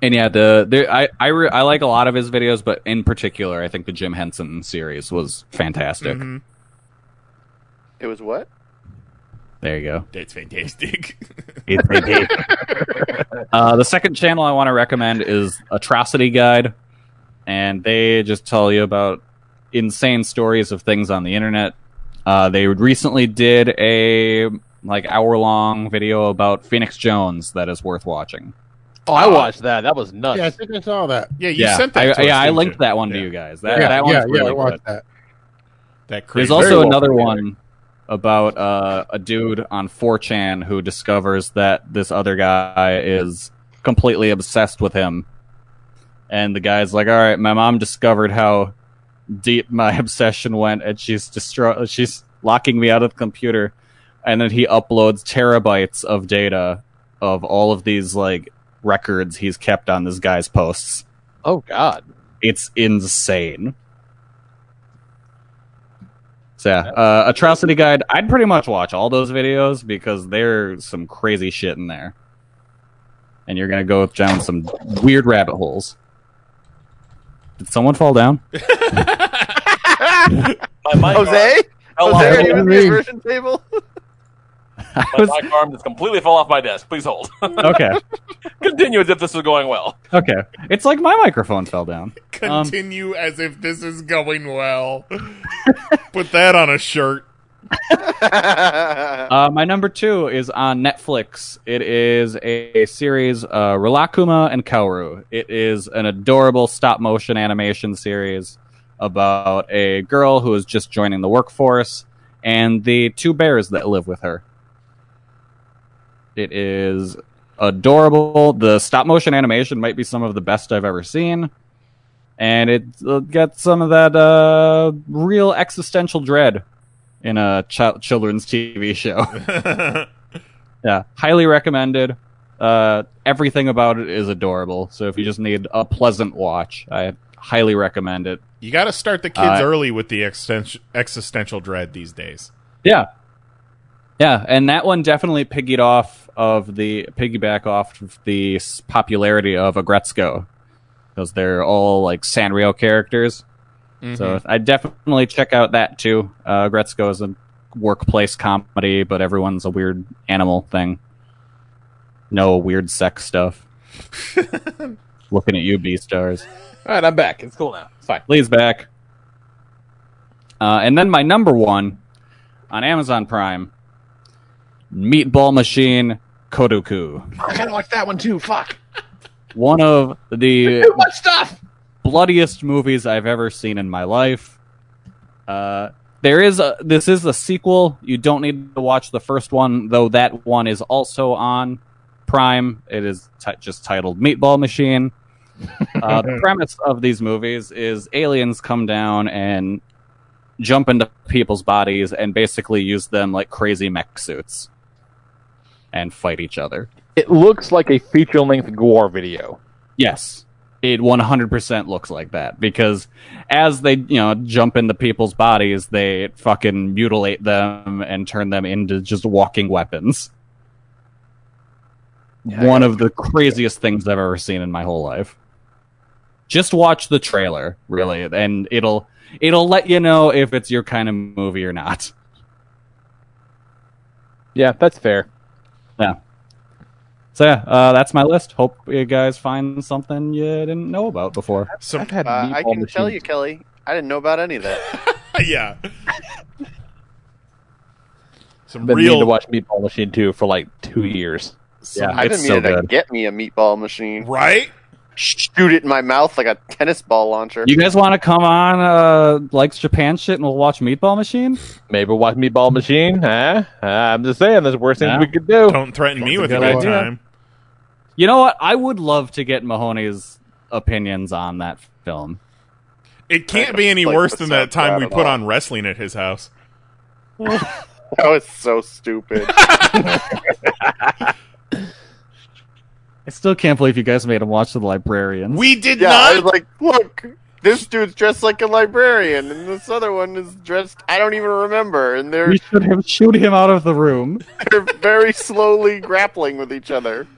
And yeah, the, the I I, re- I like a lot of his videos, but in particular, I think the Jim Henson series was fantastic. Mhm. It was what? There you go. That's fantastic. It's fantastic. uh, the second channel I want to recommend is Atrocity Guide, and they just tell you about insane stories of things on the internet. Uh, they recently did a like hour long video about Phoenix Jones that is worth watching. Oh, I watched that. That was nuts. Yeah, I think I saw that. Yeah, you yeah, I, yeah, I linked that one to you guys. That, yeah, that yeah, one's yeah, really I watched good. that. That There's also Very another put one about uh, a dude on 4chan who discovers that this other guy is completely obsessed with him. And the guy's like, "All right, my mom discovered how deep my obsession went, and she's destroy she's locking me out of the computer." And then he uploads terabytes of data of all of these like records he's kept on this guy's posts. Oh God, it's insane. So yeah, uh, Atrocity Guide. I'd pretty much watch all those videos because there's some crazy shit in there, and you're gonna go down some weird rabbit holes. Did someone fall down? My mic Jose? arm fell Jose, off- are you at the inversion table? My mic arm just completely fell off my desk. Please hold. Okay. Continue as if this was going well. Okay, it's like my microphone fell down. Um, Continue as if this is going well. Put that on a shirt. Uh, my number two is on Netflix. It is a, series, uh, Rilakuma and Kaoru. It is an adorable stop motion animation series about a girl who is just joining the workforce and the two bears that live with her. It is adorable. The stop motion animation might be some of the best I've ever seen. And it uh, gets some of that uh, real existential dread in a ch- children's TV show. yeah, highly recommended. Uh, everything about it is adorable. So if you just need a pleasant watch, I highly recommend it. You got to start the kids Uh, early with the existen- existential dread these days. Yeah. Yeah, and that one definitely piggied off of the piggyback off of the popularity of Aggretsuko because they're all like Sanrio characters. So Mhm. I definitely check out that too. Uh, Aggretsuko is a workplace comedy, but everyone's a weird animal thing. No weird sex stuff. Looking at you, Beastars. All right, I'm back. It's cool now. It's fine. Lee's back. Uh, and then my number one on Amazon Prime, Meatball Machine Kodoku. I kind of watch that one too. Fuck. One of the Too much stuff. bloodiest movies I've ever seen in my life. Uh, there is a this is a sequel. You don't need to watch the first one, though. That one is also on Prime. It is ti just titled Meatball Machine. Uh, the premise of these movies is aliens come down and jump into people's bodies and basically use them like crazy mech suits and fight each other. It looks like a feature length gore video. Yes. It 100% looks like that because as they, you know, jump into people's bodies, they fucking mutilate them and turn them into just walking weapons. One of the craziest things I've ever seen in my whole life. Just watch the trailer, really, and it'll it'll let you know if it's your kind of movie or not. Yeah, that's fair. Yeah. So yeah, uh, that's my list. Hope you guys find something you didn't know about before. Some, Uh, I can tell you, Kelly, I didn't know about any of that. yeah. Some Been real to watch Meatball Machine 2 for like two years. Yeah, I didn't mean to get me a meatball machine. Right? shoot it in my mouth like a tennis ball launcher. You guys want to come on, uh, likes Japan shit, and we'll watch Meatball Machine? Maybe watch Meatball Machine, huh? Uh, I'm just saying, there's worse things Yeah. we could do. Don't threaten me with a good good idea. time. You know what? I would love to get Mahoney's opinions on that film. It can't be any like worse than that time we put all. on wrestling at his house. That was so stupid. I still can't believe you guys made him watch The Librarian. We did yeah, I not. was like, look, this dude's dressed like a librarian, and this other one is dressed. I don't even remember, and they're We should have shoot him out of the room. they're very slowly grappling with each other.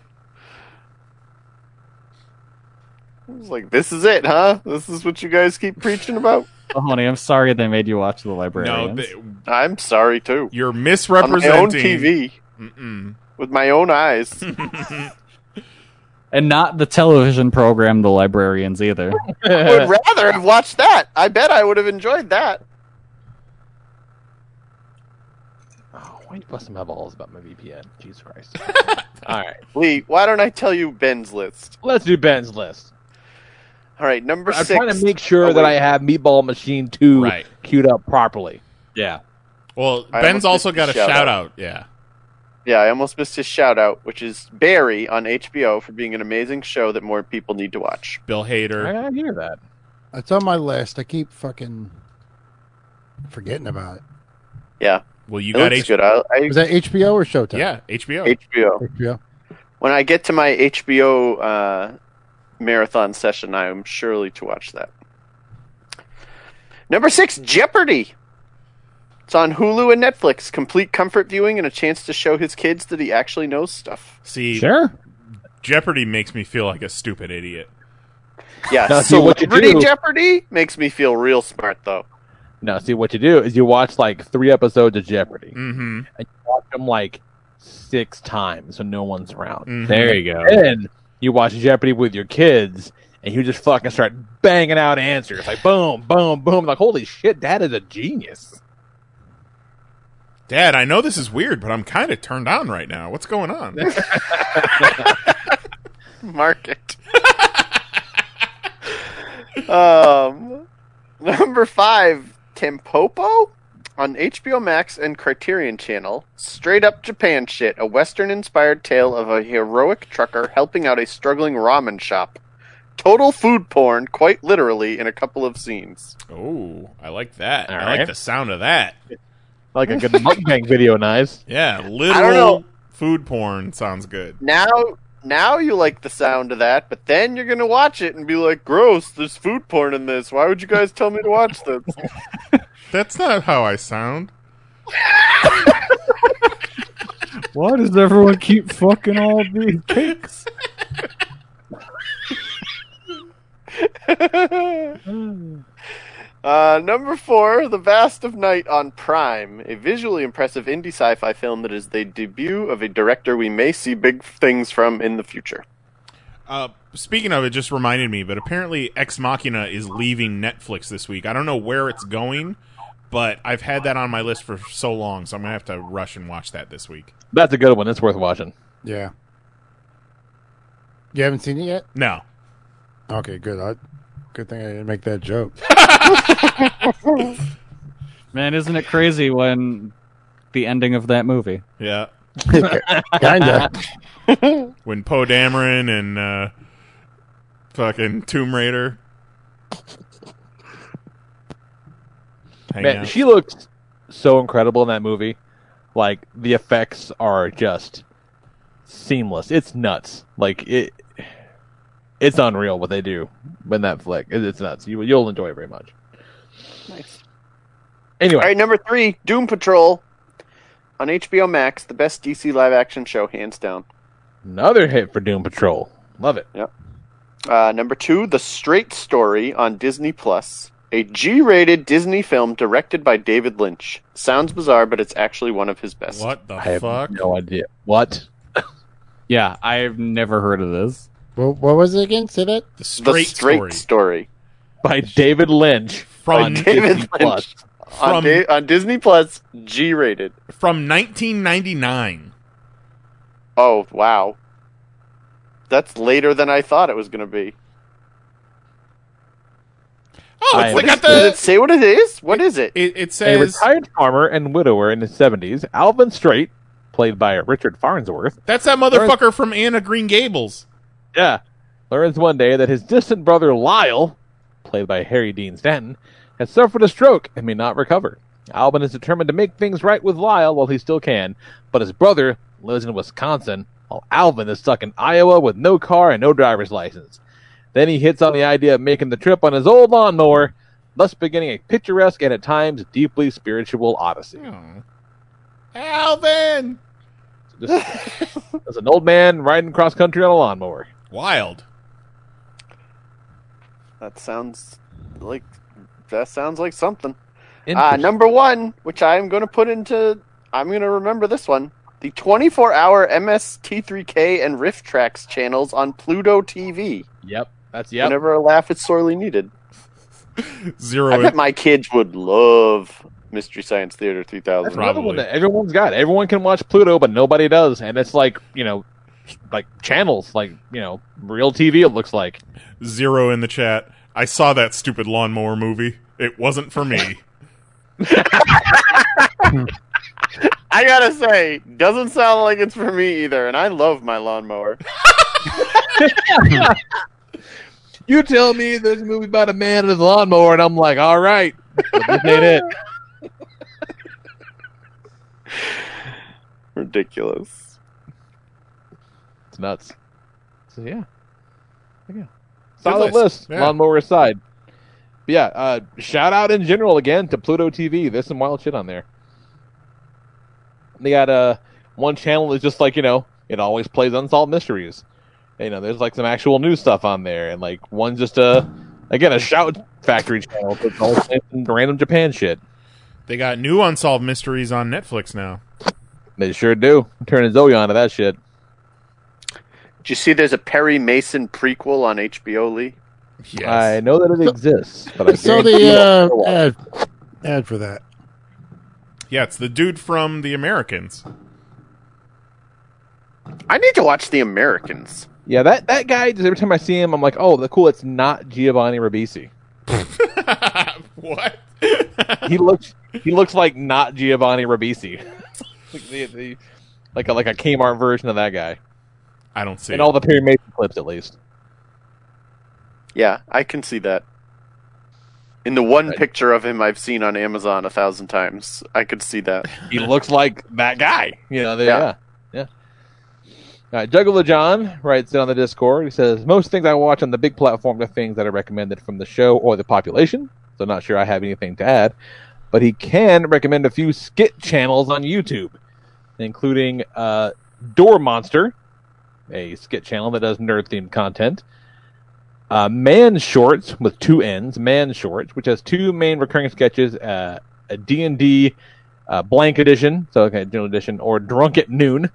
I was like, this is it, huh? This is what you guys keep preaching about. Oh, honey, I'm sorry they made you watch The no, Librarians. th- I'm sorry too. you're On my own. TV Mm-mm. with my own eyes. and not the television program The Librarians either. I would rather have watched that. I bet I would have enjoyed that. Oh, why do you busting my balls about my VPN? Jesus Christ. All right, Lee, why don't I tell you Ben's list? let's do Ben's list. All right, number I'm six. trying to make sure Oh, that I have Meatball Machine 2 Right. queued up properly. Yeah. Well, I Ben's almost also missed got a the shout shout out. out. Yeah. Yeah, I almost missed his shout out, which is Barry on HBO for being an amazing show that more people need to watch. Bill Hader. I, I hear that. It's on my list. I keep fucking forgetting about it. Yeah, Well, you it got looks H- good. I, I Was that HBO or Showtime? Yeah, HBO. HBO. HBO. When I get to my HBO uh, marathon session, I am surely to watch that. Number six, Jeopardy. It's on Hulu and Netflix. Complete comfort viewing and a chance to show his kids that he actually knows stuff. See, Sure. Jeopardy makes me feel like a stupid idiot. Yeah, Now, see, what you do- Jeopardy makes me feel real smart, though. Now, see what you do is you watch like three episodes of Jeopardy, Mm-hmm. and you watch them like six times when no one's around. Mhm. There you go. Then you watch Jeopardy with your kids, and you just fucking start banging out answers like boom, boom, boom. Like holy shit, Dad is a genius. Dad, I know this is weird, but I'm kind of turned on right now. What's going on? Market. um, number five, Tampopo on HBO Max and Criterion Channel. Straight up Japan shit, a Western-inspired tale of a heroic trucker helping out a struggling ramen shop. Total food porn, quite literally, in a couple of scenes. oh, I like that. All I like the sound of that. Like a good mukbang video, nice. Yeah, literal food porn sounds good. Now, now you like the sound of that, but then you're gonna watch it and be like, "Gross! There's food porn in this. Why would you guys tell me to watch this?" That's not how I sound. Why does everyone keep fucking all these pigs? Uh, number four, The Vast of Night on Prime, a visually impressive indie sci-fi film that is the debut of a director we may see big things from in the future. Uh, speaking of it, just reminded me, but apparently Ex Machina is leaving Netflix this week. I don't know where it's going, but I've had that on my list for so long, so I'm gonna have to rush and watch that this week. That's a good one. It's worth watching. Yeah. You haven't seen it yet? No, Okay, good. I, good thing I didn't make that joke. Man, isn't it crazy when the ending of that movie? yeah. Kinda. When Poe Dameron and uh, fucking Tomb Raider. Hang Man, out. she looks so incredible in that movie. Like the effects are just seamless. It's nuts. Like it, it's unreal what they do in that flick. It- It's nuts. You, you'll enjoy it very much. Nice. Anyway, All right, number three, Doom Patrol on HBO Max, the best DC live-action show, hands down. another hit for Doom Patrol. Love it. Yep. Uh, number two, The Straight Story on Disney Plus, a G-rated Disney film directed by David Lynch. Sounds bizarre, but it's actually one of his best. what the I have fuck? no idea what. Yeah, I've never heard of this. Well, what was it again? Say that? The The Straight, Straight Story. Story. By David Lynch From on David Disney Lynch. Plus. on, From- Da- on Disney Plus, G-rated. From 1999. Oh wow, that's later than I thought it was going to be. Oh, I it's am- like at Does the. it say what it is? What is it? It, it says a retired farmer and widower in his 70s, Alvin Straight, played by Richard Farnsworth, that's that motherfucker from Anna Green Gables. yeah, learns one day that his distant brother Lyle, played by Harry Dean Stanton, has suffered a stroke and may not recover. Alvin is determined to make things right with Lyle while he still can, but his brother lives in Wisconsin, while Alvin is stuck in Iowa with no car and no driver's license. Then he hits on the idea of making the trip on his old lawnmower, thus beginning a picturesque and at times deeply spiritual odyssey. Alvin. Just, as an old man riding cross country on a lawnmower. Wild. That sounds like that sounds like something. Uh, number one, which I'm going to put into, I'm going to remember this one. The 24-hour MST3K and RiffTrax channels on Pluto TV. Yep, that's yep. Whenever a laugh is sorely needed. Zero. I in- bet my kids would love Mystery Science Theater 3000. That's another one that everyone's got. Everyone can watch Pluto, but nobody does, and it's like you know, like channels, like you know, real TV. It looks like. Zero in the chat. I saw that stupid lawnmower movie. It wasn't for me. I gotta say, doesn't sound like it's for me either, and I love my lawnmower. You tell me there's a movie about a man and his lawnmower, and I'm like, all right, but this ain't it. Ridiculous. It's nuts. So yeah, yeah. Solid list. list. Yeah. Lawnmower aside. But yeah, uh, shout out in general again to Pluto TV. There's some wild shit on there. They got uh, one channel is just like you know it always plays unsolved mysteries. You know, there's like some actual news stuff on there, and like one's just a again a shout factory channel that's all random Japan shit. They got new unsolved mysteries on Netflix now. They sure do. Turning Zoe onto that shit. Did you see there's a Perry Mason prequel on HBO, Lee? Yes. I know that it exists, but I So guarantee you the uh, still watch it. ad, ad for that. Yeah, it's the dude from The Americans. I need to watch The Americans. Yeah, that that guy. Just every time I see him, I'm like, oh, the cool. It's not Giovanni Ribisi. what? he looks he looks like not Giovanni Ribisi. like, the, the, like a like a Kmart version of that guy. I don't see In it. all the Perry Mason clips, at least. Yeah, I can see that. In the one picture of him I've seen on Amazon a thousand times, I could see that. He looks like that guy. You know, they, Yeah. yeah. Right, Juggler John writes it on the Discord. He says, Most things I watch on the big platform are things that are recommended from the show or the population. So, not sure I have anything to add. But he can recommend a few skit channels on YouTube, including uh, Door Monster, a skit channel that does nerd themed content. Uh, Man Shorts with two ends, Man Shorts, which has two main recurring sketches, uh, a D&D uh, blank edition, so okay, general edition, or Drunk at Noon,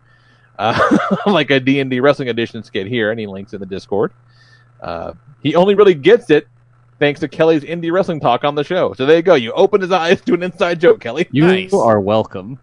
uh, like a D&D wrestling edition skit here, and he links in the Discord. Uh, he only really gets it thanks to Kelly's indie wrestling talk on the show. So there you go. You opened his eyes to an inside joke, Kelly. You are welcome.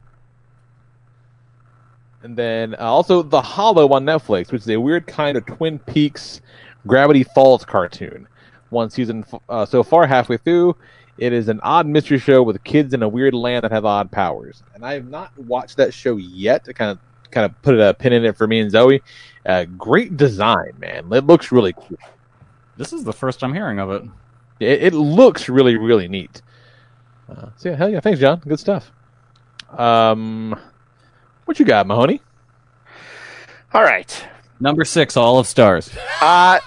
And then uh, also The Hollow on Netflix, which is a weird kind of Twin Peaks Gravity Falls cartoon. One season uh, so far, halfway through. It is an odd mystery show with kids in a weird land that have odd powers. And I have not watched that show yet. I kind of kind of put a pin in it for me and Zoe. Uh, great design, man. It looks really cool. This is the first I'm hearing of it. It, it looks really, really neat. Uh, so yeah, hell yeah, thanks, John. Good stuff. Um, what you got, Mahoney? All right. Number six, All of Starz. Uh,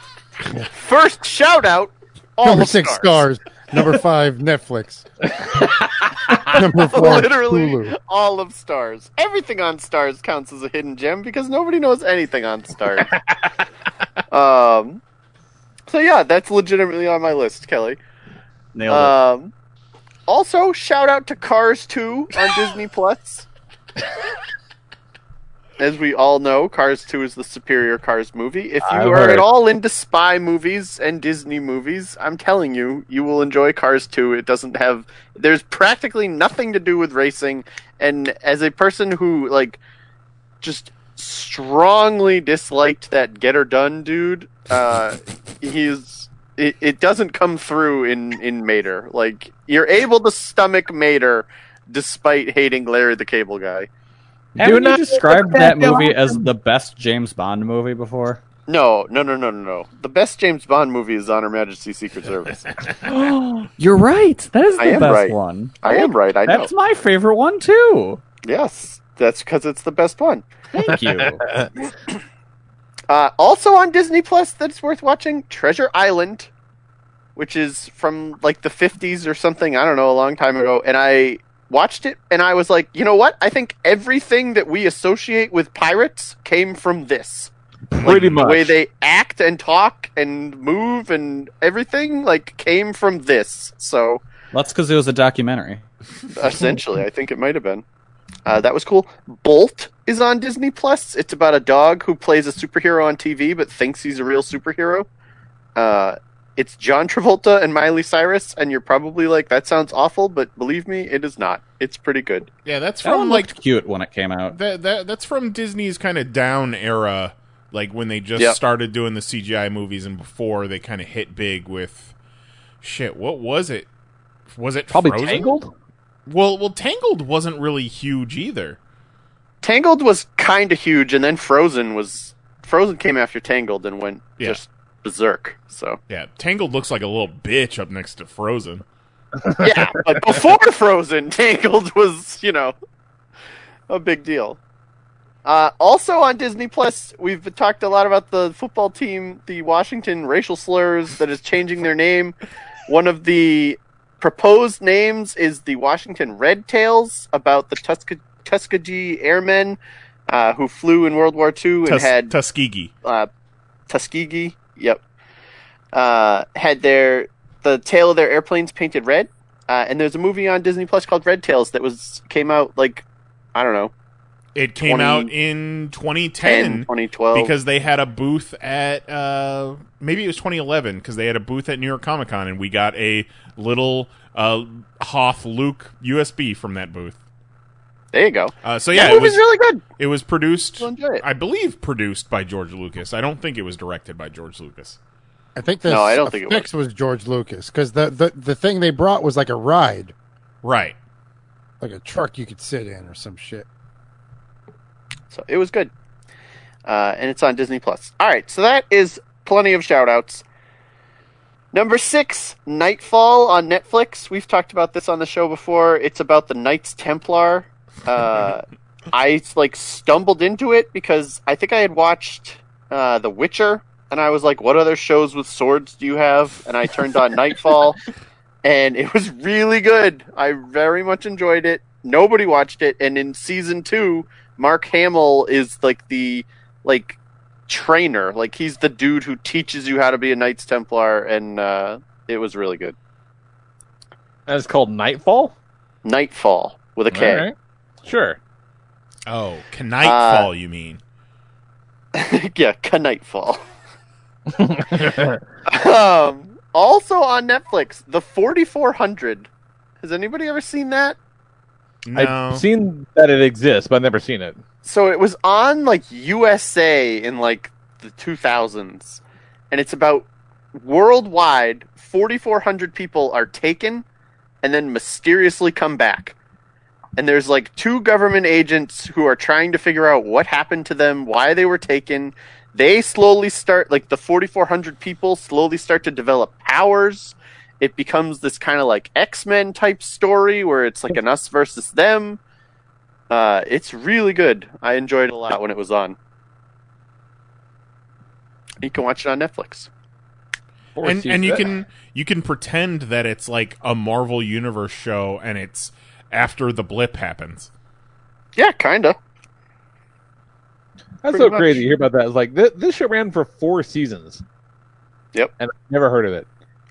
first shout out. All Number six Starz. Starz. Number five Netflix. Number four Literally Hulu. all of Starz. Everything on Starz counts as a hidden gem because nobody knows anything on Starz. um, so yeah, that's legitimately on my list, Kelly. Nailed it. Um, also, shout out to Cars 2 on Disney Plus. As we all know, Cars 2 is the superior Cars movie. If you I've are heard. at all into spy movies and Disney movies, I'm telling you, you will enjoy Cars 2. It doesn't have there's practically nothing to do with racing and as a person who like just strongly disliked that get her done dude, uh he's it, it doesn't come through in in Mater. Like you're able to stomach Mater despite hating Larry the Cable Guy. Haven't you described that movie as the best James Bond movie before? No, no, no, no, no, no. The best James Bond movie is On Her Majesty's Secret Service. You're right. That is the I am best right. one. I am right. I know. That's my favorite one too. Yes, that's because it's the best one. Thank you. Uh, also on Disney Plus, that's worth watching. Treasure Island, which is from like the fifties or something. I don't know, a long time ago. And I watched it, and I was like, you know what? I think everything that we associate with pirates came from this. Pretty The much. way they act and talk and move and everything like came from this. So That's because it was a documentary. essentially. I think it might have been. Uh, that was cool. Bolt is on Disney Plus. It's about a dog who plays a superhero on TV but thinks he's a real superhero. Uh, it's John Travolta and Miley Cyrus, and you're probably like, "That sounds awful," but believe me, it is not. It's pretty good. Yeah, that's That one from like cute when it came out. that, that that's from Disney's kind of down era, like when they just Yep. started doing the CGI movies and before they kind of hit big with shit. What was it? Was it Probably Frozen? Tangled? Well, well, Tangled wasn't really huge either. Tangled was kind of huge, and then Frozen was Frozen came after Tangled and went Yeah. just berserk. So Yeah, Tangled looks like a little bitch up next to Frozen. yeah, but before Frozen, Tangled was, you know, a big deal. Uh, also on Disney Plus, we've talked a lot about the football team, the Washington racial slurs that is changing their name. One of the proposed names is the Washington Red Tails, about the Tuskegee Airmen uh, who flew in World War II and Tus- had Tuskegee. uh, Tuskegee. Yep. Uh, had their the tail of their airplanes painted red. Uh, and there's a movie on Disney Plus called Red Tails that was came out like I don't know It came 20 out in 2010 10, 2012 because they had a booth at uh, maybe it was 2011 because they had a booth at New York Comic Con and we got a little uh, Hoth Luke USB from that booth. There you go. Uh, so That yeah, it movie's was really good. It was produced, it. I believe, produced by George Lucas. I don't think it was directed by George Lucas. I think the No, I don't think it fix was. George Lucas because the, the the thing they brought was like a ride, Right. like a truck you could sit in or some shit. So it was good. Uh, and it's on Disney Plus. All right, so that is plenty of shout outs. Number six, Knightfall on Netflix. We've talked about this on the show before. It's about the Knights Templar. Uh, I like stumbled into it because I think I had watched uh, The Witcher, and I was like, "What other shows with swords do you have?" And I turned on Knightfall, and it was really good. I very much enjoyed it. Nobody watched it, and in season two, Mark Hamill is like the like trainer, like he's the dude who teaches you how to be a Knights Templar, and uh, it was really good. And it's called Nightfall? Nightfall with a K. Right. Sure. Oh, Knightfall, Uh, you mean? yeah, Knightfall. um, also on Netflix, The 4400. Has anybody ever seen that? I've seen that it exists, but I've never seen it. So it was on like USA in like the 2000s, and it's about worldwide 4,400 people are taken and then mysteriously come back. And there's like two government agents who are trying to figure out what happened to them, why they were taken. They slowly start, like the 4,400 people slowly start to develop powers. It becomes this kind of like X Men type story where it's like an us versus them. Uh, it's really good. I enjoyed it a lot when it was on. You can watch it on Netflix. and and you can you can pretend that it's like a Marvel Universe show and it's after the blip happens. Yeah, kinda. That's Pretty so much. crazy to hear about that. It's like this, this show ran for four seasons. Yep. And I've never heard of it.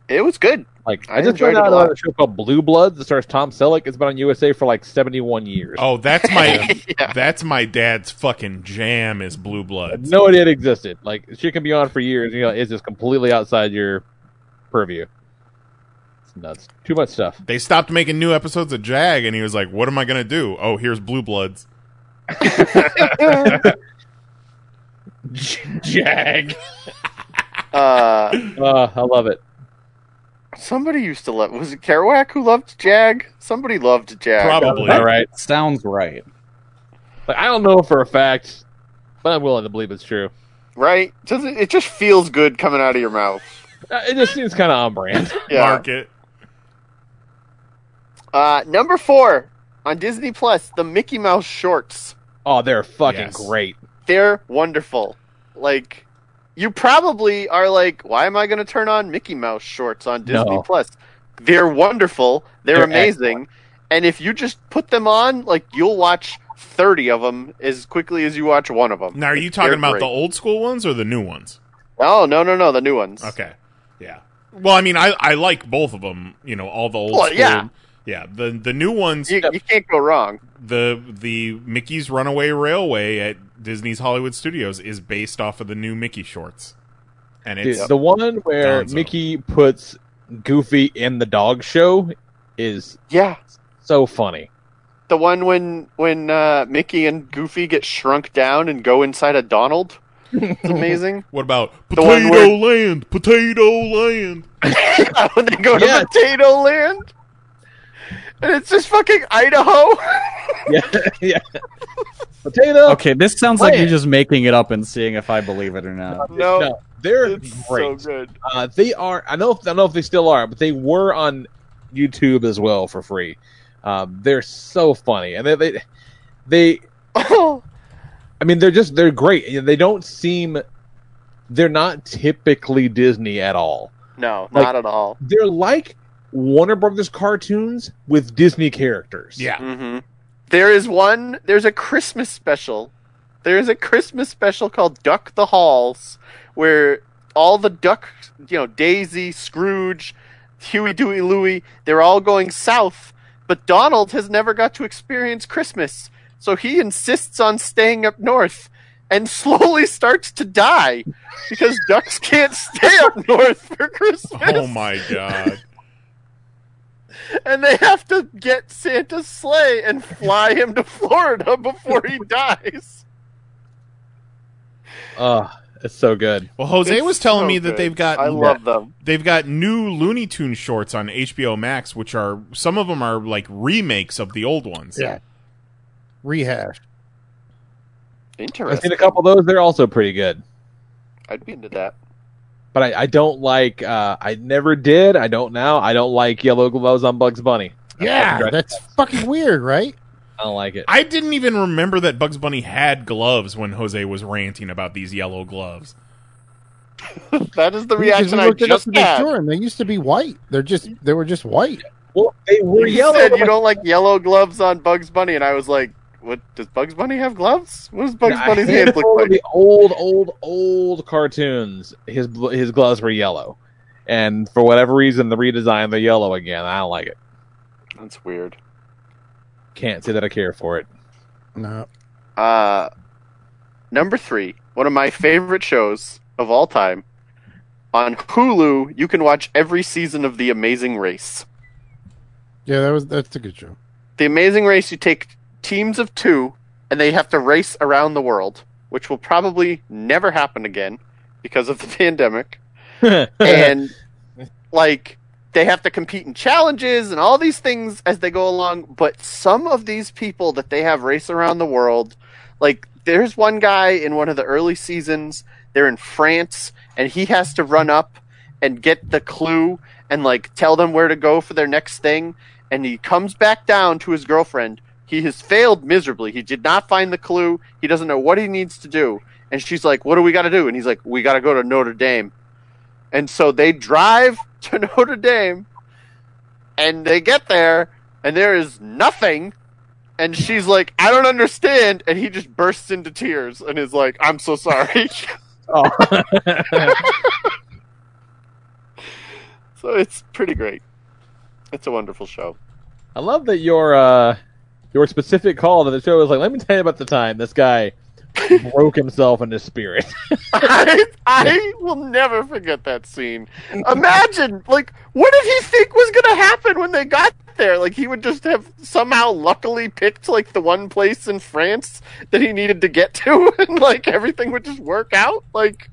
It was good. Like I I, just enjoyed found a out lot. about a show called Blue Bloods that stars Tom Selleck. It's been on USA for like seventy one years. Oh, that's my that's my dad's fucking jam is Blue Bloods. no idea it existed. Like shit can be on for years. You know, it's just completely outside your purview. It's nuts. Too much stuff. They stopped making new episodes of Jag, and he was like, "What am I gonna do? Oh, here's Blue Bloods." Jag. Uh, uh, I love it. Somebody used to love. Was it Kerouac who loved Jag? Somebody loved Jag. Probably. All right. Sounds right. Like, I don't know for a fact, but I'm willing to believe it's true. Right? Doesn't it just feels good coming out of your mouth? Uh, It just seems kind of on brand. Yeah. Market. Uh, number four on Disney Plus, the Mickey Mouse shorts. Oh, they're fucking Yes. great. They're wonderful. Like, you probably are like, why am I going to turn on Mickey Mouse shorts on Disney No. Plus? They're wonderful. They're, They're amazing. And if you just put them on, like, you'll watch 30 of them as quickly as you watch one of them. Now, are you talking about the old school ones or the new ones? Oh, no, no, no, the new ones. Okay. Yeah. Well, I mean, I, I like both of them. You know, all the old Well, school. yeah. Yeah. The the new ones. You, you can't go wrong. The the Mickey's Runaway Railway at Disney's Hollywood Studios is based off of the new Mickey shorts, and Dude, it's the one where Gonzo. Mickey puts Goofy in the dog show is Yeah. so funny. The one when when uh, Mickey and Goofy get shrunk down and go inside a Donald. It's amazing. What about Potato where- Land? Potato Land. when they go to Yes. Potato Land. And it's just fucking Idaho. Yeah, yeah. Potato. Okay, this sounds like Play you're just making it up and seeing if I believe it or not. no, No, they're it's great. so good. Uh, they are. I know. I don't know if they still are, but they were on YouTube as well for free. Um, they're so funny, and they they, they I mean, they're just they're great. They don't seem. They're not typically Disney at all. No, Like- not at all. They're like Warner Brothers cartoons with Disney characters. Yeah. hmm There is one. There's a Christmas special. There is a Christmas special called Duck the Halls, where all the duck, you know, Daisy, Scrooge, Huey, Dewey, Louie, they're all going south. But Donald has never got to experience Christmas, so he insists on staying up north, and slowly starts to die because ducks can't stay up north for Christmas Oh my god. and they have to get Santa's sleigh and fly him to Florida before he dies. Oh, it's so good. Well, Jose It's was telling so me that good. they've got I love them. They've got new Looney Tune shorts on HBO Max, which are some of them are like remakes of the old ones. Yeah. Rehashed. Interesting. I've seen a couple of those. They're also pretty good. I'd be into that. But I, I don't like. Uh, I never did. I don't now. I don't like yellow gloves on Bugs Bunny. Yeah, that's fucking weird, right? I don't like it. I didn't even remember that Bugs Bunny had gloves when Jose was ranting about these yellow gloves. That is the reaction I looked it up just to make had. sure, and they used to be white. They're just they were just white. Well, they were You yellow. said you don't like yellow gloves on Bugs Bunny, and I was like, "What does Bugs Bunny have gloves? What does Bugs a Bunny's hands look like?" the old, old, old cartoons. His his gloves were yellow, and for whatever reason, the redesign they're yellow again. I don't like it. That's weird. Can't say that I care for it. No. Uh, number three, one of my favorite shows of all time. On Hulu, you can watch every season of The Amazing Race. Yeah, that was that's a good show. The Amazing Race, you take teams of two, and they have to race around the world, which will probably never happen again because of the pandemic. and like they have to compete in challenges and all these things as they go along but some of these people that they have race around the world like there's one guy in one of the early seasons they're in France and he has to run up and get the clue and like tell them where to go for their next thing and he comes back down to his girlfriend he has failed miserably he did not find the clue he doesn't know what he needs to do and she's like what do we got to do and he's like we got to go to Notre Dame and so they drive to Notre Dame and they get there and there is nothing. And she's like, I don't understand. And he just bursts into tears and is like, I'm so sorry. Oh. so it's pretty great. It's a wonderful show. I love that your uh, your specific call to the show was like, let me tell you about the time this guy broke himself into spirit. I, I will never forget that scene. Imagine, like, what did he think was going to happen when they got there? Like, he would just have somehow luckily picked, like, the one place in France that he needed to get to, and, like, everything would just work out? Like,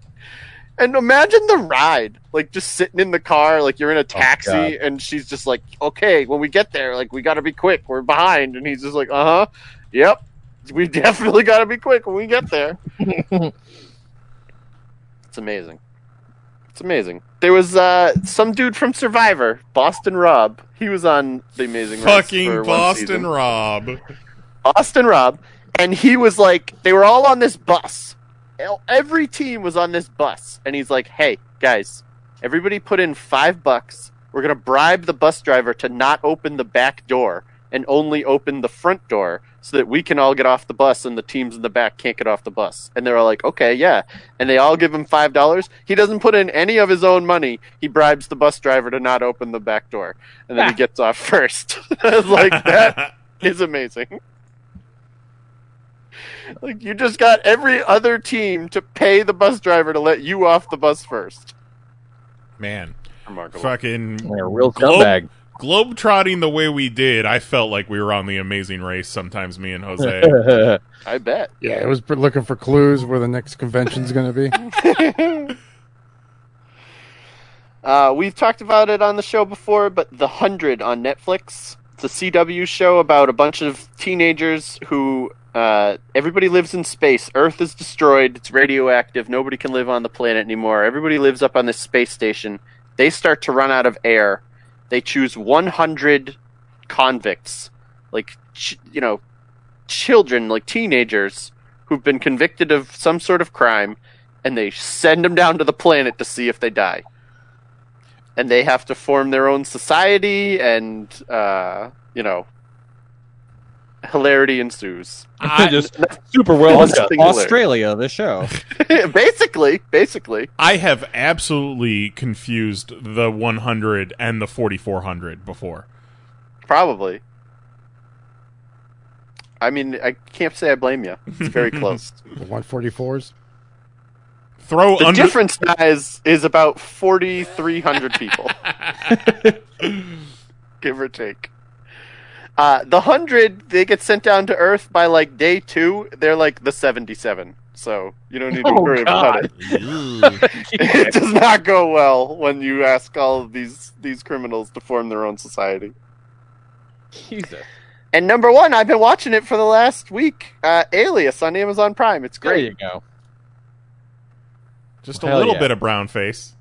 And imagine the ride, like just sitting in the car, like you're in a taxi, God. and she's just like, "Okay, when we get there, like we got to be quick. We're behind." And he's just like, "Uh huh, yep, we definitely got to be quick when we get there." it's amazing. It's amazing. There was uh, some dude from Survivor, Boston Rob. He was on the Amazing Fucking for Boston season. Rob. Boston Rob, and he was like, they were all on this bus. Every team was on this bus, and he's like, "Hey guys, everybody put in five bucks. We're gonna bribe the bus driver to not open the back door and only open the front door, so that we can all get off the bus and the teams in the back can't get off the bus." And they're all like, "Okay, yeah." And they all give him five dollars. He doesn't put in any of his own money. He bribes the bus driver to not open the back door, and then he ah. gets off first. like that is amazing. Like you just got every other team to pay the bus driver to let you off the bus first. Man, Remarkable. fucking a real scumbag. Globe trotting the way we did, I felt like we were on the Amazing Race. Sometimes me and Jose. I bet. Yeah, it was looking for clues where the next convention's going to be. Uh, we've talked about it on the show before, but The Hundred on Netflix. It's a CW show about a bunch of teenagers who uh, everybody lives in space. Earth is destroyed. It's radioactive. Nobody can live on the planet anymore. Everybody lives up on this space station. They start to run out of air. They choose 100 convicts, like ch- you know, children, like teenagers who've been convicted of some sort of crime, and they send them down to the planet to see if they die and they have to form their own society and uh, you know hilarity ensues. Just super well Australia, the show. basically basically. I have absolutely confused the 100 and the 4400 before. probably. I mean i can't say i blame you it's very close. The 144s. Throw the under difference guys is about 4300 people. Give or take uh, the 100 they get sent down to earth by like day two they're like the 77 so you don't need to Oh, worry about it it does not go well when you ask all of these these criminals to form their own society. Jesus. And number one, I've been watching it for the last week. Uh, Alias on Amazon Prime. It's great. There great. you go. just a little yeah. bit of brown face.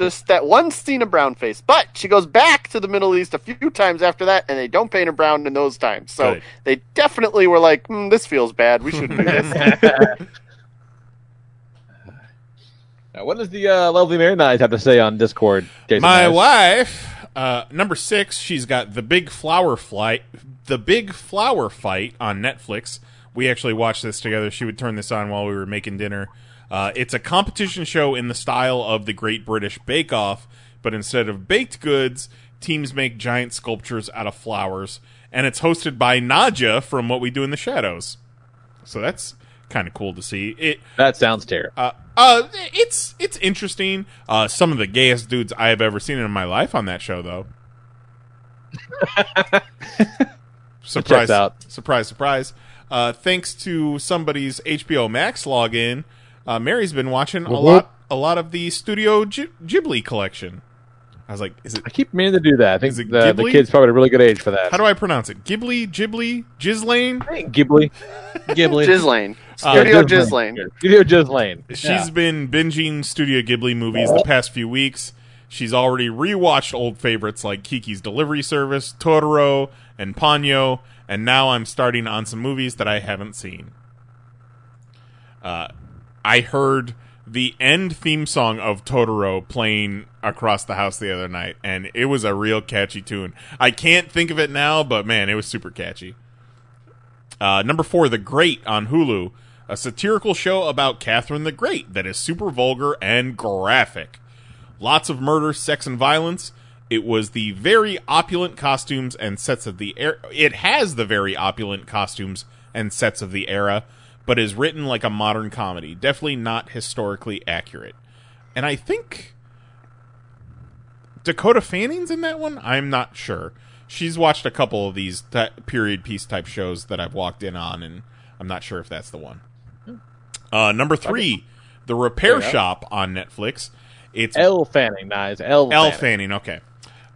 Just that one scene of brown face, but she goes back to the Middle East a few times after that, and they don't paint her brown in those times. So Good. they definitely were like, hmm, "This feels bad. We shouldn't do this." Now, what does the uh, lovely Mary Knight have to say on Discord? Jason My Myers? wife, uh, number six, she's got the big flower flight, the big flower fight on Netflix. We actually watched this together. She would turn this on while we were making dinner. Uh, it's a competition show in the style of the Great British Bake Off, but instead of baked goods, teams make giant sculptures out of flowers, and it's hosted by Nadja from What We Do in the Shadows. So that's kind of cool to see. It That sounds terrible. uh, uh, it's it's interesting. Uh, some of the gayest dudes I have ever seen in my life on that show, though. surprise! Out. Surprise! Surprise! Uh, thanks to somebody's HBO Max login, uh, Mary's been watching a Whoop, lot a lot of the Studio Ghi- Ghibli collection. I was like, is it? I keep meaning to do that. I think Is it the, the Ghibli? kid's probably at a really good age for that. How do I pronounce it? Ghibli, Ghibli, Ghislaine. Ghibli. Ghibli. Ghislaine, Uh, Studio Ghislaine. Ghislaine. Studio Ghislaine. She's Yeah. been binging Studio Ghibli movies the past few weeks. She's already rewatched old favorites like Kiki's Delivery Service, Totoro, and Ponyo, and now I'm starting on some movies that I haven't seen. Uh, I heard the end theme song of Totoro playing across the house the other night, and it was a real catchy tune. I can't think of it now, but man, it was super catchy. Uh, number four, The Great on Hulu, a satirical show about Catherine the Great that is super vulgar and graphic. Lots of murder, sex, and violence. It was the very opulent costumes and sets of the era. It has the very opulent costumes and sets of the era, but is written like a modern comedy. Definitely not historically accurate. And I think Dakota Fanning's in that one. I'm not sure. She's watched a couple of these t- period piece type shows that I've walked in on, and I'm not sure if that's the one. Uh, number three, The Repair Shop on Netflix. It's Elle Fanning, nice. Elle, L Fanning. Fanning, okay.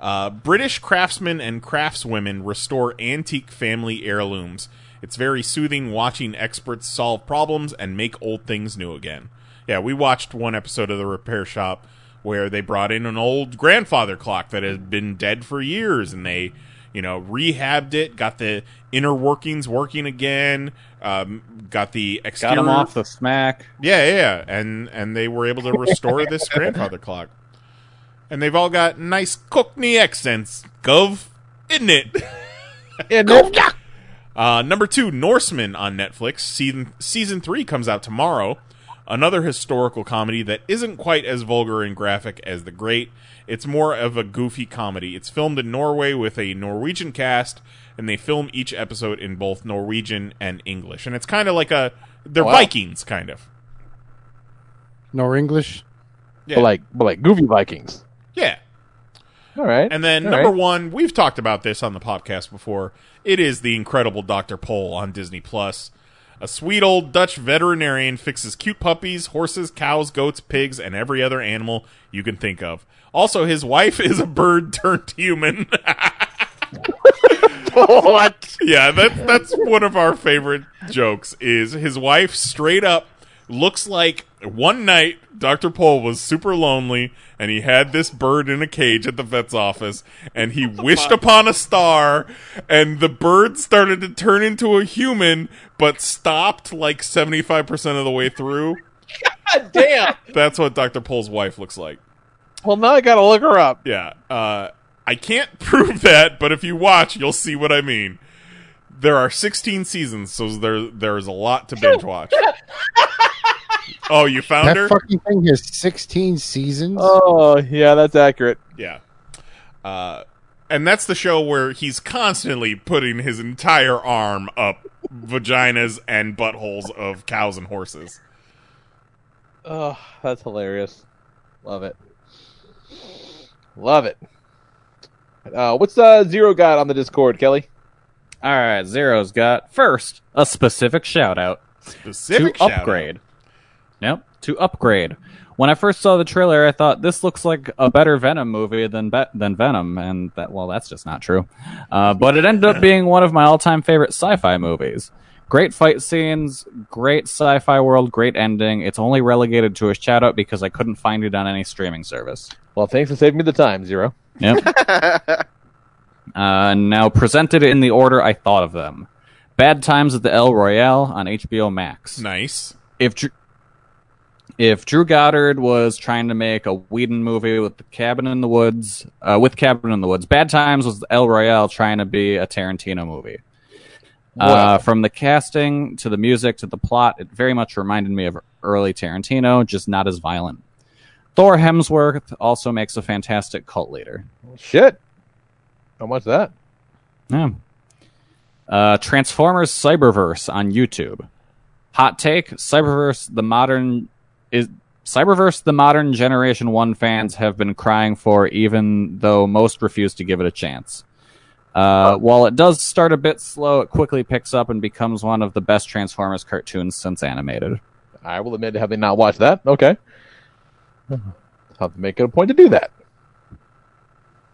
Uh, British craftsmen and craftswomen restore antique family heirlooms. It's very soothing watching experts solve problems and make old things new again. Yeah, we watched one episode of The Repair Shop where they brought in an old grandfather clock that had been dead for years and they, you know, rehabbed it, got the inner workings working again, um, got the Got exterior him off the smack. yeah, yeah, yeah, and and they were able to restore this grandfather clock, and they've all got nice Cockney accents. Gov, isn't it? Uh, number two, Norsemen on Netflix. Season season three comes out tomorrow. Another historical comedy that isn't quite as vulgar and graphic as The Great. It's more of a goofy comedy. It's filmed in Norway with a Norwegian cast, and they film each episode in both Norwegian and English. And it's kind of like a they're Wow. Vikings, kind of. Nor English. Yeah. But like, but like Goofy Vikings. Yeah. All right. And then All number right. one, we've talked about this on the podcast before. It is the incredible Dr. Pol on Disney Plus. A sweet old Dutch veterinarian fixes cute puppies, horses, cows, goats, pigs, and every other animal you can think of. Also, his wife is a bird turned human. what? Yeah, that's that's one of our favorite jokes. Is his wife straight up looks like one night Dr. Pol was super lonely and he had this bird in a cage at the vet's office and he wished upon a star and the bird started to turn into a human but stopped like 75% of the way through. God damn. That's what Dr. Pol's wife looks like. Well, now I gotta look her up. Yeah. Uh, I can't prove that, but if you watch, you'll see what I mean. There are 16 seasons, so there there's a lot to binge watch. oh, you found that her? fucking thing has 16 seasons. Oh, yeah, that's accurate. Yeah. Uh, and that's the show where he's constantly putting his entire arm up vaginas and buttholes of cows and horses. Oh, that's hilarious. Love it. Love it. Uh, what's uh, Zero got on the Discord, Kelly? All right, Zero's got first a specific shout out Specific to shout-out. upgrade. Yep, to upgrade. When I first saw the trailer, I thought this looks like a better Venom movie than Be- than Venom, and that well, that's just not true. Uh, but it ended up being one of my all time favorite sci-fi movies. Great fight scenes, great sci-fi world, great ending. It's only relegated to a shout out because I couldn't find it on any streaming service. Well, thanks for saving me the time, Zero. Yep. Uh, now presented in the order I thought of them. Bad Times at the El Royale on HBO Max. Nice. If Drew, if Drew Goddard was trying to make a Whedon movie with the Cabin in the Woods, uh, with Cabin in the Woods, Bad Times was El Royale trying to be a Tarantino movie. Uh, from the casting to the music to the plot, it very much reminded me of early Tarantino, just not as violent. Thor Hemsworth also makes a fantastic cult leader. Shit. How much that? Yeah. Uh, Transformers Cyberverse on YouTube. Hot take: Cyberverse, the modern is Cyberverse, the modern Generation One fans have been crying for, even though most refuse to give it a chance. Uh, while it does start a bit slow, it quickly picks up and becomes one of the best Transformers cartoons since animated. I will admit to having not watched that. Okay. I'll have to make it a point to do that.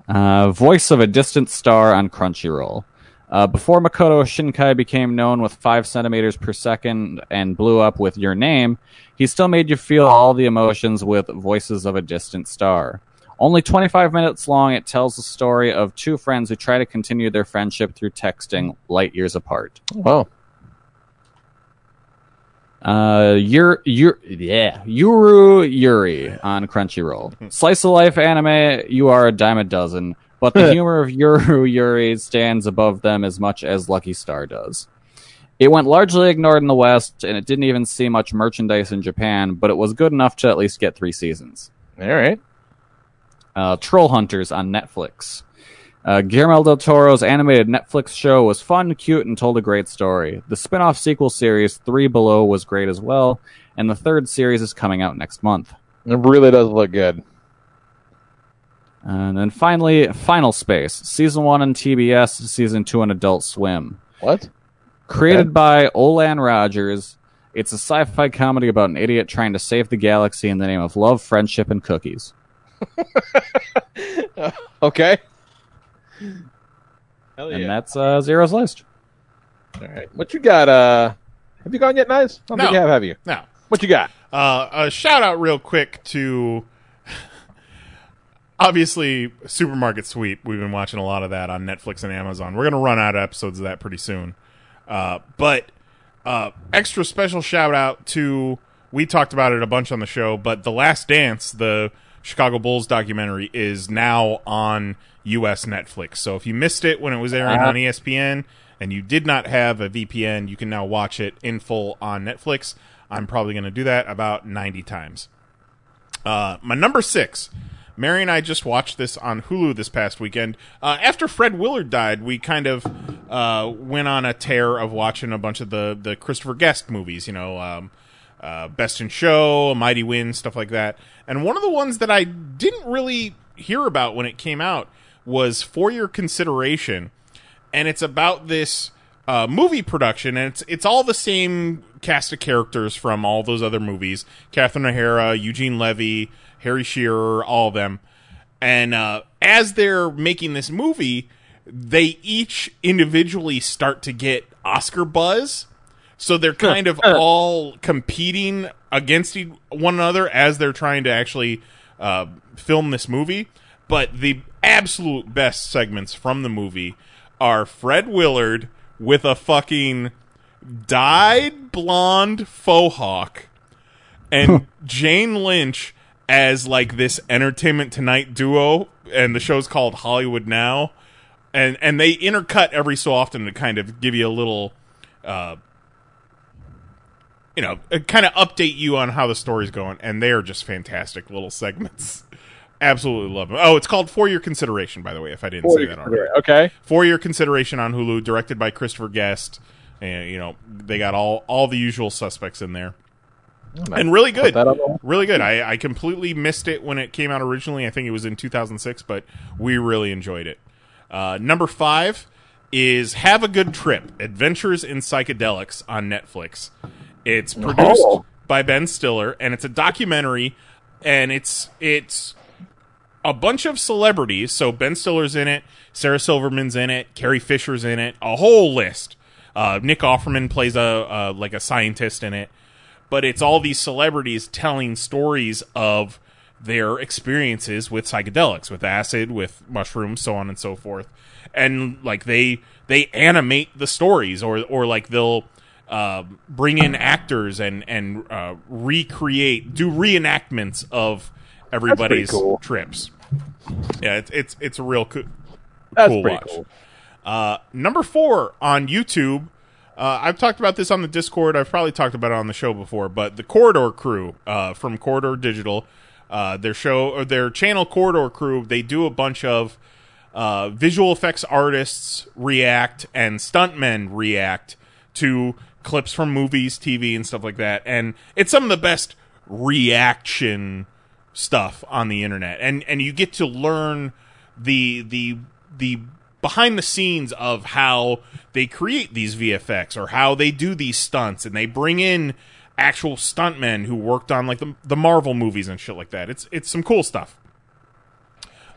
Uh, voice of a distant star on Crunchyroll. Uh, before Makoto Shinkai became known with 5 centimeters per second and blew up with Your Name, he still made you feel all the emotions with Voices of a Distant Star. Only 25 minutes long, it tells the story of two friends who try to continue their friendship through texting light years apart. Wow. Uh, Yur, Yur, yeah, Yuru Yuri on Crunchyroll. Slice of life anime, you are a dime a dozen, but the humor of Yuru Yuri stands above them as much as Lucky Star does. It went largely ignored in the West, and it didn't even see much merchandise in Japan, but it was good enough to at least get three seasons. All right. Uh, Troll Hunters on Netflix. Uh, Guillermo del Toro's animated Netflix show was fun, cute, and told a great story. The spin off sequel series, Three Below, was great as well, and the third series is coming out next month. It really does look good. And then finally, Final Space, Season 1 on TBS, Season 2 on Adult Swim. What? Created by Olan Rogers, It's a sci-fi comedy about an idiot trying to save the galaxy in the name of love, friendship, and cookies. Okay. Hell yeah. And that's uh, Zero's list. All right. What you got? Uh, have you gone yet, Nice? I don't No. think you have. Have you? No. What you got? Uh, a shout out real quick to obviously Supermarket Sweep. We've been watching a lot of that on Netflix and Amazon. We're gonna run out of episodes of that pretty soon. Uh, but uh, extra special shout out to we talked about it a bunch on the show, but The Last Dance, the Chicago Bulls documentary, is now on U.S. Netflix. So if you missed it when it was airing Uh-huh. on ESPN and you did not have a VPN, you can now watch it in full on Netflix. I'm probably going to do that about 90 times. Uh, my number six. Mary and I just watched this on Hulu this past weekend. Uh, after Fred Willard died, we kind of uh, went on a tear of watching a bunch of the the Christopher Guest movies. You know, um, uh, Best in Show, Mighty Wind, stuff like that. And one of the ones that I didn't really hear about when it came out was For Your Consideration, and it's about this uh, movie production, and it's it's all the same cast of characters from all those other movies: Catherine O'Hara, Eugene Levy, Harry Shearer, all of them. And uh, as they're making this movie, they each individually start to get Oscar buzz. So they're kind of all competing against one another as they're trying to actually uh, film this movie. But the absolute best segments from the movie are Fred Willard with a fucking dyed blonde faux hawk and Jane Lynch as like this Entertainment Tonight duo, and the show's called Hollywood Now, and and they intercut every so often to kind of give you a little, uh, you know, kind of update you on how the story's going, and they are just fantastic little segments. Absolutely love them. Oh, it's called For Your Consideration, by the way, if I didn't For say that already. Okay. For Your Consideration on Hulu, directed by Christopher Guest. And, you know, they got all, all the usual suspects in there. And really good. Put that on the- Really good. I, I completely missed it when it came out originally. I think it was in 2006, but we really enjoyed it. Uh, number five is Have a Good Trip Adventures in Psychedelics on Netflix. It's produced Oh. by Ben Stiller, and it's a documentary, and it's it's a bunch of celebrities. So Ben Stiller's in it, Sarah Silverman's in it, Carrie Fisher's in it, a whole list. Uh, Nick Offerman plays a uh, like a scientist in it, but it's all these celebrities telling stories of their experiences with psychedelics, with acid, with mushrooms, so on and so forth. And like they they animate the stories, or or like they'll uh, bring in actors and and uh, recreate, do reenactments of everybody's cool. trips. Yeah, it's it's it's a real co- cool watch. cool. Uh, number four on YouTube. Uh, I've talked about this on the Discord. I've probably talked about it on the show before, but the Corridor Crew uh, from Corridor Digital, uh, their show or their channel Corridor Crew, they do a bunch of uh, visual effects artists react and stuntmen react to clips from movies, TV, and stuff like that. And it's some of the best reaction stuff on the internet, and and you get to learn the the the behind the scenes of how they create these VFX or how they do these stunts, and they bring in actual stuntmen who worked on like the the Marvel movies and shit like that. It's it's some cool stuff.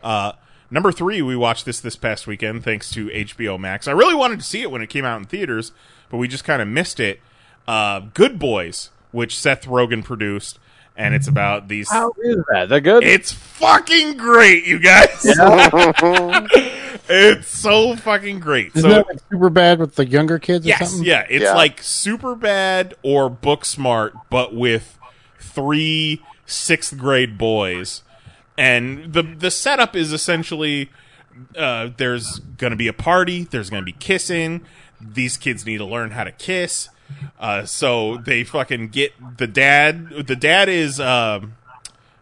Uh, number three, we watched this this past weekend thanks to HBO Max. I really wanted to see it when it came out in theaters, but we just kind of missed it. Uh, Good Boys, which Seth Rogen produced, and it's about these. How is that? They're good. It's fucking great, you guys. it's so fucking great. Isn't so that like super bad with the younger kids or yes, something? yeah, it's like super bad or book smart, but with three sixth grade boys. And the the setup is essentially uh, there's going to be a party, there's going to be kissing. These kids need to learn how to kiss. Uh, so they fucking get the dad. The dad is um,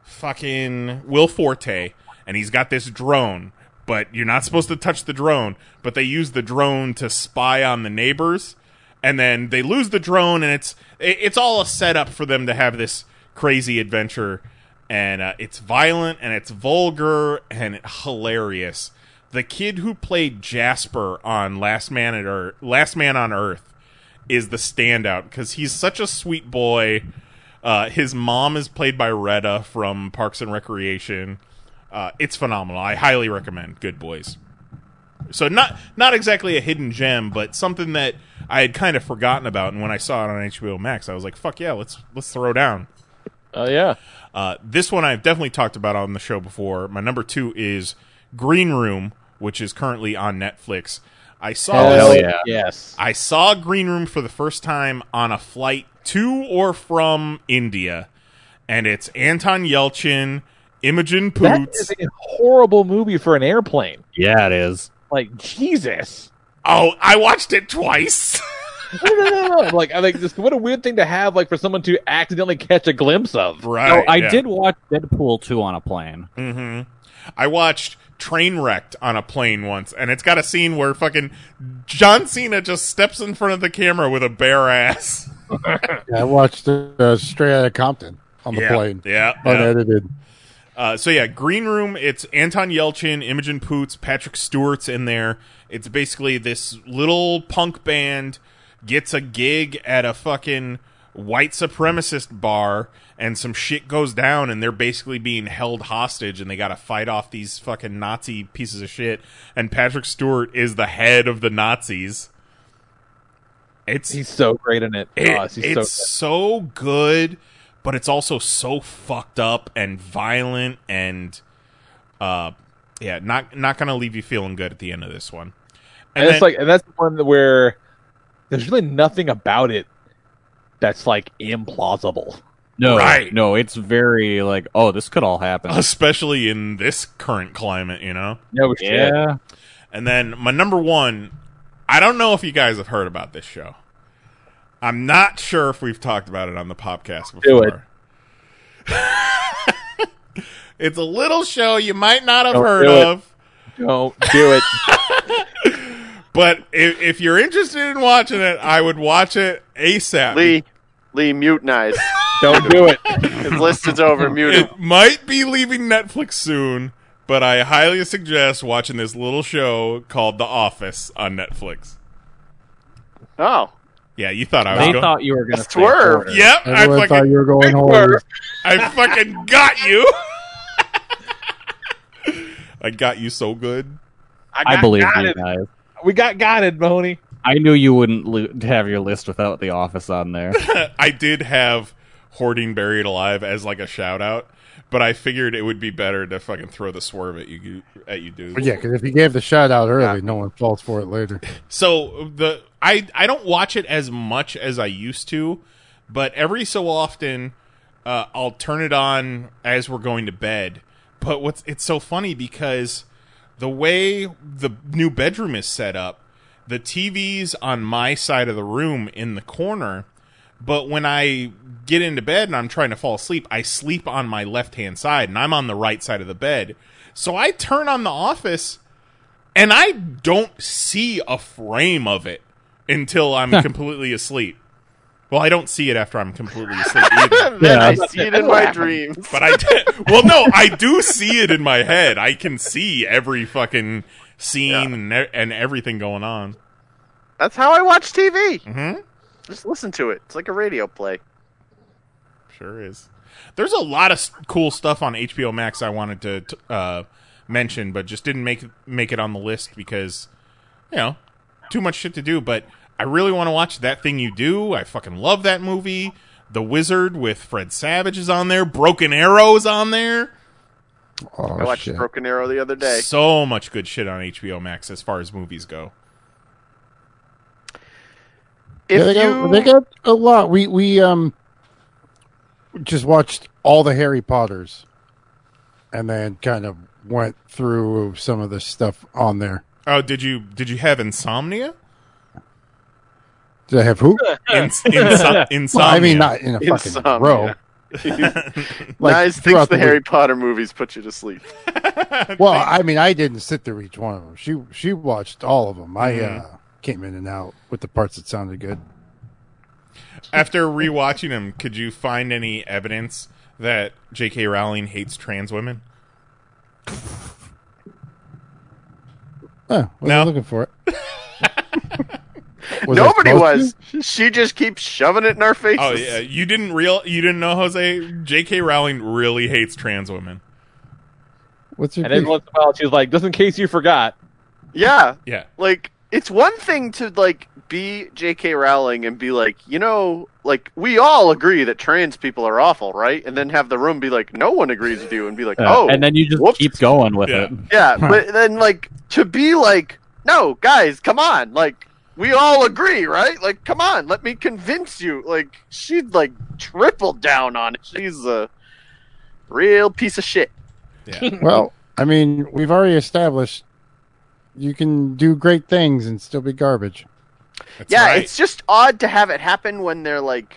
fucking Will Forte, and he's got this drone. But you're not supposed to touch the drone. But they use the drone to spy on the neighbors, and then they lose the drone, and it's it's all a setup for them to have this crazy adventure. And uh, it's violent, and it's vulgar, and hilarious. The kid who played Jasper on Last Man at Earth, Last Man on Earth, is the standout because he's such a sweet boy. Uh, his mom is played by Retta from Parks and Recreation. Uh, it's phenomenal. I highly recommend Good Boys. So not not exactly a hidden gem, but something that I had kind of forgotten about. And when I saw it on HBO Max, I was like, "Fuck yeah, let's let's throw down." Oh yeah. Uh, this one I've definitely talked about on the show before. My number two is Green Room, which is currently on Netflix. I saw Hell this- yeah. Yes. I saw Green Room for the first time on a flight to or from India, and it's Anton Yelchin, Imogen That Poots. is a horrible movie for an airplane. Yeah, it is. Like Jesus. Oh, I watched it twice. no, no, no, no. Like, I like just what a weird thing to have, like for someone to accidentally catch a glimpse of. Right. Oh, I yeah. did watch Deadpool 2 on a plane. Mm-hmm. I watched Trainwrecked on a plane once, and it's got a scene where fucking John Cena just steps in front of the camera with a bare ass. Yeah, I watched uh, Straight Outta Compton on the Yeah, plane. yeah, yeah. Uh, so yeah, Green Room. It's Anton Yelchin, Imogen Poots, Patrick Stewart's in there. It's basically this little punk band gets a gig at a fucking white supremacist bar, and some shit goes down, and they're basically being held hostage, and they got to fight off these fucking Nazi pieces of shit. And Patrick Stewart is the head of the Nazis. It's He's so great in it. it- Oh, it's so so good, but it's also so fucked up and violent and uh yeah, not not gonna leave you feeling good at the end of this one. And, it's like, and that's the one where there's really nothing about it that's like implausible. No, Right. no, it's very like, oh, this could all happen. especially in this current climate, you know. No shit. Yeah. And then my number one, I don't know if you guys have heard about this show. I'm not sure if we've talked about it on the podcast before. Do it. It's a little show you might not have Don't heard do of. Don't do it. But if, if you're interested in watching it, I would watch it ASAP. Lee, Lee, mute nice. Don't do it. His list is over. Mute him. It might be leaving Netflix soon, but I highly suggest watching this little show called The Office on Netflix. Oh, Yeah, you thought I was They going. thought you were going to Swerve. Yep, I Everyone thought fucking, you were going home. I fucking got you. I got you so good. I got- believe you it. guys. We got got it, Mahoney. I knew you wouldn't li- have your list without The Office on there. I did have hoarding buried alive as like a shout out, but I figured it would be better to fucking throw the swerve at you at you dudes. But yeah, because if you gave the shout out early, no one falls for it later. So the I I don't watch it as much as I used to, but every so often uh, I'll turn it on as we're going to bed. But what's it's so funny because the way the new bedroom is set up, the TV's on my side of the room in the corner, but when I get into bed and I'm trying to fall asleep, I sleep on my left hand side and I'm on the right side of the bed. So I turn on the office and I don't see a frame of it until I'm completely asleep. Well, I don't see it after I'm completely asleep either. then I see it in my dreams. But I did. Well, no, I do see it in my head. I can see every fucking scene and, e- and everything going on. That's how I watch TV. Mm-hmm. Just listen to it. It's like a radio play. Sure is. There's a lot of s- cool stuff on HBO Max I wanted to t- uh, mention, but just didn't make make it on the list because you know too much shit to do. But I really want to watch that thing you do. I fucking love that movie. The Wizard with Fred Savage is on there. Broken Arrows on there. Oh, I watched shit. Broken Arrow the other day. So much good shit on HBO Max as far as movies go. If yeah, they you got, they got a lot. We we um just watched all the Harry Potters, and then kind of went through some of the stuff on there. Oh, did you did you have insomnia? Did I have who? Ins- inso- insomnia. Well, I mean, not in a fucking Insomnia. row. Like, Nice thinks throughout the the Harry week. Potter movies put you to sleep. Well, I mean, I didn't sit through each one of them. She she watched all of them. I Mhm. uh, came in and out with the parts that sounded good. After rewatching them, could you find any evidence that J.K. Rowling hates trans women? Oh, wasn't No. looking for it. Was Nobody supposed was. She just keeps shoving it in our faces. Oh yeah, you didn't real you didn't know Jose J.K. Rowling really hates trans women. What's your And then once in a while, she's like, "Just in case you forgot." Yeah. Yeah. Like it's one thing to like be J.K. Rowling and be like, you know, like we all agree that trans people are awful, right? And then have the room be like, no one agrees with you, and be like, Yeah, oh, and then you just whoops. keep going with it. yeah. But then like to be like, no, guys, come on, like we all agree, right? Like, come on, let me convince you. Like she'd like tripled down on it. She's a real piece of shit. well, I mean, we've already established you can do great things and still be garbage. yeah, it's just odd to have it happen when they're like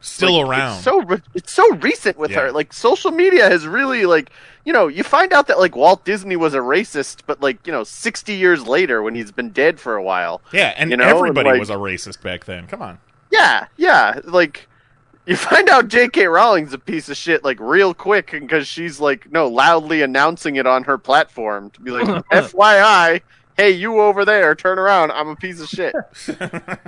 Still like, around. It's so re- it's so recent with Yeah. her. Like social media has really like you know you find out that like Walt Disney was a racist, but like you know sixty years later when he's been dead for a while. Yeah, and you know, and, everybody like- was a racist back then. Come on. Yeah, yeah. Like you find out J.K. Rowling's a piece of shit like real quick because she's like no loudly announcing it on her platform to be like FYI. Hey, you over there, turn around. I'm a piece of shit.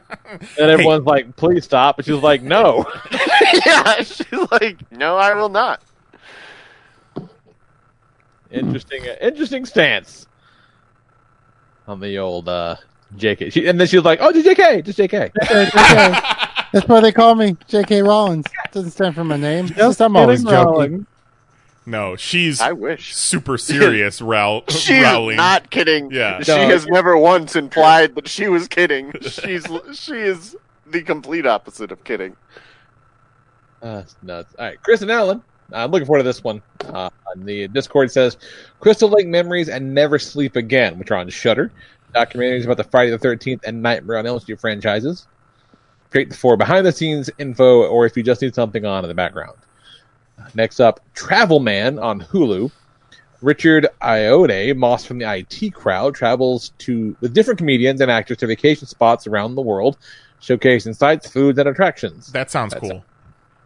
And everyone's like, "Please stop!" And she's like, "No." yeah, she's like, no, I will not. interesting, uh, interesting stance on the old uh, JK. She, and then she's like, "Oh, just JK, just JK." That's why they call me J.K. Rollins. Doesn't stand for my name. Just I'm always kidding, joking. Rowling. No, she's I wish super serious. Row- She's Rowling. not kidding. Yeah. She has never once implied that she was kidding. She's she is the complete opposite of kidding. Uh, that's nuts. All right, Chris and Alan. I'm looking forward to this one. Uh, on the Discord says Crystal Lake Memories and Never Sleep Again, which are on Shudder. Documentaries about the Friday the 13th and Nightmare on Elm Street franchises. Great for behind the scenes info or if you just need something on in the background. Next up, Travel Man on Hulu. Richard Ayoade, Moss from the IT crowd, travels to with different comedians and actors to vacation spots around the world, showcasing sights, foods, and attractions. That sounds That's- cool.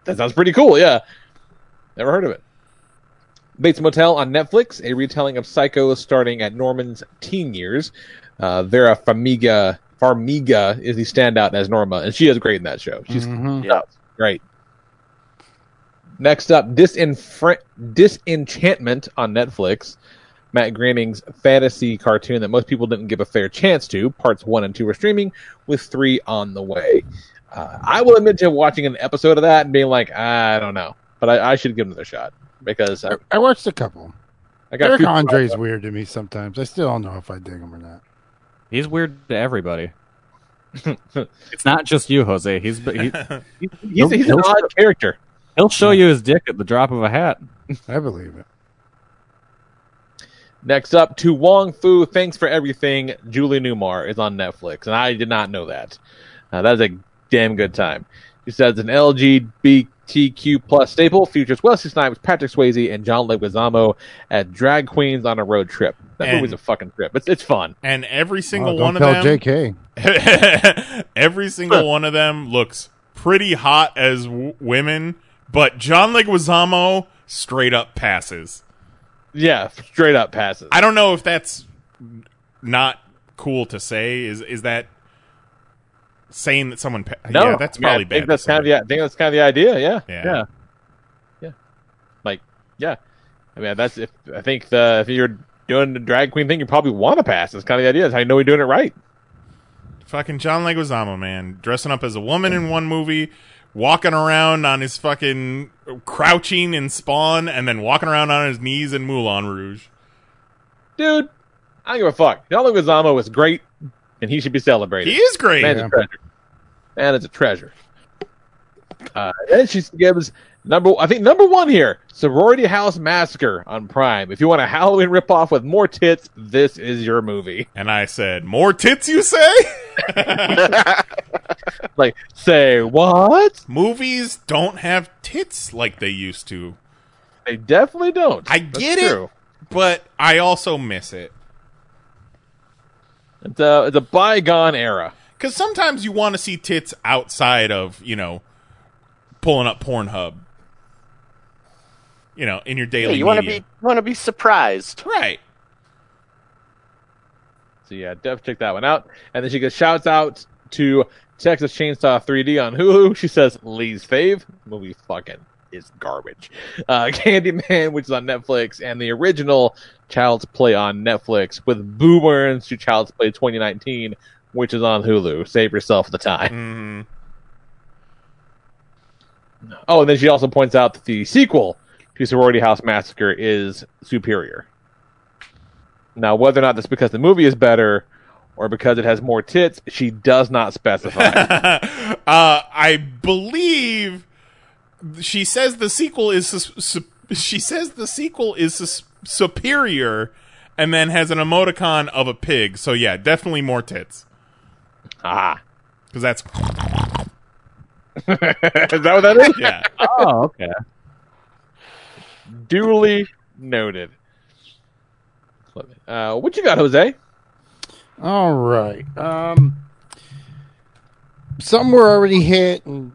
That sounds pretty cool, yeah. Never heard of it. Bates Motel on Netflix, a retelling of Psycho starting at Norman's teen years. Uh, Vera Farmiga, Farmiga is the standout as Norma, and she is great in that show. She's Mhm. yeah, great. Next up, Disenfr- Disenchantment on Netflix. Matt Groening's fantasy cartoon that most people didn't give a fair chance to. Parts one and two are streaming, with three on the way. Uh, I will admit to watching an episode of that and being like, I don't know, but I, I should give it another shot because I, I watched a couple. I got Eric people- Andre's weird to me sometimes. I still don't know if I dig him or not. He's weird to everybody. it's not just you, Jose. He's he, He's, he's an odd character. He'll show you his dick at the drop of a hat. I believe it. Next up, to Wong Foo, Thanks for Everything, Julie Newmar is on Netflix, and I did not know that. Uh, that is a damn good time. She says an LGBTQ plus staple features Wesley Snipes, Patrick Swayze, and John Leguizamo at drag queens on a road trip. That And- movie's a fucking trip. It's it's fun. And every single Oh, don't one of tell them, JK. every single one of them looks pretty hot as w- women, but John Leguizamo straight up passes. Yeah, straight up passes. I don't know if that's not cool to say. Is is that saying that someone? Pa- No, yeah, that's probably I think bad. That's kind of the, I think that's kind of the idea. Yeah, Yeah. yeah, yeah. Like, yeah. I mean, that's if I think the if you're doing the drag queen thing, you probably want to pass. That's kind of the idea. That's how you know you're doing it right. Fucking John Leguizamo, man, dressing up as a woman in one movie, walking around on his fucking crouching in Spawn, and then walking around on his knees in Moulin Rouge. Dude, I don't give a fuck. John Leguizamo is great, and he should be celebrated. He is great. Man's Yeah. a treasure. Man is a treasure. Uh, then she gives number, I think number one here, Sorority House Massacre on Prime. If you want a Halloween ripoff with more tits, this is your movie. And I said, "More tits, you say?" like, say what? Movies don't have tits like they used to. They definitely don't. I That's get true. it, but I also miss it. It's a it's a bygone era. Because sometimes you want to see tits outside of, you know, pulling up Pornhub. You know, in your Yeah, daily you want to media. be want to be surprised, right? So yeah, Dev check that one out. And then she goes shouts out to Texas Chainsaw 3D on Hulu. She says Lee's fave movie fucking is garbage. Uh, Candyman, which is on Netflix, and the original Child's Play on Netflix with Boomerang to Child's Play 2019, which is on Hulu. Save yourself the time. Oh, and then she also points out that the sequel to Sorority House Massacre is superior. Now, whether or not that's because the movie is better or because it has more tits, she does not specify. uh, I believe she says the sequel is sus- su- she says the sequel is sus- superior, and then has an emoticon of a pig. So yeah, definitely more tits. Ah, because that's is that what that is? Yeah. Oh, okay. Duly noted. Uh, what you got, Jose? All right. Um, some were already hit, and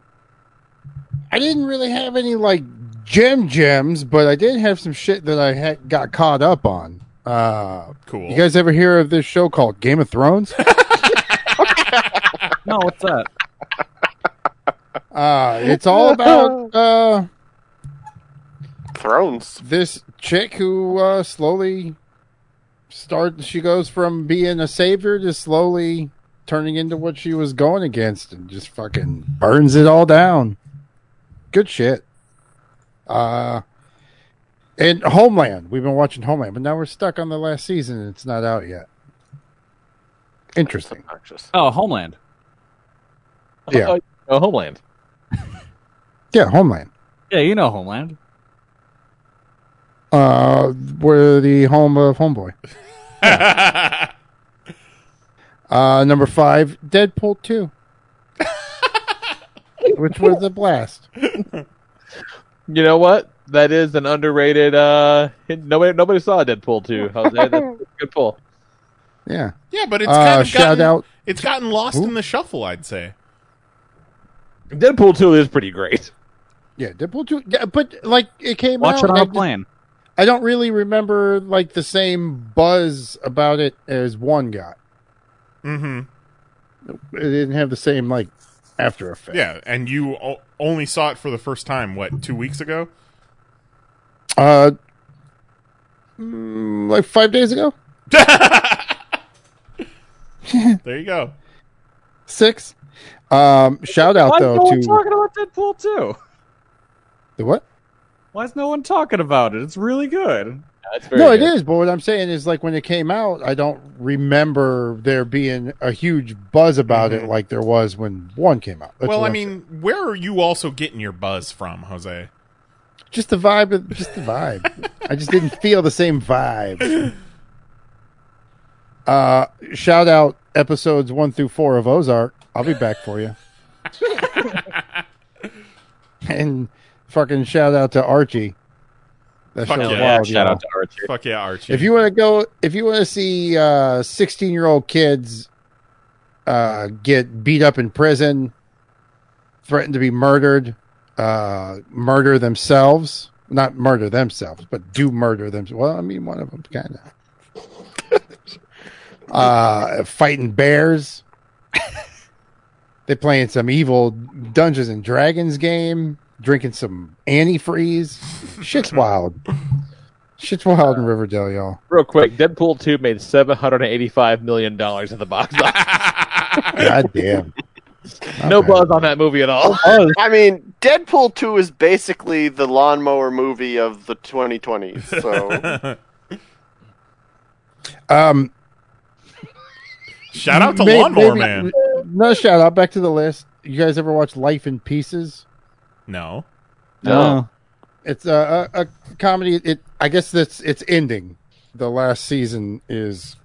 I didn't really have any like gem gems, but I did have some shit that I had got caught up on. Uh, cool. You guys ever hear of this show called Game of Thrones? no, what's that? Uh, it's all about uh, Thrones. This chick who uh, slowly start. She goes from being a savior to slowly turning into what she was going against, and just fucking burns it all down. Good shit. Uh, and Homeland. We've been watching Homeland, but now we're stuck on the last season, and it's not out yet. Interesting. Oh, Homeland. Yeah. Oh, Homeland. Yeah, Homeland. Yeah, you know Homeland. Uh, we're the home of Homeboy. uh, number five, Deadpool two, which was a blast. You know what? That is an underrated. Uh, nobody, nobody saw Deadpool 2. Jose. That's a good pull. Yeah. Yeah, but it's Uh, kind of shout gotten, out- It's gotten lost in the shuffle, I'd say. Deadpool 2 is pretty great. Yeah, Deadpool two, yeah, but like it came Watch out. it on and I a just- plane. I don't really remember like the same buzz about it as one got. Mm-hmm. It didn't have the same like after effect. Yeah, and you o- only saw it for the first time what two weeks ago? Uh, mm, like five days ago. There you go. Six. Um, shout out Why is though no one to talking about Deadpool too. the what? Why is no one talking about it? It's really good. No, it is. But what I'm saying is, like when it came out, I don't remember there being a huge buzz about it like there was when one came out. That's well, I I'm mean, where are you also getting your buzz from, Jose? just the vibe. of- Just the vibe. I just didn't feel the same vibe. Uh, shout out episodes one through four of Ozark. I'll be back for you. and fucking shout out to Archie. That Fuck show's yeah. wild, Shout yo. out to Archie. Fuck yeah, Archie. If you want to go, if you want to see uh, sixteen-year-old kids uh, get beat up in prison, threatened to be murdered, uh, murder themselves, not murder themselves, but do murder them. Well, I mean, one of them kind of uh, fighting bears. they playing some evil Dungeons and Dragons game, drinking some antifreeze. Shit's wild. Shit's wild in Riverdale, y'all. Real quick, Deadpool 2 made $785 million at the box office. God damn. no buzz on that movie at all. I mean, Deadpool 2 is basically the lawnmower movie of the 2020s. So Um, Shout out to may- Lawnmower maybe- Man. No shout out. Back to the list. You guys ever watch Life in Pieces? No. No. Oh. It's a, a, a comedy. It I guess that's it's ending. The last season is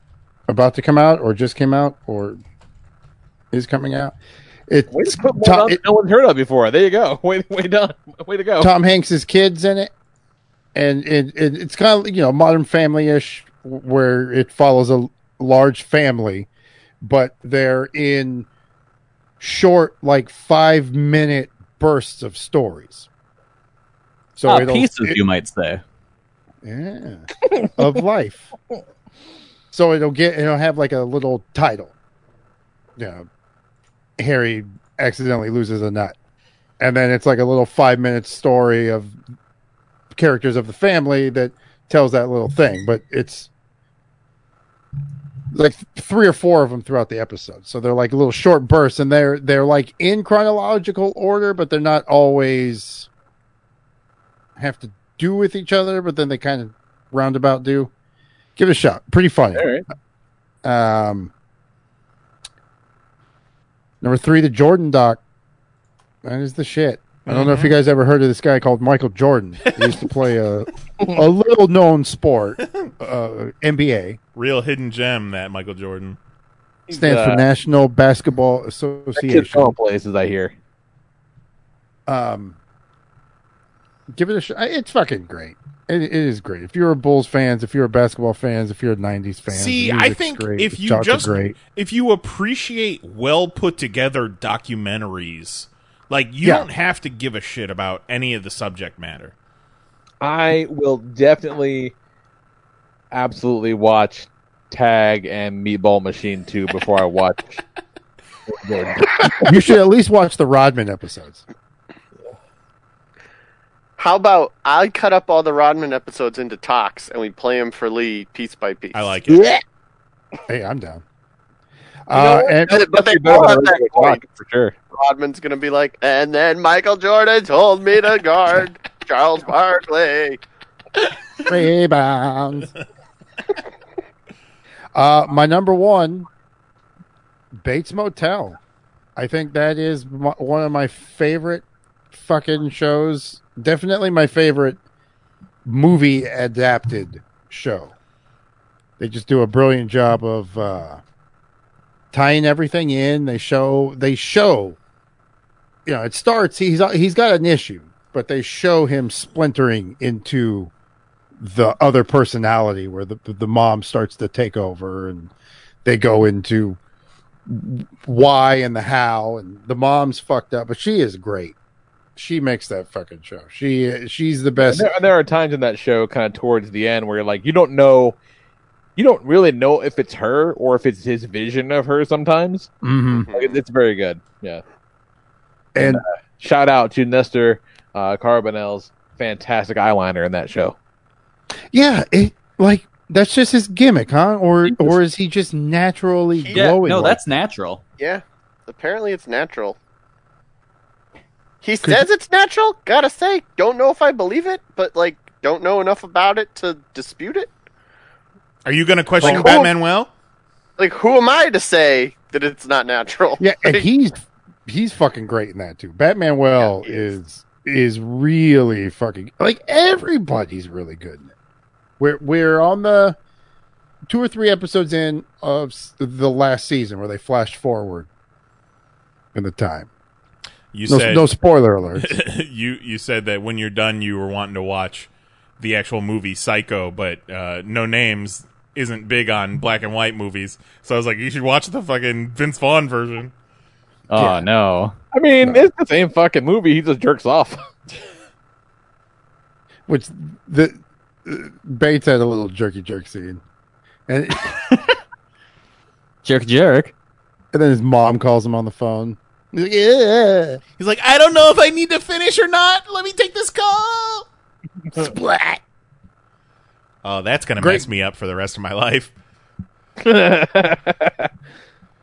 about to come out, or just came out, or is coming out. It's Way to put Tom, on that no one's heard of before. There you go. Way, way done. Way to go. Tom Hanks's kids in it, and it, it it's kind of you know Modern Family ish, where it follows a large family, but they're in short, like five minute bursts of stories. So Ah, pieces, it- you might say. yeah, of life. So it'll get it'll have like a little title. Yeah. Harry accidentally loses a nut, and then it's like a little five minute story of characters of the family that tells that little thing. But it's like three or four of them throughout the episode, so they're like little short bursts, and they're they're like in chronological order, but they're not always have to do with each other. But then they kind of roundabout do. Give it a shot. Pretty funny. Um, number three, the Jordan doc. That is the shit. I don't know if you guys ever heard of this guy called Michael Jordan. He used to play a a little known sport, uh, NBA. Real hidden gem, that Michael Jordan. Stands for uh, National Basketball Association. going places, I hear. Um, give it a shot. It's fucking great. It, it is great. If you're a Bulls fans, if you're a basketball fans, if you're a '90s fan, See, I think great, if you shots just great. if you appreciate well put together documentaries, like you Yeah. don't have to give a shit about any of the subject matter. I will definitely, absolutely watch Tag and Meatball Machine 2 before I watch. you should at least watch the Rodman episodes. How about I cut up all the Rodman episodes into talks and we play them for Lee piece by piece? I like it. Hey, I'm down. You know Uh, and but, but they better all than have that point. for sure. Rodman's gonna be like, and then Michael Jordan told me to guard Charles Barkley. rebounds. uh, my number one, Bates Motel. I think that is my, one of my favorite fucking shows. Definitely my favorite movie adapted show. They just do a brilliant job of uh, tying everything in. They show they show you know, it starts he's he's got an issue, but they show him splintering into the other personality where the the mom starts to take over and they go into why and the how and the mom's fucked up, but she is great. She makes that fucking show. She she's the best. There, there are times in that show, kind of towards the end, where you're like, you don't know, you don't really know if it's her or if it's his vision of her. Sometimes, Mhm. Like, it's very good. Yeah, And uh, shout out to Nestor uh, Carbonell's fantastic eyeliner in that show. Yeah, it like that's just his gimmick, huh? Or or is he just naturally Yeah, glowing? no, like that's natural. Yeah, apparently it's natural. He says it's natural. Gotta say, don't know if I believe it, but like, don't know enough about it to dispute it. Are you going to question Like, Batman? Well, Like, who am I to say that it's not natural? Yeah, and he's he's fucking great in that too. Batman Well is is really fucking like everybody's really good in it. We're we're on the two or three episodes in of the last season where they flashed forward in the time. you no, said no spoiler alert. you you said that when you're done, you were wanting to watch the actual movie Psycho, but uh, No Names isn't big on black and white movies. So I was like, you should watch the fucking Vince Vaughn version. Oh no. I mean, it's the same fucking movie. He just jerks off. Which the Bates had a little jerky jerk scene, and jerk jerk, and then his mom calls him on the phone. He's like, yeah. He's like, I don't know if I need to finish or not. Let me take this call. Splat. Oh, that's gonna Great. mess me up for the rest of my life.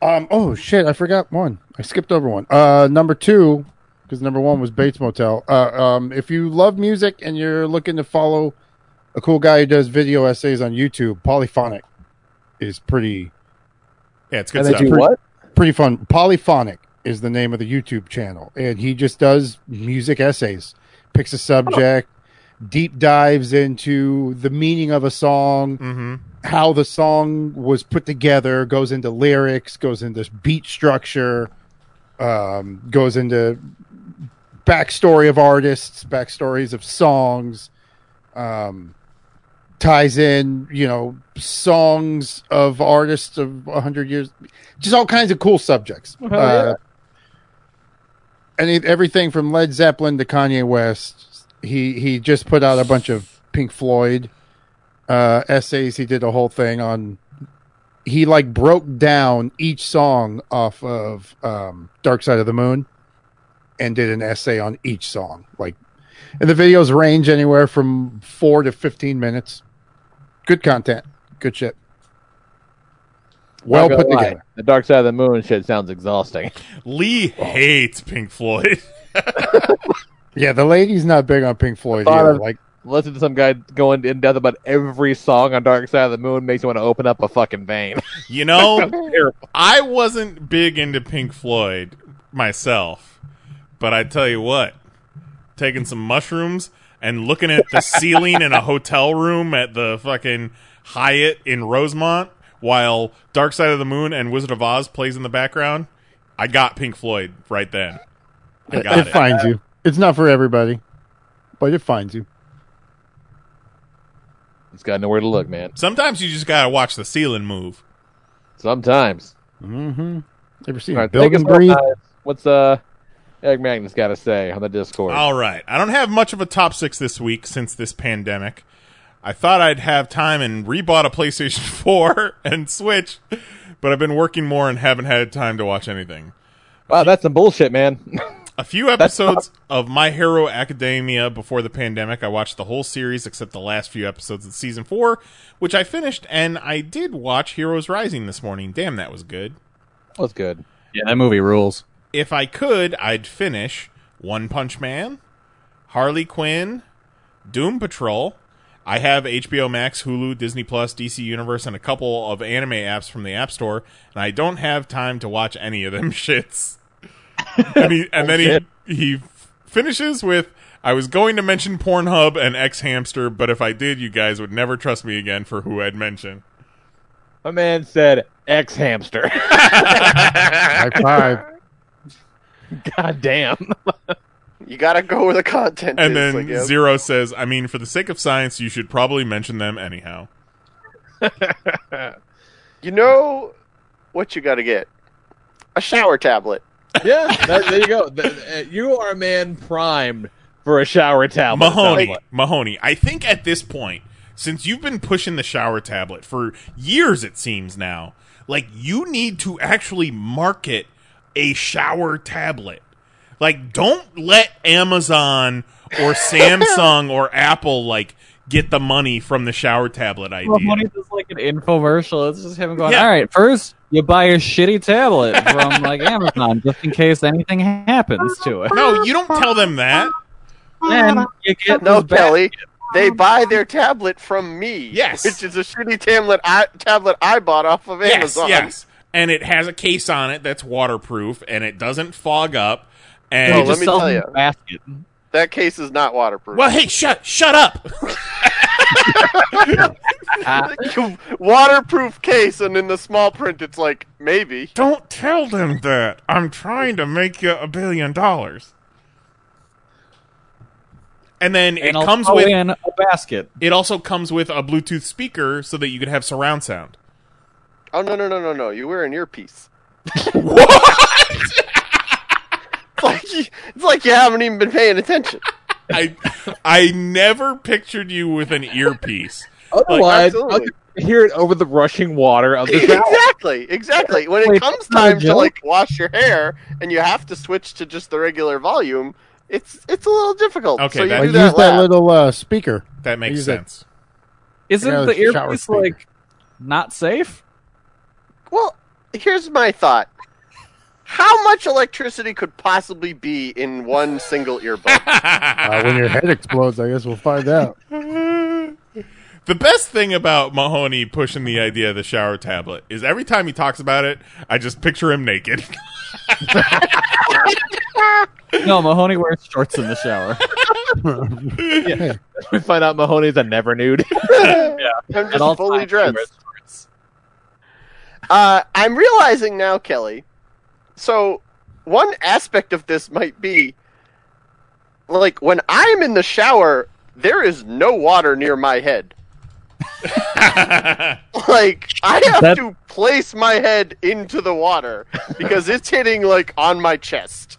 Um. Oh shit! I forgot one. I skipped over one. Uh, number two, because number one was Bates Motel. Uh, um, if you love music and you're looking to follow a cool guy who does video essays on YouTube, Polyphonic is pretty. Yeah, it's good And stuff. Pretty, what? Pretty fun. Polyphonic is the name of the YouTube channel, and he just does music essays. Picks a subject, deep dives into the meaning of a song, how the song was put together, goes into lyrics, goes into beat structure, um, goes into backstory of artists, backstories of songs, um, ties in, you know, songs of artists of a hundred years, just all kinds of cool subjects. Hell Uh, and it, everything from Led Zeppelin to Kanye West. He he just put out a bunch of Pink Floyd uh, essays. He did a whole thing on he like broke down each song off of um, Dark Side of the Moon and did an essay on each song. Like, and the videos range anywhere from four to fifteen minutes. Good content, good shit. Well Not gonna put lie, together. The Dark Side of the Moon shit sounds exhausting. Lee hates Pink Floyd. Yeah, the lady's not big on Pink Floyd either. of- Like, Listen to some guy going in depth about every song on Dark Side of the Moon makes you want to open up a fucking vein. You know, I wasn't big into Pink Floyd myself, but I tell you what, taking some mushrooms and looking at the ceiling in a hotel room at the fucking Hyatt in Rosemont while Dark Side of the Moon and Wizard of Oz plays in the background, I got Pink Floyd right then. I it, got it. finds you. It's not for everybody, but it finds you. It's got nowhere to look, man. Sometimes you just gotta watch the ceiling move. Sometimes. Mm-hmm. Ever seen All right, Build take us and home, Breathe? What's uh, Eric Magnus got to say on the Discord? All right. I don't have much of a top six this week since this pandemic. I thought I'd have time and rebought a PlayStation 4 and Switch, but I've been working more and haven't had time to watch anything. Wow, that's some bullshit, man. A few episodes of My Hero Academia before the pandemic. I watched the whole series except the last few episodes of season four, which I finished, and I did watch Heroes Rising this morning. Damn, that was good. That was good. Yeah, that movie rules. If I could, I'd finish One Punch Man, Harley Quinn, Doom Patrol. I have HBO Max, Hulu, Disney Plus, DC Universe, and a couple of anime apps from the App Store, and I don't have time to watch any of them shits. and he, and then Shit. he he finishes with, "I was going to mention Pornhub and X Hamster, but if I did, you guys would never trust me again for who I'd mention." My man said X hamster. High five. God damn. You gotta go where the content And is. then I guess. Zero says, "I mean, for the sake of science, you should probably mention them anyhow." You know what you gotta get? A shower tablet. yeah, that, there you go. The- uh, you are a man primed for a shower tablet. Mahoney, sounds like. Mahoney. I think at this point, since you've been pushing the shower tablet for years, it seems now, like you need to actually market a shower tablet. Like, don't let Amazon or Samsung or Apple like get the money from the shower tablet idea. Well, when it's just like an infomercial, it's just him going, Yeah. all right, first you buy a shitty tablet from like Amazon just in case anything happens to it. No, you don't tell them that. Then you get No, this back- Kelly. They buy their tablet from me. Yes. Which is a shitty tablet I, tablet I bought off of Yes, Amazon. yes. And it has a case on it that's waterproof and it doesn't fog up. And Well, let me tell you. basket. That case is not waterproof. Well, hey, shut shut up. waterproof case, and in the small print, it's like maybe. Don't tell them that. I'm trying to make you a billion dollars. And then it I'll comes with in a basket. it also comes with a Bluetooth speaker so that you can have surround sound. Oh no no no no no! You wear an earpiece. it's like you, it's like you haven't even been paying attention. I I never pictured you with an earpiece. Otherwise, I absolutely. could hear it over the rushing water of the shower. exactly, exactly. When it comes that's not a time to like wash your hair, and you have to switch to just the regular volume, it's it's a little difficult. Okay, so you that- do that use that little uh, speaker. That makes sense. Isn't Yeah, the the earpiece like not safe? Well, here's my thought. How much electricity could possibly be in one single earbud? Uh, when your head explodes, I guess we'll find out. The best thing about Mahoney pushing the idea of the shower tablet is every time he talks about it, I just picture him naked. No, Mahoney wears shorts in the shower. Yeah. we find out Mahoney's a never nude. yeah. I'm just fully dressed. Wears shorts. Uh, I'm realizing now, Kelly. So, one aspect of this might be like when I'm in the shower, there is no water near my head. like I have That- to place my head into the water because it's hitting like on my chest.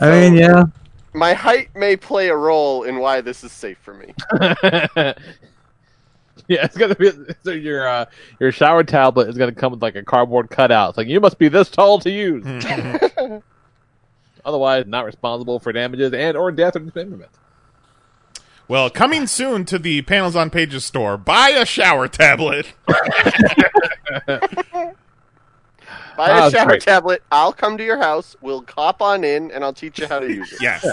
I mean, yeah. My height may play a role in why this is safe for me. Yeah, it's gonna be so your uh, your shower tablet is gonna come with like a cardboard cutout. It's like you must be this tall to use. Otherwise, not responsible for damages and or death or dismemberment. Well, coming soon to the Panels on Pages store, buy a shower tablet. Buy Ah, a shower great. tablet. I'll come to your house. We'll cop on in, and I'll teach you how to use it. yes.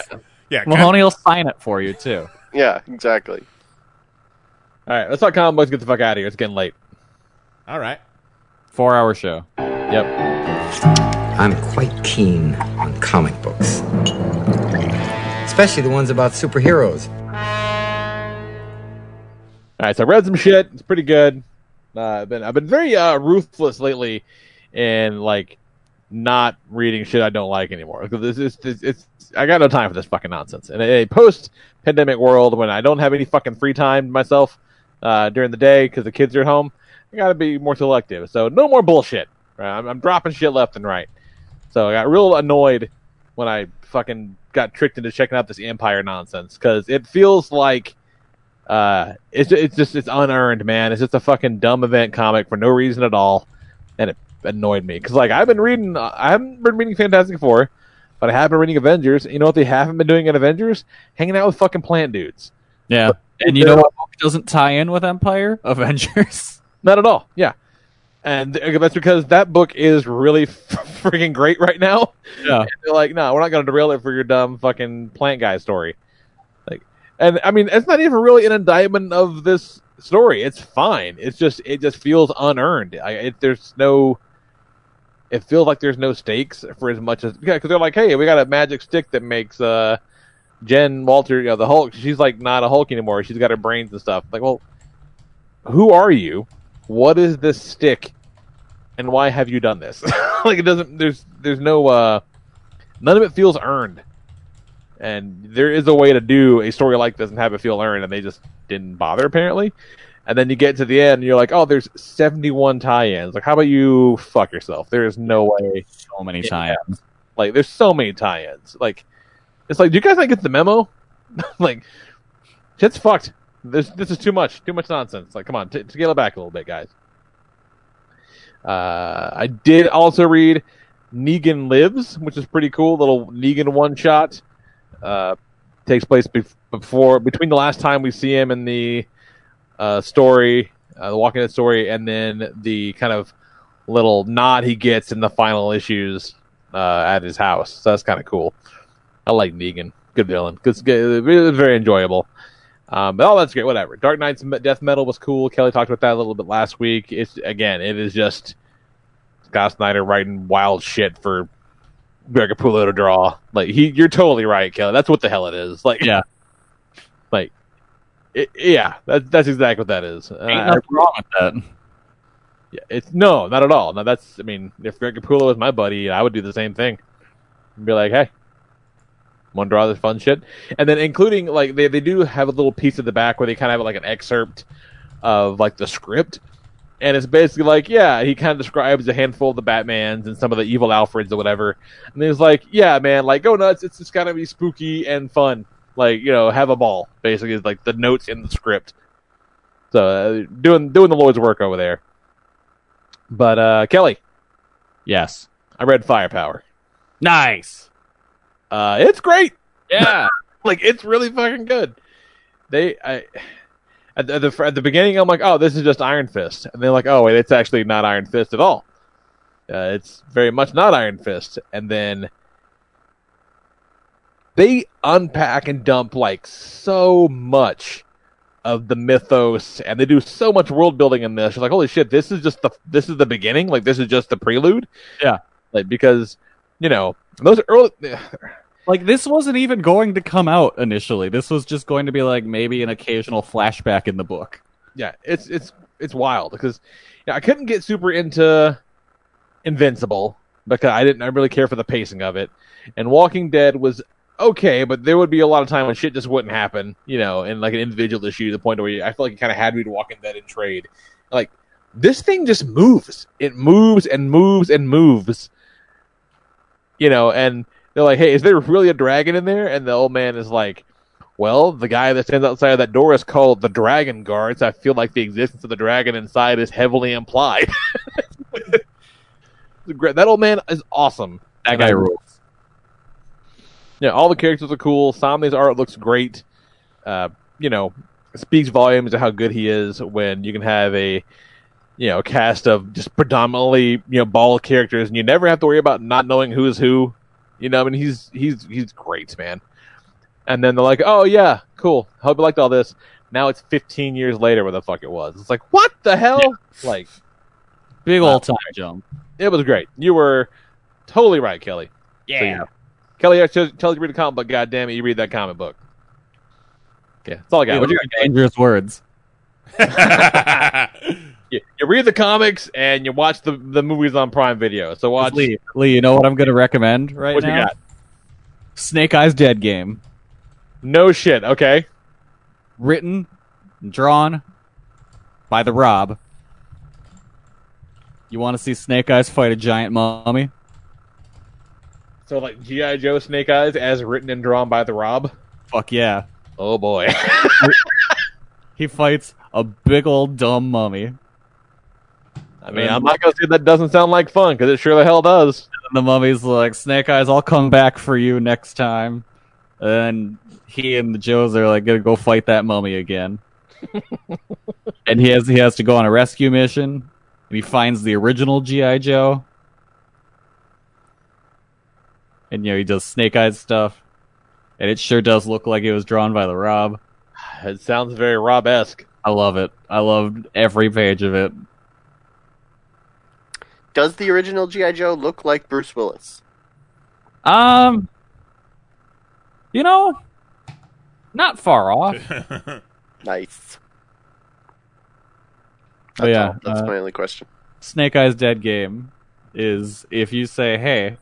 Yeah. Mahoney will sign it for you too. Yeah. Exactly. All right, let's talk comic books. Get the fuck out of here. It's getting late. All right. Four hour show. Yep. I'm quite keen on comic books, especially the ones about superheroes. All right, so I read some shit. It's pretty good. Uh, I've been I've been very uh, ruthless lately and like not reading shit I don't like anymore. Because this is it's, it's I got no time for this fucking nonsense. In a post pandemic world when I don't have any fucking free time myself uh, during the day because the kids are at home, I got to be more selective. So no more bullshit. Right? I'm, I'm dropping shit left and right. So I got real annoyed when I fucking got tricked into checking out this Empyre nonsense because it feels like uh, it's it's just it's unearned, man. It's just a fucking dumb event comic for no reason at all, and it annoyed me because like I've been reading, I haven't been reading Fantastic Four, but I have been reading Avengers. You know what they haven't been doing in Avengers? Hanging out with fucking plant dudes. Yeah. And you know what book doesn't tie in with Empyre? Avengers. Not at all. Yeah. And that's because that book is really freaking great right now. Yeah. And they're like, no, we're not going to derail it for your dumb fucking plant guy story. Like, and I mean, it's not even really an indictment of this story. It's fine. It's just, it just feels unearned. I, it, there's no, it feels like there's no stakes for as much as, yeah, because they're like, hey, we got a magic stick that makes, uh, Jen Walter, you know, the Hulk. She's like not a Hulk anymore. She's got her brains and stuff. Like, well, who are you? What is this stick? And why have you done this? like it doesn't there's there's no uh none of it feels earned. And there is a way to do a story like this and have it feel earned and they just didn't bother apparently. And then you get to the end and you're like, "Oh, there's 71 tie-ins." Like how about you fuck yourself? There is no way so many tie-ins. Like there's so many tie-ins. Like it's like, do you guys not get the memo? like shit's fucked. This this is too much. Too much nonsense. Like, come on, t- scale it back a little bit, guys. Uh, I did also read Negan Lives, which is pretty cool. Little Negan one shot. Uh, takes place bef- before between the last time we see him in the uh, story, uh, the Walking Dead story, and then the kind of little nod he gets in the final issues uh, at his house. So that's kind of cool. I like Negan. Good villain. Good, good very, enjoyable. Um, but all that's great. Whatever. Dark Nights Death Metal was cool. Kelly talked about that a little bit last week. It's again, it is just Scott Snyder writing wild shit for Greg Capullo to draw. Like he, you're totally right, Kelly. That's what the hell it is. Like yeah, like it, yeah. That's that's exactly what that is. Ain't Uh, nothing wrong with that. yeah, it's no, not at all. Now that's I mean, if Greg Capullo was my buddy, I would do the same thing. And be like, hey, to draw this fun shit? And then including like they they do have a little piece at the back where they kind of have like an excerpt of like the script. And it's basically like, yeah, he kind of describes a handful of the Batmans and some of the evil Alfreds or whatever. And he's like, yeah, man, like go nuts. It's just gotta be spooky and fun. Like you know, have a ball. Basically, is like the notes in the script. So uh, doing doing the Lord's work over there. But uh Kelly, yes, I read Firepower. Nice. Uh, it's great. Yeah, like it's really fucking good. They, I, at the, at the at the beginning, I'm like, oh, this is just Iron Fist, and they're like, oh, wait, it's actually not Iron Fist at all. Uh, it's very much not Iron Fist, and then they unpack and dump like so much of the mythos, and they do so much world building in this. You're like, holy shit, this is just the this is the beginning. Like this is just the prelude. Yeah, like because you know those early. Like this wasn't even going to come out initially. This was just going to be like maybe an occasional flashback in the book. yeah, it's it's it's wild because yeah, I couldn't get super into Invincible because I didn't I really care for the pacing of it, and Walking Dead was okay, but there would be a lot of time when shit just wouldn't happen, you know, in like an individual issue to the point where you, I feel like it kind of had me to Walking Dead in trade. Like this thing just moves, it moves and moves and moves, you know, and they're like, hey, is there really a dragon in there? And the old man is like, Well, the guy that stands outside of that door is called the Dragon Guards. I feel like the existence of the dragon inside is heavily implied. That old man is awesome. That guy rules. Yeah, all the characters are cool. Samnee's art looks great. Uh, you know, speaks volumes of how good he is when you can have a you know cast of just predominantly you know bald characters, and you never have to worry about not knowing who is who. You know, I mean, he's he's he's great, man. And then they're like, "Oh yeah, cool. Hope you liked all this." Now it's 15 years later, where the fuck it was. It's like, what the hell? Like, Big old uh, time jump. it was great. You were totally right, Kelly. So, Yeah. Kelly, I tells tells you to read a comic book. God damn it, you read that comic book. Yeah, that's all I got. Yeah, What you those got, dangerous words. you, you read the comics and you watch the the movies on Prime Video. So watch. Lee, Lee, you know what I'm going to recommend right What you now? got? Snake Eyes Dead Game. No shit. Okay. Written, drawn by the Rob. You want to see Snake Eyes fight a giant mummy? So like GI Joe Snake Eyes as written and drawn by the Rob. Fuck yeah. Oh boy. He fights a big old dumb mummy. I mean, I'm not gonna say that doesn't sound like fun because it sure the hell does. And the mummy's like, Snake Eyes, I'll come back for you next time. And he and the Joes are like gonna go fight that mummy again. and he has he has to go on a rescue mission. And he finds the original G.I. Joe. And you know, he does Snake Eyes stuff. And it sure does look like it was drawn by the Rob. It sounds very Rob esque. I love it. I loved every page of it. Does the original GI Joe look like Bruce Willis? Um, you know, not far off. Nice. But yeah, all. That's uh, my only question. Snake Eyes Dead Game is if you say, "Hey,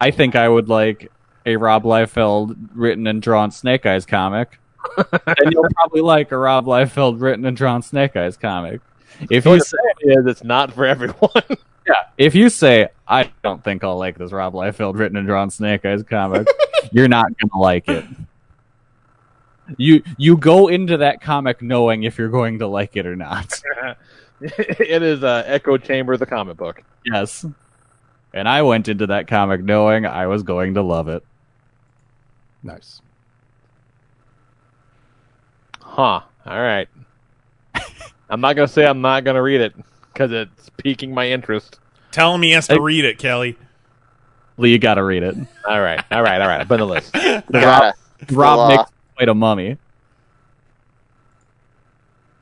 I think I would like a Rob Liefeld written and drawn Snake Eyes comic," then you'll probably like a Rob Liefeld written and drawn Snake Eyes comic. If So you say, is it's not for everyone. yeah, if you say, "I don't think I'll like this Rob Liefeld written and drawn Snake Eyes comic," you're not gonna like it. You you go into that comic knowing if you're going to like it or not. it is uh, Echo Chamber, the comic book. Yes. And I went into that comic knowing I was going to love it. Nice. Huh. All right. I'm not gonna say I'm not gonna read it because it's piquing my interest. Tell him he has to read it, Kelly. Lee, you gotta read it. All right. All right. All right. Put on the list. Rob, Gotta. Rob Law. makes quite a mummy.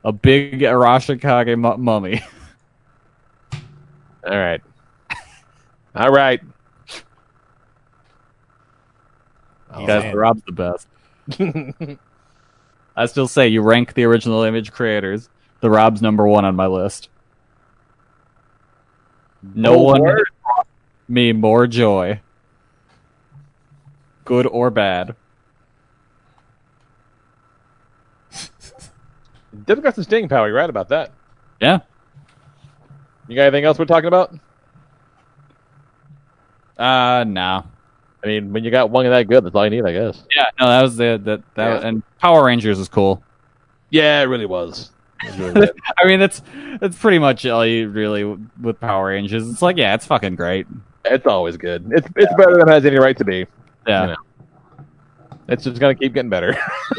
A big Arashikage mu- mummy. All right. All right. Oh, Guys, man. Rob's the best. I still say you rank the original image creators. The Rob's number one on my list. No Oh, one word. me more joy, good or bad. Definitely got some staying power. You're right about that. Yeah. You got anything else we're talking about? Uh, no. I mean, when you got one of that good, that's all you need, I guess. Yeah, no, that was the that that Yeah. and Power Rangers is cool. Yeah, it really was. Really. I mean, that's that's pretty much all you really with Power Rangers. It's like, yeah, it's fucking great. it's always good. It's it's better than it has any right to be. Yeah, You know. It's just gonna keep getting better.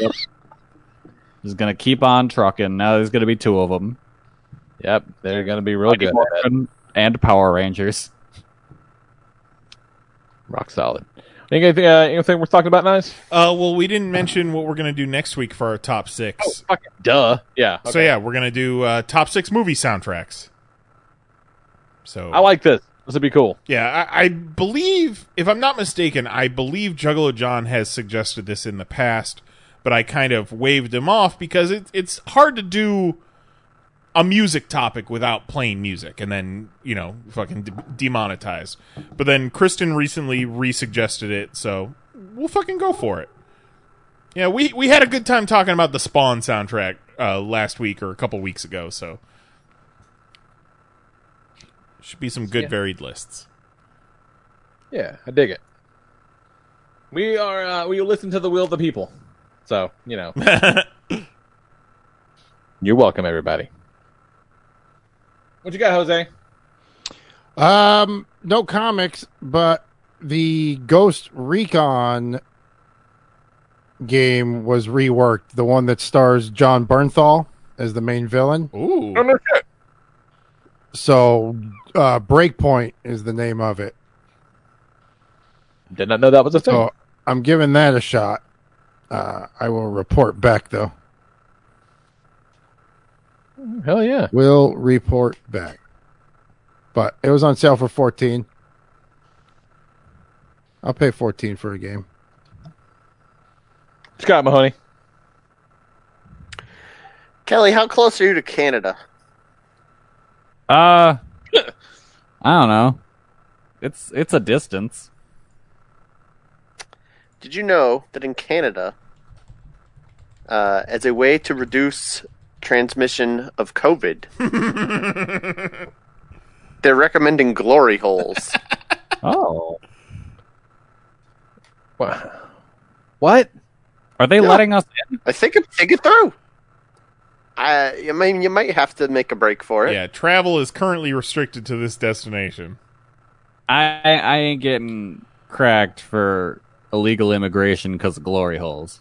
just gonna keep on trucking. Now there's gonna be two of them. yep, they're gonna be real good. at that. Morphin and Power Rangers. Rock solid. Anything, uh, anything we're talking about, nice? Uh, well, we didn't mention what we're going to do next week for our top six. Fucking duh. Yeah. So okay. yeah, we're going to do uh, top six movie soundtracks. So I like this. This would be cool. Yeah, I, I believe, if I'm not mistaken, I believe Juggalo John has suggested this in the past, but I kind of waved him off because it, it's hard to do a music topic without playing music and then, you know, fucking de- demonetized. But then Kristen recently re-suggested it, so we'll fucking go for it. Yeah, we, we had a good time talking about the Spawn soundtrack uh, last week or a couple weeks ago, so should be some good Yeah. varied lists. Yeah, I dig it. We are. Uh, we listen to the will of the people. So you know, you're welcome, everybody. What you got, Jose? Um, no comics, but the Ghost Recon game was reworked. The one that stars Jon Bernthal as the main villain. Ooh. Oh, no shit. So, uh, Breakpoint is the name of it. Did not know that was a thing. So I'm giving that a shot. Uh, I will report back though. Hell yeah. We'll report back. But it was on sale for 14. I'll pay 14 for a game. Scott Mahoney. Kelly, how close are you to Canada? Uh, I don't know. It's it's a distance. Did you know that in Canada, uh, as a way to reduce transmission of COVID, they're recommending glory holes. Oh, What? are they Yeah. letting us in? I think it, think it through. I, I mean, you might have to make a break for it. Yeah, travel is currently restricted to this destination. I I ain't getting cracked for illegal immigration because of glory holes.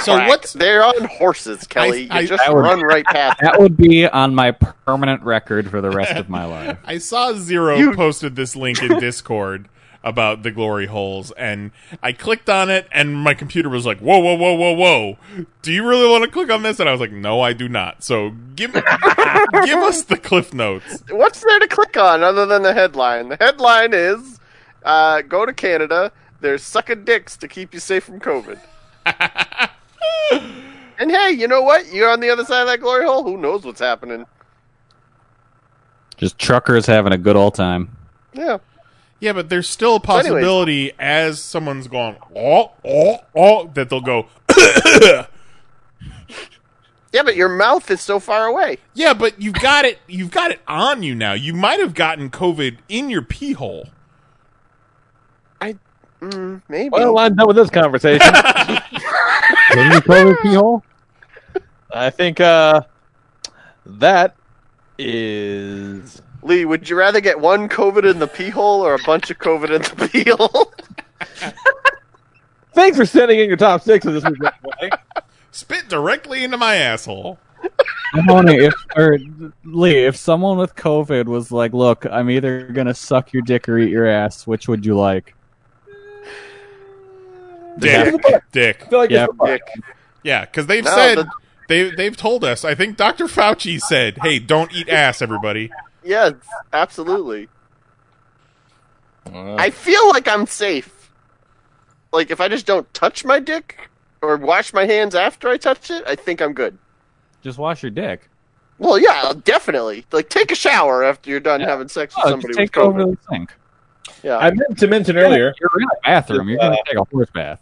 So what's they're on horses, Kelly? I- you just that would- run right past. That would be on my permanent record for the rest of my life. I saw Zero You- posted this link in Discord about the glory holes, and I clicked on it, and my computer was like, "Whoa, whoa, whoa, whoa, whoa! Do you really want to click on this?" And I was like, "No, I do not." So give give us the cliff notes. What's there to click on other than the headline? The headline is uh, go to Canada. They're sucking dicks to keep you safe from COVID. and hey, you know what? You're on the other side of that glory hole. Who knows what's happening? Just truckers having a good old time. Yeah. Yeah, but there's still a So anyways- possibility as someone's going oh oh oh that they'll go. Yeah, but your mouth is so far away. yeah, but you've got it. You've got it on you now. You might have gotten COVID in your pee hole. Mm, maybe. Well, I'm done with this conversation. Didn't you call it keyhole? I think uh, that is. Lee, would you rather get one COVID in the pee hole or a bunch of COVID in the pee hole? Thanks for sending in your top six of this week. way. Spit directly into my asshole. Mahoney, if or Lee, if someone with COVID was like, "Look, I'm either gonna suck your dick or eat your ass," which would you like? Dick, dick. I feel like Yeah. it's Dick. Yeah, because they've No, said the- they they've told us. I think Dr. Fauci said, "Hey, don't eat ass, everybody." Yes, absolutely. I feel like I'm safe. Like if I just don't touch my dick or wash my hands after I touch it, I think I'm good. Just wash your dick. Well, yeah, definitely. Like take a shower after you're done having sex with Oh, somebody just with take over the sink. Yeah. I meant to mention earlier. You're in a bathroom. You're gonna take a horse bath.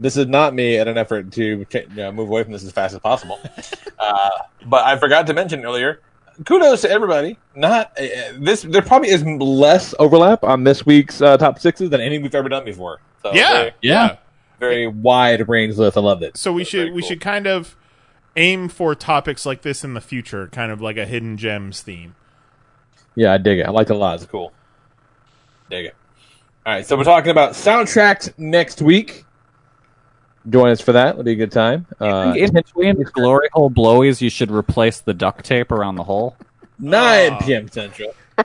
This is not me in an effort to you know, move away from this as fast as possible. uh, but I forgot to mention earlier. Kudos to everybody. Not uh, this. There probably is less overlap on this week's uh, top sixes than any we've ever done before. So Yeah, very, yeah. very wide range list. I loved it. So we should we should kind of aim for topics like this in the future, kind of like a hidden gems theme. Yeah, I dig it. I like it a lot. It's cool. Dig it. All right, so we're talking about soundtracks next week. Join us for that. It'll be a good time. Uh, in between glory hole blowies, you should replace the duct tape around the hole. 9 p.m. Central. I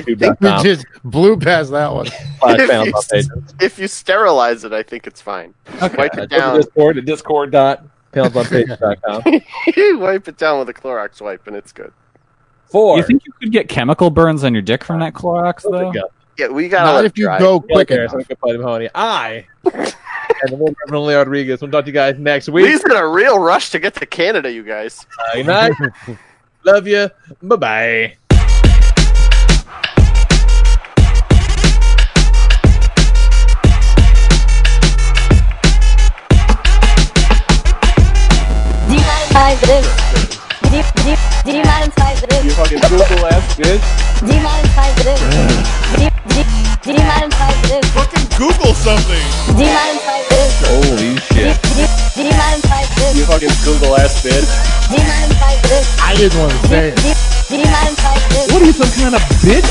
think We YouTube.com. just blew past that one. If, you, if you sterilize it, I think it's fine. Wipe Uh, it go down. Discord at discord.panelsonpages.com. wipe it down with a Clorox wipe, and it's good. Four. You think you could get chemical burns on your dick from that Clorox though? Yeah, we gotta Not if you dry. go Yeah, quick there, enough. so we can play Mahoney. I and the one Reverend Leo Rodriguez. We'll talk to you guys next week. Lee's in a real rush to get to Canada, you guys. Good night. Love you. Bye bye. Do you mind this? You, do you, do you mind if I this? You fucking Google ass bitch. Do you mind if I this? I this? Fucking Google something. Do you mind if I this? Holy Do you, shit. you, do Google ass bitch. You mind I didn't want to say it. Do, do you mind if I do? What are you, some kind of bitch?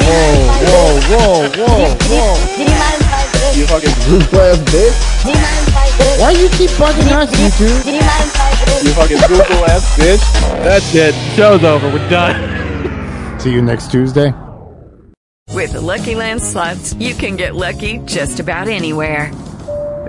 Whoa, whoa, whoa, whoa, whoa. Do you mind if I do? You fucking Google ass bitch. Do you mind if I do? Why you keep bugging us, you two? You mind if I do? you fucking Google ass bitch. That's it. Show's over. We're done. See you next Tuesday. With the Lucky Land slots, you can get lucky just about anywhere.